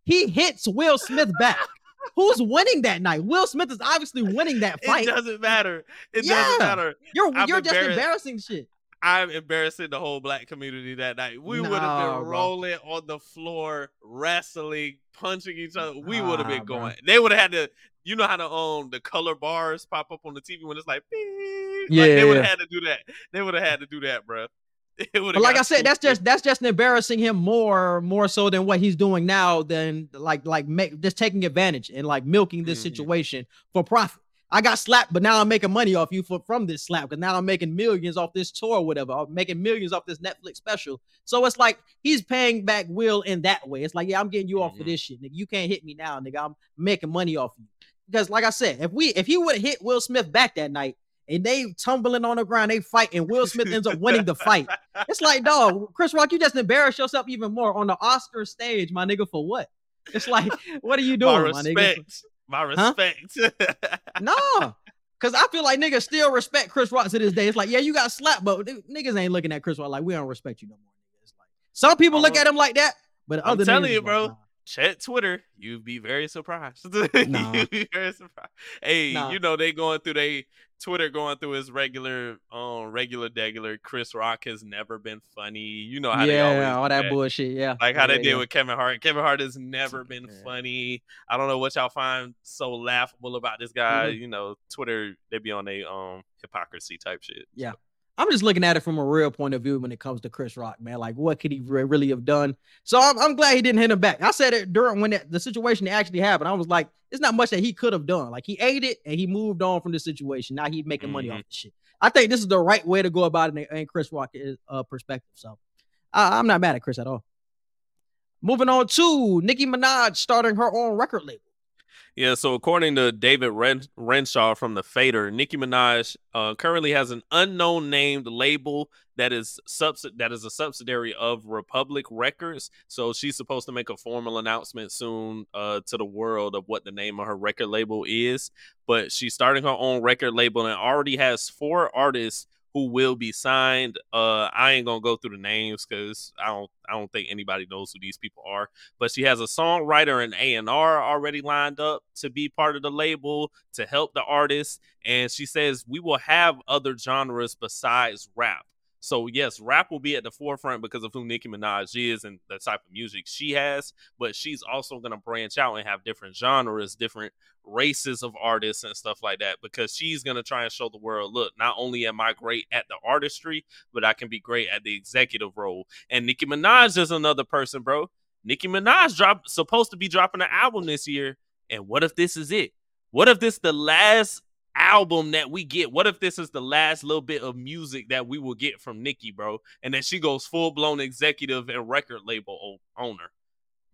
he hits Will Smith back. Who's winning that night? Will Smith is obviously winning that fight. it doesn't matter. It Yeah. doesn't matter. You're I'm you're just embarrassing shit. I'm embarrassing the whole black community that night. We would have been bro. rolling on the floor, wrestling, punching each other. We would have been bro. going. They would have had to. You know how the um the color bars pop up on the TV when it's like, beep? Yeah, like, they would yeah. have had to do that. They would have had to do that, bro. It But like I said, that's just that's just embarrassing him more more so than what he's doing now than like like make just taking advantage and like milking this Mhm. situation for profit. I got slapped, but now I'm making money off you for from this slap because now I'm making millions off this tour or whatever. I'm making millions off this Netflix special. So it's like he's paying back Will in that way. It's like, yeah, I'm getting you off for Mhm. this shit, nigga. You can't hit me now, nigga. I'm making money off you. Because, like I said, if we if he would have hit Will Smith back that night and they tumbling on the ground, they fight, and Will Smith ends up winning the fight. It's like, dog, Chris Rock, you just embarrass yourself even more on the Oscar stage, my nigga, for what? It's like, what are you doing, my my, nigga? Respect. My Huh? respect. No, because I feel like niggas still respect Chris Rock to this day. It's like, yeah, you got slapped, but niggas ain't looking at Chris Rock like we don't respect you no more. It's like some people look at him like that, but I'm telling you, is like, bro. nah. Check Twitter. You'd be very surprised. Nah. You'd be very surprised. Hey, Nah. you know they going through they Twitter going through his regular, um, regular, regular. Chris Rock has never been funny. You know how they always yeah, all do that bullshit. Yeah, Like how yeah, they yeah, did with Kevin Hart. Kevin Hart has never been Yeah. funny. I don't know what y'all find so laughable about this guy. Mm-hmm. You know, Twitter they be on a um hypocrisy type shit. I'm just looking at it from a real point of view when it comes to Chris Rock, man. Like, what could he re- really have done? So I'm, I'm glad he didn't hit him back. I said it during when the situation actually happened. I was like, it's not much that he could have done. Like, he ate it and he moved on from the situation. Now he's making money Mhm. off the shit. I think this is the right way to go about it in, in Chris Rock's uh, perspective. So I, I'm not mad at Chris at all. Moving on to Nicki Minaj starting her own record label. Yeah, so according to David Ren- Renshaw from the Fader, Nicki Minaj uh, currently has an unknown named label that is subs- that is a subsidiary of Republic Records. So she's supposed to make a formal announcement soon uh, to the world of what the name of her record label is. But she's starting her own record label and already has four artists who will be signed. Uh, I ain't gonna go through the names because I don't I don't think anybody knows who these people are but she has a songwriter and A&R already lined up to be part of the label to help the artist and she says we will have other genres besides rap. So yes, rap will be at the forefront because of who Nicki Minaj is and the type of music she has, but she's also going to branch out and have different genres, different races of artists and stuff like that because she's going to try and show the world, look, not only am I great at the artistry, but I can be great at the executive role. And Nicki Minaj is another person, bro. Nicki Minaj drop supposed to be dropping an album this year. And what if this is it? What if this the last album that we get? What if this is the last little bit of music that we will get from Nicki, bro? And then she goes full blown executive and record label owner.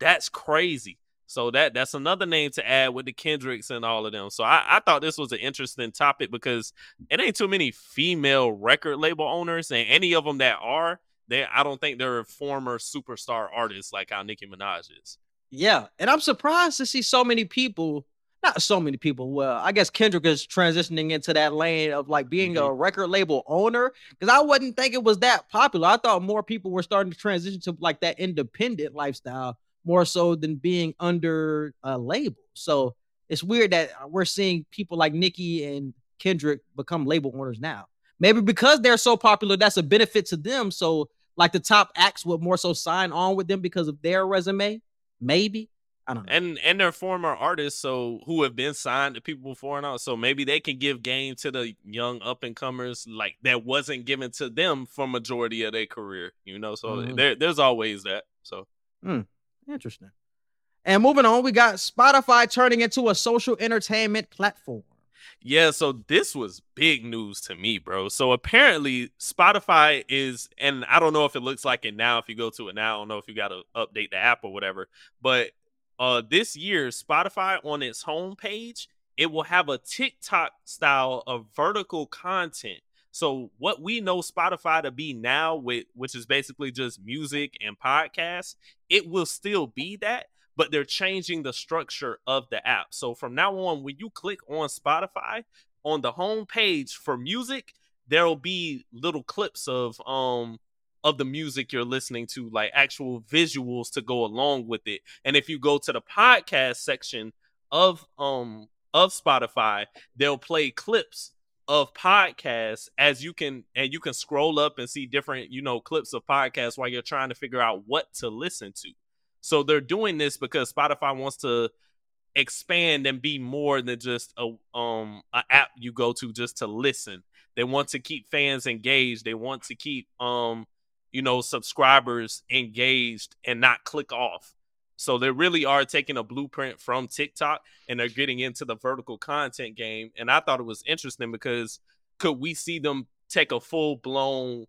That's crazy. So that that's another name to add with the Kendricks and all of them. So I, I thought this was an interesting topic because it ain't too many female record label owners, and any of them that are, they I don't think they're former superstar artists like how Nicki Minaj is. Yeah, and I'm surprised to see so many people. Not so many people. Well, I guess Kendrick is transitioning into that lane of like being mm-hmm. a record label owner because I wouldn't think it was that popular. I thought more people were starting to transition to like that independent lifestyle more so than being under a label. So it's weird that uh, we're seeing people like Nicki and Kendrick become label owners now. Maybe because they're so popular, that's a benefit to them. So like the top acts would more so sign on with them because of their resume. Maybe. I don't know. and and they're former artists so who have been signed to people before and all so maybe they can give game to the young up and comers like that wasn't given to them for majority of their career you know so Mhm. there, there's always that so Interesting. And moving on, we got Spotify turning into a social entertainment platform. Yeah, so this was big news to me, bro. So apparently Spotify is and I don't know if it looks like it now if you go to it now, I don't know if you got to update the app or whatever, but uh this year Spotify on its homepage, it will have a TikTok style of vertical content. So what we know Spotify to be now with which is basically just music and podcasts, it will still be that, but they're changing the structure of the app. So from now on, when you click on Spotify on the home page for music, there'll be little clips of um of the music you're listening to, like actual visuals to go along with it. And if you go to the podcast section of um of Spotify, they'll play clips of podcasts as you can and you can scroll up and see different you know clips of podcasts while you're trying to figure out what to listen to so they're doing this because Spotify wants to expand and be more than just a um a app you go to just to listen. They want to keep fans engaged. They want to keep um you know subscribers engaged and not click off. So they really are taking a blueprint from TikTok and they're getting into the vertical content game. And I thought it was interesting because could we see them take a full blown,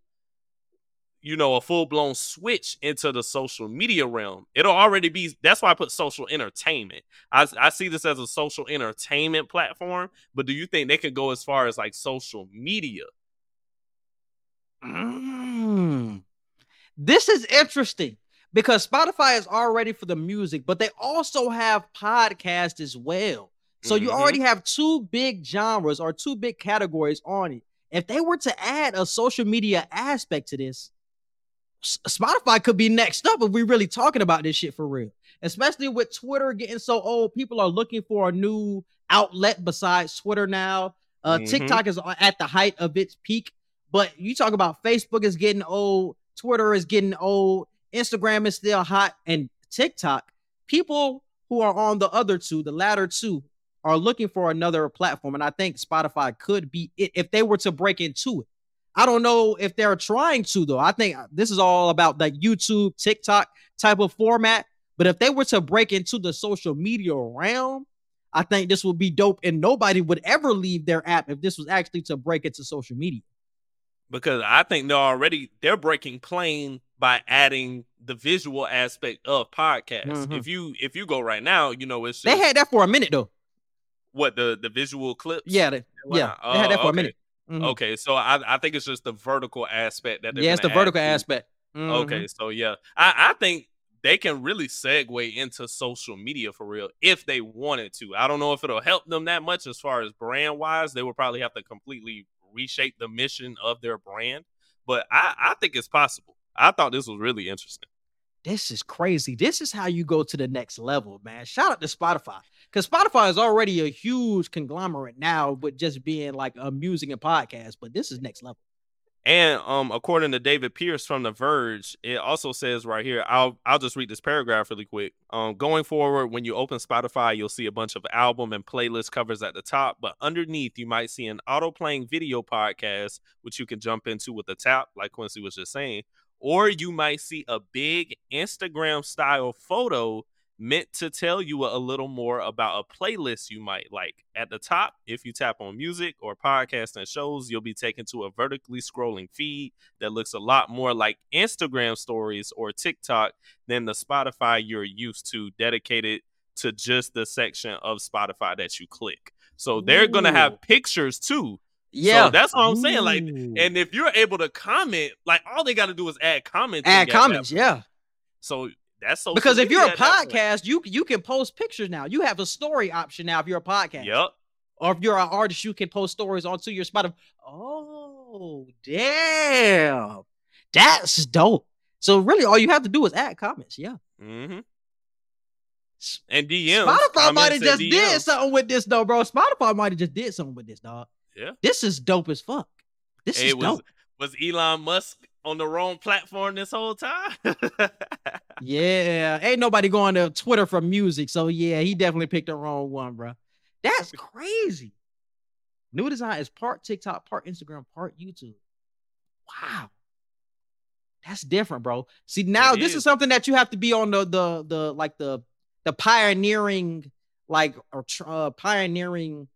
you know, a full blown switch into the social media realm? It'll already be that's why I put social entertainment. I, I see this as a social entertainment platform, but do you think they could go as far as like social media? Mm. This is interesting because Spotify is already for the music, but they also have podcast as well. So you Mhm. already have two big genres or two big categories on it. If they were to add a social media aspect to this, Spotify could be next up if we're really talking about this shit for real. Especially with Twitter getting so old, people are looking for a new outlet besides Twitter now. Uh, Mhm. TikTok is at the height of its peak, but you talk about Facebook is getting old, Twitter is getting old, Instagram is still hot, and TikTok. People who are on the other two, the latter two, are looking for another platform, and I think Spotify could be it if they were to break into it. I don't know if they're trying to though. I think uh, this is all about like YouTube, TikTok type of format. But if they were to break into the social media realm, I think this would be dope, and nobody would ever leave their app if this was actually to break into social media. Because I think they're already they're breaking plain by adding the visual aspect of podcasts. Mhm. If you if you go right now, you know it's They had that for a minute though. what the the visual clips. Yeah, they, yeah, not? they had that Oh, for a okay. minute. Mhm. Okay, so I I think it's just the vertical aspect that they're Yeah, it's the vertical to- aspect. Mhm. Okay, so yeah, I I think they can really segue into social media for real if they wanted to. I don't know if it'll help them that much as far as brand wise. They would probably have to completely reshape the mission of their brand, but I I think it's possible. I thought this was really interesting. This is crazy. This is how you go to the next level, man. Shout out to Spotify. Because Spotify is already a huge conglomerate now, with just being like a music and podcast. But this is next level. And um, according to David Pierce from The Verge, it also says right here. I'll I'll just read this paragraph really quick. Um, going forward, when you open Spotify, you'll see a bunch of album and playlist covers at the top, but underneath you might see an auto playing video podcast, which you can jump into with a tap, like Quincy was just saying, or you might see a big Instagram style photo meant to tell you a little more about a playlist you might like. At the top, if you tap on music or podcasts and shows, you'll be taken to a vertically scrolling feed that looks a lot more like Instagram stories or TikTok than the Spotify you're used to, dedicated to just the section of Spotify that you click. So they're going to have pictures too. Yeah, that's what I'm saying, like, And if you're able to comment, like all they got to do is add comments. add comments. Yeah, So that's so because if you're a podcast, you you can post pictures now. You have a story option now if you're a podcast. Yep. Or if you're an artist, you can post stories onto your Spotify. Oh, damn. That's dope. So really all you have to do is add comments. Yeah. Mm-hmm. And DMs. Spotify might have just did something with this though, bro. Spotify might have just did something with this, dog. Yeah. This is dope as fuck. This is was dope. was Elon Musk on the wrong platform this whole time? Yeah. Ain't nobody going to Twitter for music. So yeah, he definitely picked the wrong one, bro. That's crazy. New design is part TikTok, part Instagram, part YouTube. Wow. That's different, bro. See, now It this is. is. something that you have to be on the the the like the the pioneering like or uh, pioneering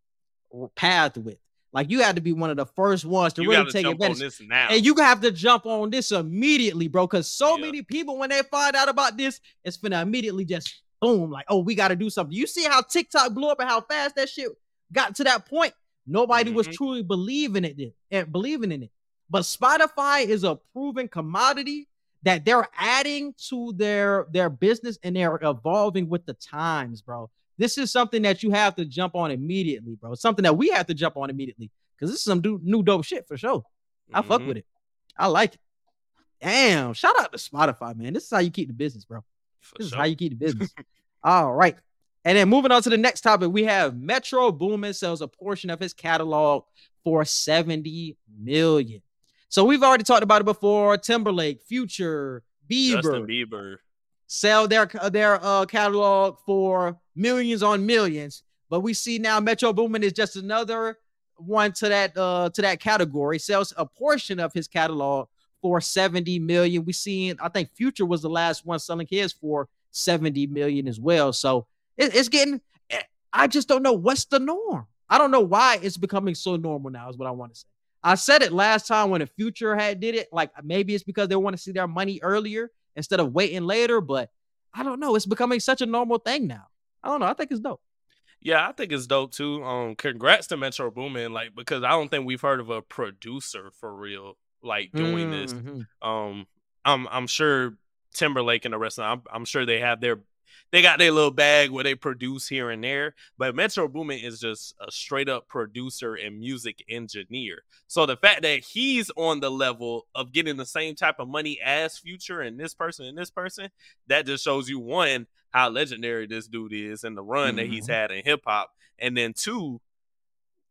path with. Like you had to be one of the first ones to you really take advantage. this now. And you have to jump on this immediately, bro. Because so Yeah. many people, when they find out about this, it's gonna immediately just boom, like, oh, we got to do something. You see how TikTok blew up and how fast that shit got to that point. Nobody was Mhm. truly believing it, and believing in it. But Spotify is a proven commodity that they're adding to their their business and they're evolving with the times, bro. This is something that you have to jump on immediately, bro. Something that we have to jump on immediately because this is some do- new dope shit for sure. I fuck Mhm. with it. I like it. Damn, shout out to Spotify, man. This is how you keep the business, bro. For This is how you keep the business. All right. And then moving on to the next topic, we have Metro Boomin sells a portion of his catalog for 70 million. So we've already talked about it before. Timberlake, Future, Bieber Justin Bieber. sell their their uh, catalog for millions on millions. But we see now Metro Boomin is just another one to that uh to that category. Sells a portion of his catalog for 70 million. We seen I think Future was the last one selling his for 70 million as well. So it, it's getting, eh, I just don't know what's the norm. I don't know why it's becoming so normal now, is what I want to say. I said it last time when the future had did it. Like maybe it's because they want to see their money earlier instead of waiting later, but I don't know. It's becoming such a normal thing now. I don't know. I think it's dope. Yeah, I think it's dope too. Um, congrats to Metro Boomin, like because I don't think we've heard of a producer for real like doing this. Mhm. Um, I'm I'm sure Timberlake and the rest of them, I'm, I'm sure they have their they got their little bag where they produce here and there, but Metro Boomin is just a straight up producer and music engineer. So the fact that he's on the level of getting the same type of money as Future and this person and this person, that just shows you one how legendary this dude is and the run that he's had in hip hop, and then two,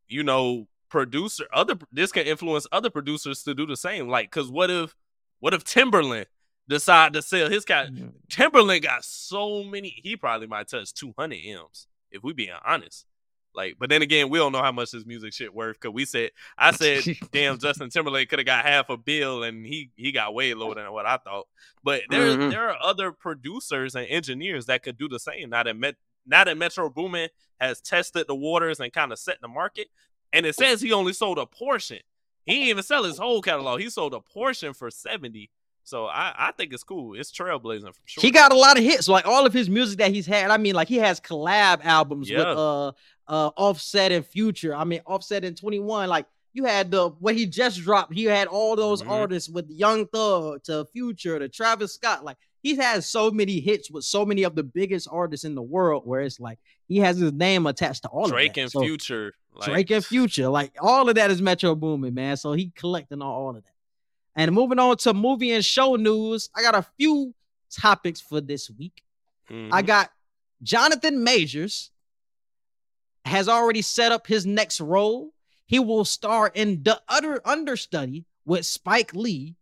you know, producer other this can influence other producers to do the same. Like, cause what if what if Timberland decide to sell his cat? Mhm. Timberland got so many. He probably might touch two hundred m's if we being honest. Like, but then again, we don't know how much his music shit worth because we said I said, damn, Justin Timberlake could have got half a bill and he he got way lower than what I thought. But there Mhm. there are other producers and engineers that could do the same. Now that Met, now that Metro Boomin has tested the waters and kind of set the market, and it says he only sold a portion. He didn't even sell his whole catalog. He sold a portion for seventy. So I, I think it's cool. It's trailblazing for sure. He got a lot of hits. Like all of his music that he's had. I mean, like he has collab albums with Yeah. uh uh Offset and Future. I mean, Offset in 21. Like you had the what he just dropped. He had all those Mhm. artists with Young Thug to Future to Travis Scott. Like he has so many hits with so many of the biggest artists in the world. Where it's like he has his name attached to all Drake of that. and So, Future. Like, Drake and Future, like all of that is Metro Boomin, man. So he collecting all, all of that. And moving on to movie and show news, I got a few topics for this week. I mhm. got Jonathan Majors has already set up his next role. He will star in the other understudy with Spike Lee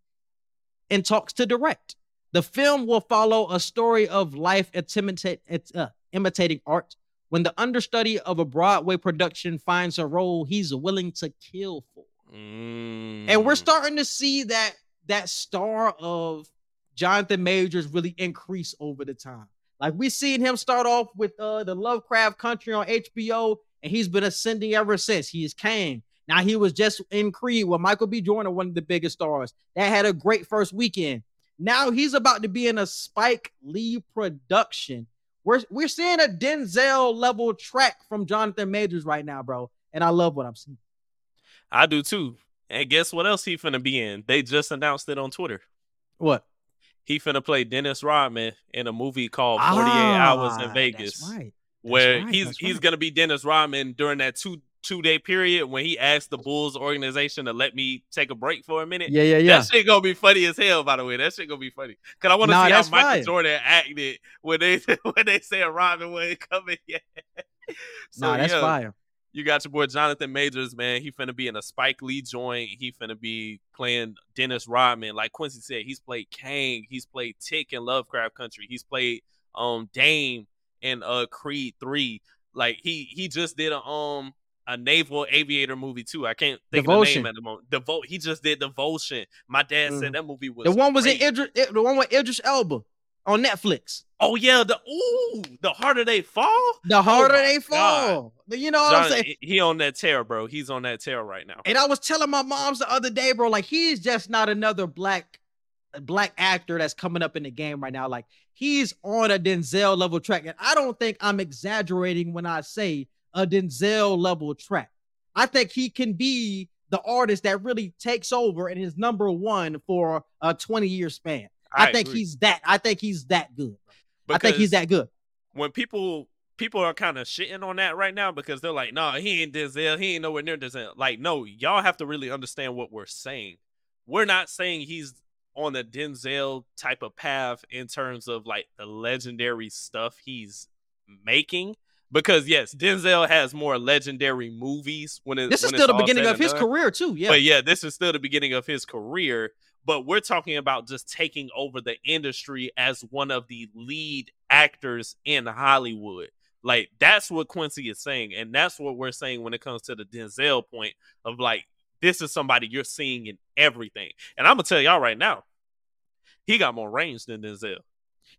and talks to direct. The film will follow a story of life imitate, uh, imitating art when the understudy of a Broadway production finds a role he's willing to kill for and we're Mm. starting to see that that star of Jonathan Majors really increase over the time. Like we seen him start off with uh the Lovecraft Country on HBO, and he's been ascending ever since. He is Kang. Now he was just in Creed with Michael B. Jordan, one of the biggest stars. That had a great first weekend. Now he's about to be in a Spike Lee production. We're we're seeing a Denzel level track from Jonathan Majors right now, bro. And I love what I'm seeing. I do too. And guess what else he finna be in? They just announced it on Twitter. What? He finna play Dennis Rodman in a movie called 48 Hours Ah, in Vegas. That's right. where right, he's he's right. gonna be Dennis Rodman during that two two day period when he asked the Bulls organization to let me take a break for a minute. Yeah, yeah, yeah. That shit gonna be funny as hell. By the way, that shit gonna be funny because I want to Nah, see how that's Michael fire. Jordan acted when they when they said Rodman wasn't coming yet. so nah, that's yeah, fire. You got your boy Jonathan Majors, man. He finna be in a Spike Lee joint. He finna be playing Dennis Rodman. Like Quincy said, he's played Kang. He's played Tick in Lovecraft Country. He's played um Dame in uh Creed 3. Like he he just did a um a naval aviator movie too. I can't think of the name at the moment. Devote. He just did Devotion. My dad Mhm. said that movie was The one was in. Idris, the one with Idris Elba on Netflix. Oh yeah, the ooh, the harder they fall. The oh, harder Oh they God. fall. You know what I'm saying? he- on that tear, bro. He's on that tear right now. And I was telling my moms the other day, bro, like he's just not another black black actor that's coming up in the game right now. Like he's on a Denzel level track. And I don't think I'm exaggerating when I say a Denzel level track. I think he can be the artist that really takes over and is number one for a 20 year span. I, think agree. he's that. I think he's that good. I think he's that good. when people people are kind of shitting on that right now because they're like, no, he ain't Denzel, he ain't nowhere near Denzel. Like, no, y'all have to really understand what we're saying. We're not saying he's on the Denzel type of path in terms of like the legendary stuff he's making. Because yes, Denzel has more legendary movies when it, This is when still the beginning of his done. career, too. Yeah. But yeah, this is still the beginning of his career. But we're talking about just taking over the industry as one of the lead actors in Hollywood. Like that's what Quincy is saying, and that's what we're saying when it comes to the Denzel point of like this is somebody you're seeing in everything. And I'm gonna tell y'all right now, he got more range than Denzel.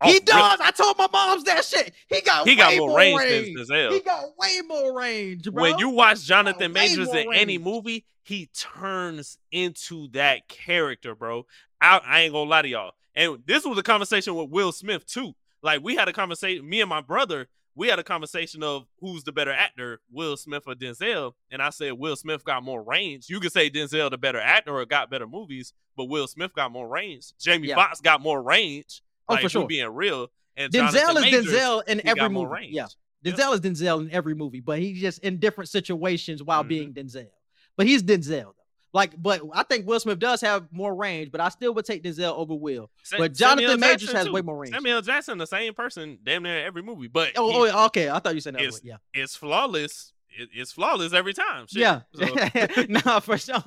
He oh, rip, does. I told my moms that shit. He got He got way more range, range. than Denzel. He got way more range, bro. when you watch Jonathan Majors in any movie, he turns into that character, bro. I, I ain't gonna lie to y'all. And this was a conversation with Will Smith too. Like we had a conversation, me and my brother, we had a conversation of who's the better actor, Will Smith or Denzel. And I said Will Smith got more range. You could say Denzel the better actor or got better movies, but Will Smith got more range. Jamie Yeah. Foxx got more range. Oh, like, for sure. being real. And Denzel is Majors, Denzel in every movie. Yeah, Yeah. Denzel is Denzel in every movie, but he's just in different situations while Mhm. being Denzel. But he's Denzel though. Like, but I think Will Smith does have more range, but I still would take Denzel over Will. Sa- But Samuel Jonathan Majors Jackson, has too. way more range. Samuel Jackson, the same person, damn near every movie, but Oh, he- oh, okay. I thought you said that. It's- Yeah, it's flawless. It- it's flawless every time. Shit. yeah. So- no, for sure,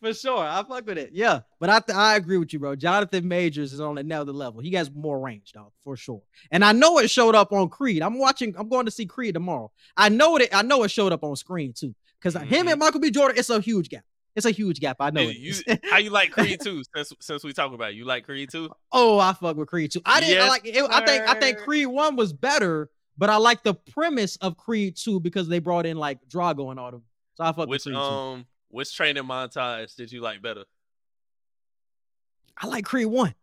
for sure. I fuck with it. Yeah, but I th- I agree with you, bro. Jonathan Majors is on another level. He has more range, dog, for sure. And I know it showed up on Creed. I'm watching. I'm going to see Creed tomorrow. I know it. I know it showed up on screen too, because him Mhm. and Michael B. Jordan, it's a huge gap. It's a huge gap. I know You- how you like Creed too? Since since we talk about it, you like Creed too? oh, I fuck with Creed too. I didn't I like. It, I think. I think. Creed one was better, but I like the premise of Creed two because they brought in like Drago and all them. So I fuck Which with Creed um which training montage did you like better? I like Creed one.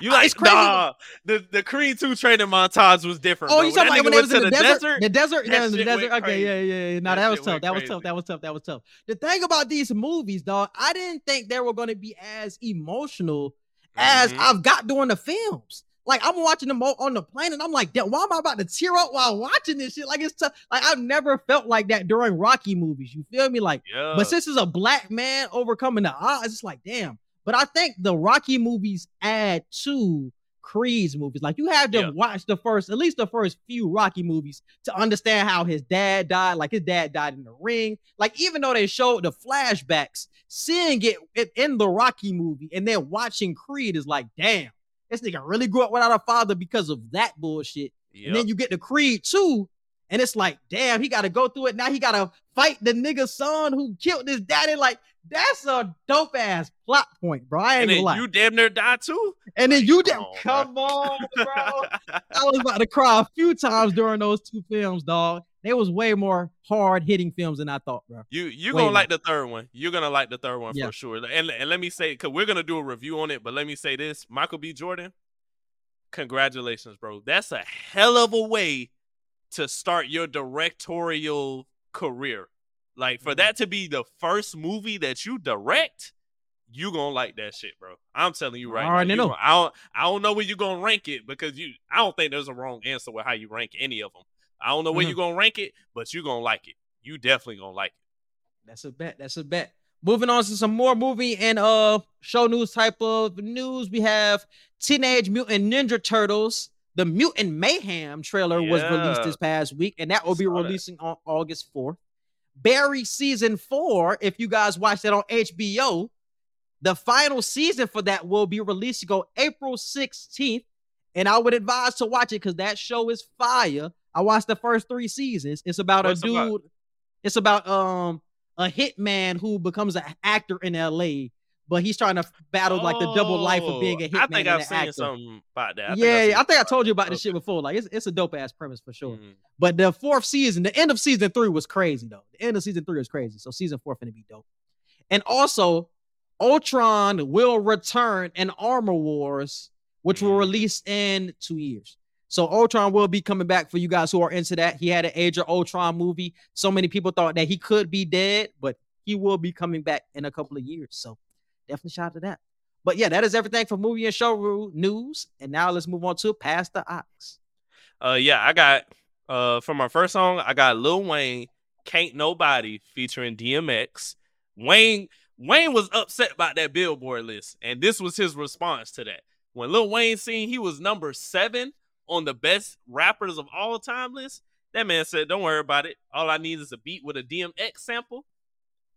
You like crazy. Nah, the the Creed two training montage was different. Oh, you talking about when they was in the, desert? The desert, that yeah, in the desert. Okay, yeah, crazy. yeah, yeah. No, That that, was tough. That was tough. That was tough. That was tough. The thing about these movies, dog, I didn't think they were going to be as emotional as Mhm. I've got during the films. Like I'm watching them all on the plane, and I'm like, damn, why am I about to tear up while watching this shit? Like it's tough. Like I've never felt like that during Rocky movies. You feel me? Like Yeah. but since it's a black man overcoming the odds, it's like, damn. But I think the Rocky movies add to Creed's movies. Like you have to Yeah. watch the first, at least the first few Rocky movies to understand how his dad died. Like his dad died in the ring. Like even though they showed the flashbacks, seeing it in the Rocky movie and then watching Creed is like, damn, this nigga really grew up without a father because of that bullshit. Yep. And then you get the Creed 2, and it's like, damn, he got to go through it. Now he got to fight the nigga's son who killed his daddy. Like, that's a dope ass plot point, bro. I ain't and then you damn near died too. and then like, you come did on, come on, bro. I was about to cry a few times during those two films, dog. They was way more hard hitting films than I thought, bro. You you Way gonna more. like the third one. You're gonna like the third one Yeah. for sure. And and let me say, cause we're gonna do a review on it. But let me say this: Michael B. Jordan, congratulations, bro. That's a hell of a way to start your directorial career. Like for Mhm. that to be the first movie that you direct, you gonna like that shit, bro. I'm telling you right already now. Know. gonna- I don't I don't know where you're gonna rank it because you I don't think there's a wrong answer with how you rank any of them. I don't know where Mhm. you're gonna rank it, but you're gonna like it. You definitely gonna like it. That's a bet. That's a bet. Moving on to some more movie and uh show news type of news. We have Teenage Mutant Ninja Turtles. The Mutant Mayhem trailer was released this past week, and that will be Saw that. releasing on August 4th. Barry season four, if you guys watch that on HBO, the final season for that will be releasing on April 16th. And I would advise to watch it because that show is fire. I watched the first three seasons. It's about What's a it about? dude. It's about um a hitman who becomes an actor in LA, but he's trying to battle like the double life of being a Oh, hitman. I think I've seen actor. something about that. I yeah, yeah, I think I told you about this shit before. Like it's, it's a dope ass premise for sure. Mm. But the fourth season, the end of season three was crazy though. The end of season three was crazy. So season four finna be dope. And also, Ultron will return in Armor Wars, which will Mhm. release in two years. So Ultron will be coming back for you guys who are into that. He had an Age of Ultron movie. So many people thought that he could be dead, but he will be coming back in a couple of years. So definitely shout out to that. But yeah, that is everything for movie and show news. And now let's move on to Pass the Aux. Uh, yeah, I got uh for my first song, I got Lil Wayne, "Can't Nobody" featuring DMX. Wayne Wayne was upset about that Billboard list, and this was his response to that. When Lil Wayne seen he was number seven on the best rappers of all time list, that man said, "Don't worry about it. All I need is a beat with a DMX sample,"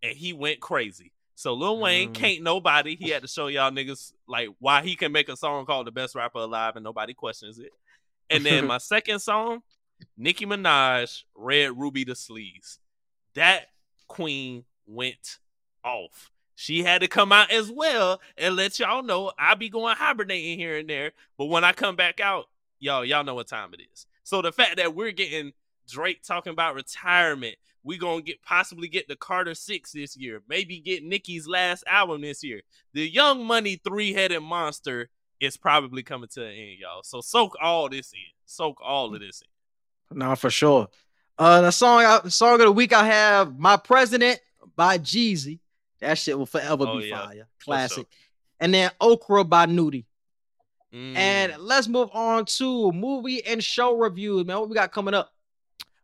and he went crazy. So Lil Wayne Mm. can't nobody. He had to show y'all niggas like why he can make a song called "The Best Rapper Alive" and nobody questions it. And then my second song, Nicki Minaj, Red Ruby Da Sleeze. That queen went off. She had to come out as well and let y'all know I be going hibernating here and there. But when I come back out, y'all y'all know what time it is. So the fact that we're getting Drake talking about retirement, we gonna get possibly get the Carter Six this year, maybe get Nicki's last album this year. The Young Money three headed monster is probably coming to an end, y'all. So soak all this in, soak all of this in. No, for sure. Uh, the song, I, the song of the week, I have "My President" by Jeezy. That shit will forever Oh, be yeah. fire, classic. And then "Okra" by Nudie. Mm. And let's move on to movie and show reviews, man. What we got coming up?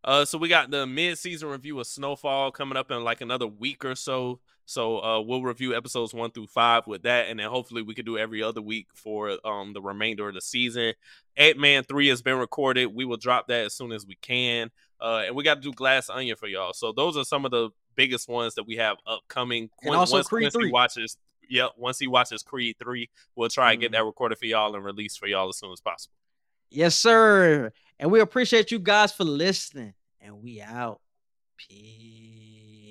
Uh, so we got the mid-season review of Snowfall coming up in like another week or so. So uh, we'll review episodes one through five with that, and then hopefully we could do every other week for um the remainder of the season. Ant Man three has been recorded. We will drop that as soon as we can. Uh, and we got to do Glass Onion for y'all. So those are some of the biggest ones that we have upcoming. And also once Creed Quincy 3. watches, yep. Once he watches Creed three, we'll try and get Mhm. that recorded for y'all and released for y'all as soon as possible. Yes, sir. And we appreciate you guys for listening. And we out. Peace.